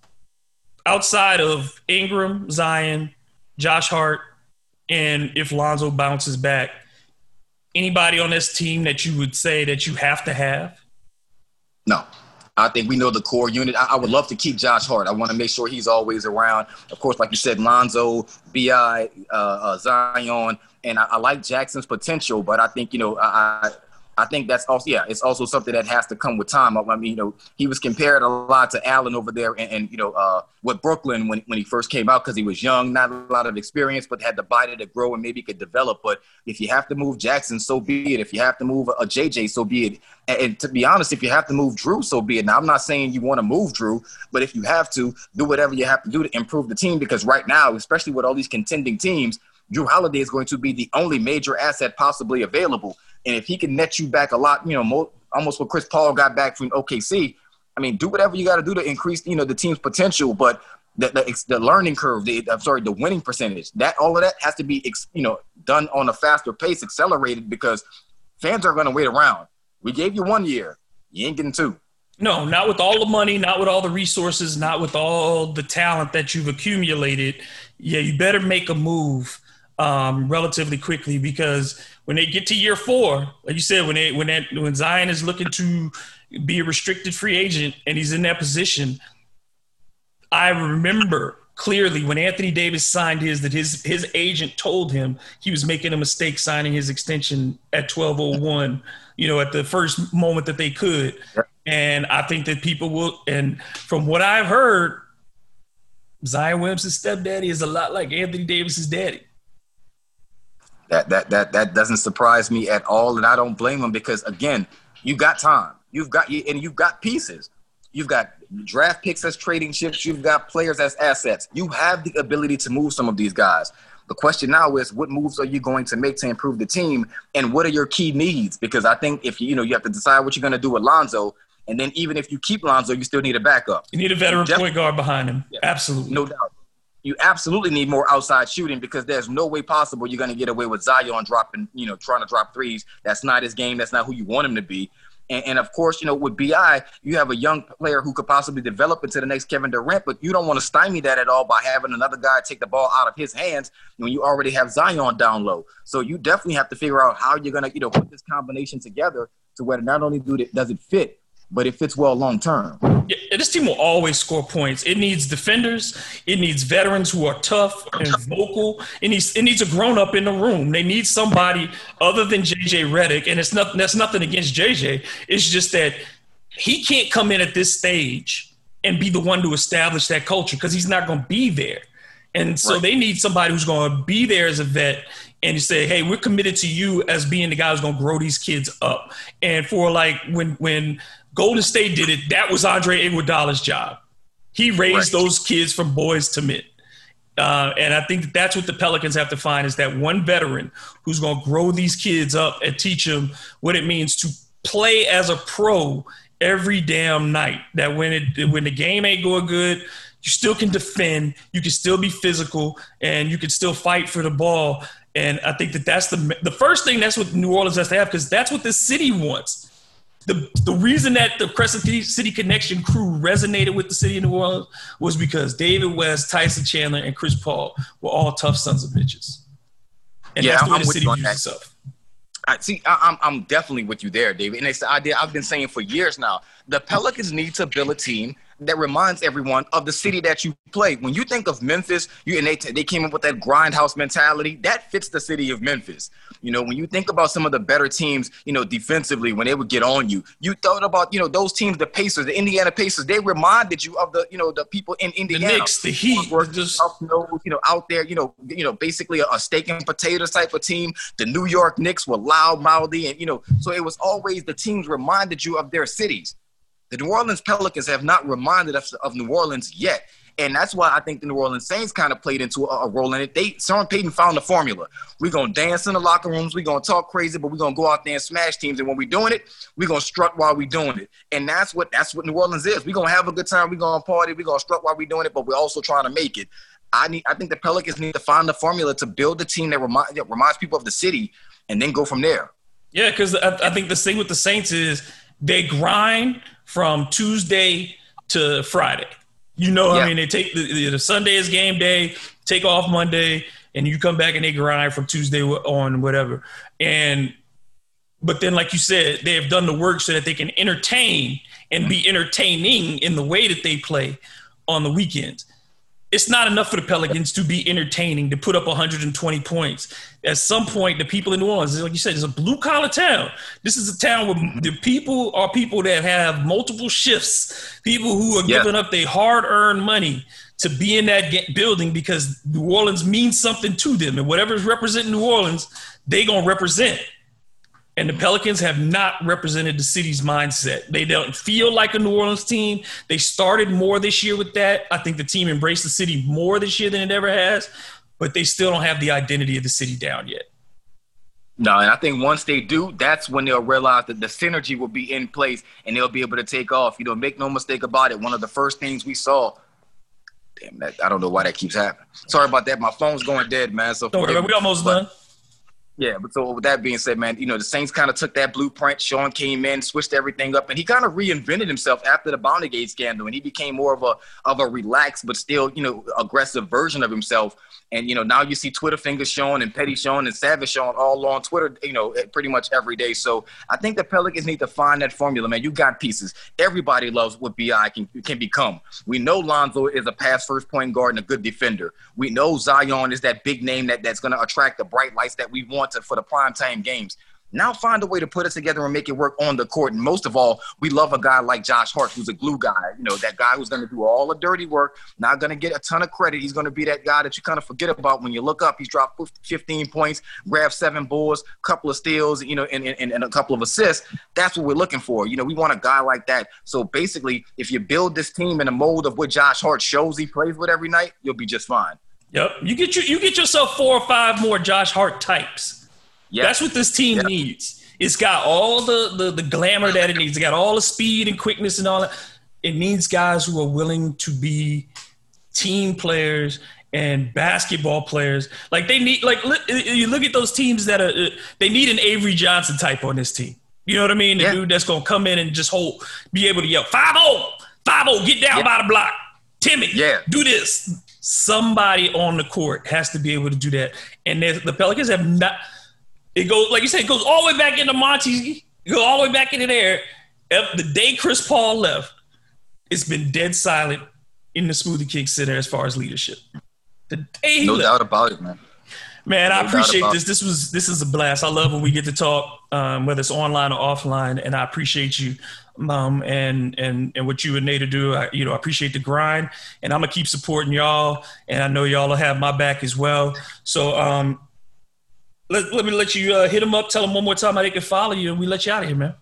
outside of Ingram, Zion, Josh Hart, and if Lonzo bounces back, anybody on this team that you would say that you have to have? No. I think we know the core unit. I, I would love to keep Josh Hart. I want to make sure he's always around. Of course, like you said, Lonzo, Bi, uh, uh, Zion, and I, I, like Jaxson's potential. But I think you know, I, I think that's also yeah, it's also something that has to come with time. I mean, you know, he was compared a lot to Allen over there, and, and you know, uh, with Brooklyn when when he first came out because he was young, not a lot of experience, but had the body to grow and maybe could develop. But if you have to move Jaxson, so be it. If you have to move a JJ, so be it. And, and to be honest, if you have to move Jrue, so be it. Now, I'm not saying you want to move Jrue, but if you have to, do whatever you have to do to improve the team because right now, especially with all these contending teams, Jrue Holiday is going to be the only major asset possibly available. And if he can net you back a lot, you know, more, almost what Chris Paul got back from OKC, I mean, do whatever you got to do to increase, you know, the team's potential. But the, the, the learning curve, the, I'm sorry, the winning percentage, that all of that has to be, you know, done on a faster pace, accelerated because fans are going to wait around. We gave you one year, you ain't getting two. No, not with all the money, not with all the resources, not with all the talent that you've accumulated. Yeah, you better make a move um, relatively quickly because when they get to year four, like you said, when they when that when Zion is looking to be a restricted free agent and he's in that position, I remember clearly when Anthony Davis signed his that his his agent told him he was making a mistake signing his extension at 1201, you know, at the first moment that they could. And I think that people will and from what I've heard, Zion Williams' stepdaddy is a lot like Anthony Davis's daddy. That that that that doesn't surprise me at all, and I don't blame him because again, you got time. You've got you and you've got pieces. You've got draft picks as trading chips. You've got players as assets. You have the ability to move some of these guys. The question now is, what moves are you going to make to improve the team, and what are your key needs? Because I think if you you know you have to decide what you're going to do with Lonzo, and then even if you keep Lonzo, you still need a backup. You need a veteran point guard behind him. Yeah, Absolutely, no doubt. You absolutely need more outside shooting because there's no way possible you're going to get away with Zion dropping, you know, trying to drop threes. That's not his game. That's not who you want him to be. And, and, of course, you know, with BI, you have a young player who could possibly develop into the next Kevin Durant, but you don't want to stymie that at all by having another guy take the ball out of his hands when you already have Zion down low. So you definitely have to figure out how you're gonna, you know, put this combination together to where not only do it does it fit, but it fits well long term. Yeah, this team will always score points. It needs defenders. It needs veterans who are tough and vocal. It needs it needs a grown up in the room. They need somebody other than JJ Redick, And it's nothing. That's nothing against JJ. It's just that he can't come in at this stage and be the one to establish that culture because he's not going to be there. And so right. they need somebody who's going to be there as a vet and say, "Hey, we're committed to you as being the guy who's going to grow these kids up." And for like when when Golden State did it. That was Andre Iguodala's job. He raised right. those kids from boys to men. Uh, and I think that that's what the Pelicans have to find is that one veteran who's going to grow these kids up and teach them what it means to play as a pro every damn night. That when it when the game ain't going good, you still can defend, you can still be physical, and you can still fight for the ball. And I think that that's the the first thing. That's what New Orleans has to have because that's what the city wants the the reason that the Crescent City Connection crew resonated with the city of New Orleans was because David West, Tyson Chandler, and Chris Paul were all tough sons of bitches. And yeah, that's the way I'm the city views itself. I see. I, am I'm definitely with you there, David. And it's the idea I've been saying for years now. The Pelicans need to build a team that reminds everyone of the city that you play. When you think of Memphis, you and they they came up with that grindhouse mentality. That fits the city of Memphis. You know, when you think about some of the better teams, you know, defensively when they would get on you, you thought about you know those teams, the Pacers, the Indiana Pacers. They reminded you of the you know the people in Indiana, the Knicks, the Heat, were just you know out there, you know, you know, basically a, steak and potatoes type of team. The New York Knicks were loud mouthy, and you know, so it was always the teams reminded you of their cities. The New Orleans Pelicans have not reminded us of New Orleans yet. And that's why I think the New Orleans Saints kind of played into a, a role in it. They Sean Payton found the formula. We're gonna dance in the locker rooms, we're gonna talk crazy, but we're gonna go out there and smash teams. And when we're doing it, we're gonna strut while we're doing it. And that's what that's what New Orleans is. We're gonna have a good time, we're gonna party, we're gonna strut while we're doing it, but we're also trying to make it. I need I think the Pelicans need to find the formula to build a team that, remind, that reminds people of the city and then go from there. Yeah, because I, I think the thing with the Saints is they grind from Tuesday to Friday. You know, yeah. I mean, they take the, the, Sunday is game day, take off Monday, and you come back and they grind from Tuesday on whatever. And but then, like you said, they have done the work so that they can entertain and be entertaining in the way that they play on the weekends it's not enough for the Pelicans to be entertaining, to put up 120 points. At some point, the people in New Orleans, like you said, it's a blue collar town. This is a town where the people are people that have multiple shifts, people who are yeah. giving up their hard earned money to be in that building because New Orleans means something to them. And whatever is representing New Orleans, they going to represent. And the Pelicans have not represented the city's mindset. They don't feel like a New Orleans team. They started more this year with that. I think the team embraced the city more this year than it ever has, but they still don't have the identity of the city down yet. No, and I think once they do, that's when they'll realize that the synergy will be in place and they'll be able to take off. You know, make no mistake about it. One of the first things we saw damn that I don't know why that keeps happening. Sorry about that. My phone's going dead, man. So don't worry, we almost done. Yeah, but so with that being said, man, you know, the Saints kind of took that blueprint. Sean came in, switched everything up, and he kind of reinvented himself after the Bounty Gate scandal, and he became more of a of a relaxed but still, you know, aggressive version of himself. And you know, now you see Twitter fingers showing and Petty showing and Savage showing all on Twitter, you know, eh, pretty much every day. So I think the Pelicans need to find that formula, man. You got pieces. Everybody loves what Bi can can become. We know Lonzo is a pass first point guard and a good defender. We know Zion is that big name that, that's going to attract the bright lights that we want to, for the prime time games. Now find a way to put it together and make it work on the court. And most of all, we love a guy like Josh Hart, who's a glue guy. You know, that guy who's going to do all the dirty work, not going to get a ton of credit. He's going to be that guy that you kind of forget about when you look up. He's dropped 15 points, grabbed seven boards, a couple of steals, you know, and, and, and a couple of assists. That's what we're looking for. You know, we want a guy like that. So basically, if you build this team in the mold of what Josh Hart shows he plays with every night, you'll be just fine. Yep. You get you, you get yourself four or five more Josh Hart types. Yep. That's what this team yep. needs. It's got all the, the the glamour that it needs. It got all the speed and quickness and all that. It needs guys who are willing to be team players and basketball players. Like they need like you look at those teams that are uh, they need an Avery Johnson type on this team. You know what I mean? The yeah. dude that's gonna come in and just hold, be able to yell 5-0, 5-0, get down yeah. by the block. Timmy, yeah, do this. Somebody on the court has to be able to do that. And the Pelicans have not it goes like you said, it goes all the way back into Monty. You go all the way back into there. The day Chris Paul left, it's been dead silent in the Smoothie King Center as far as leadership. The day no left, doubt about it, man. Man, no I appreciate this. This was this is a blast. I love when we get to talk, um, whether it's online or offline, and I appreciate you, um, and and and what you and Nate do. I, you know, I appreciate the grind, and I'm gonna keep supporting y'all, and I know y'all will have my back as well. So, um, let, let me let you uh, hit them up. Tell them one more time how they can follow you, and we let you out of here, man.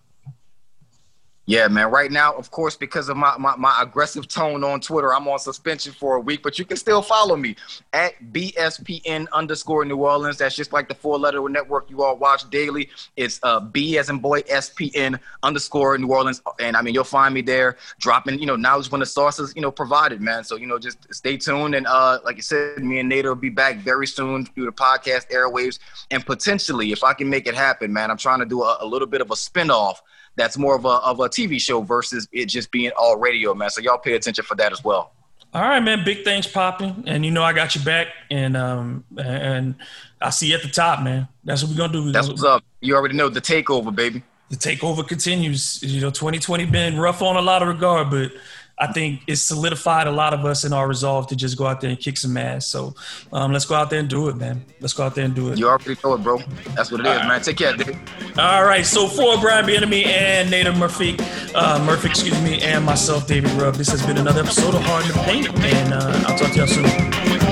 Yeah, man. Right now, of course, because of my, my, my, aggressive tone on Twitter, I'm on suspension for a week, but you can still follow me at BSPN underscore New Orleans. That's just like the four letter network you all watch daily. It's uh, B as in boy, SPN underscore New Orleans. And I mean, you'll find me there dropping, you know, knowledge when the sources, you know, provided, man. So, you know, just stay tuned. And uh, like I said, me and Nate will be back very soon through the podcast airwaves. And potentially, if I can make it happen, man, I'm trying to do a, a little bit of a spinoff that's more of a of a TV show versus it just being all radio, man. So y'all pay attention for that as well. All right, man. Big things popping, and you know I got you back, and um and I see you at the top, man. That's what we're gonna do. That's what's up. You already know the takeover, baby. The takeover continues. You know, 2020 been rough on a lot of regard, but I think it's solidified a lot of us in our resolve to just go out there and kick some ass. So um, let's go out there and do it, man. Let's go out there and do it. You already know it, bro. That's what it All is, right. man. Take care, dude. All right. So for Brian Bienemy and Nader Murphy, uh, Murphy, excuse me, and myself, David Grubb, this has been another episode of Hard to Paint, and uh, I'll talk to y'all soon.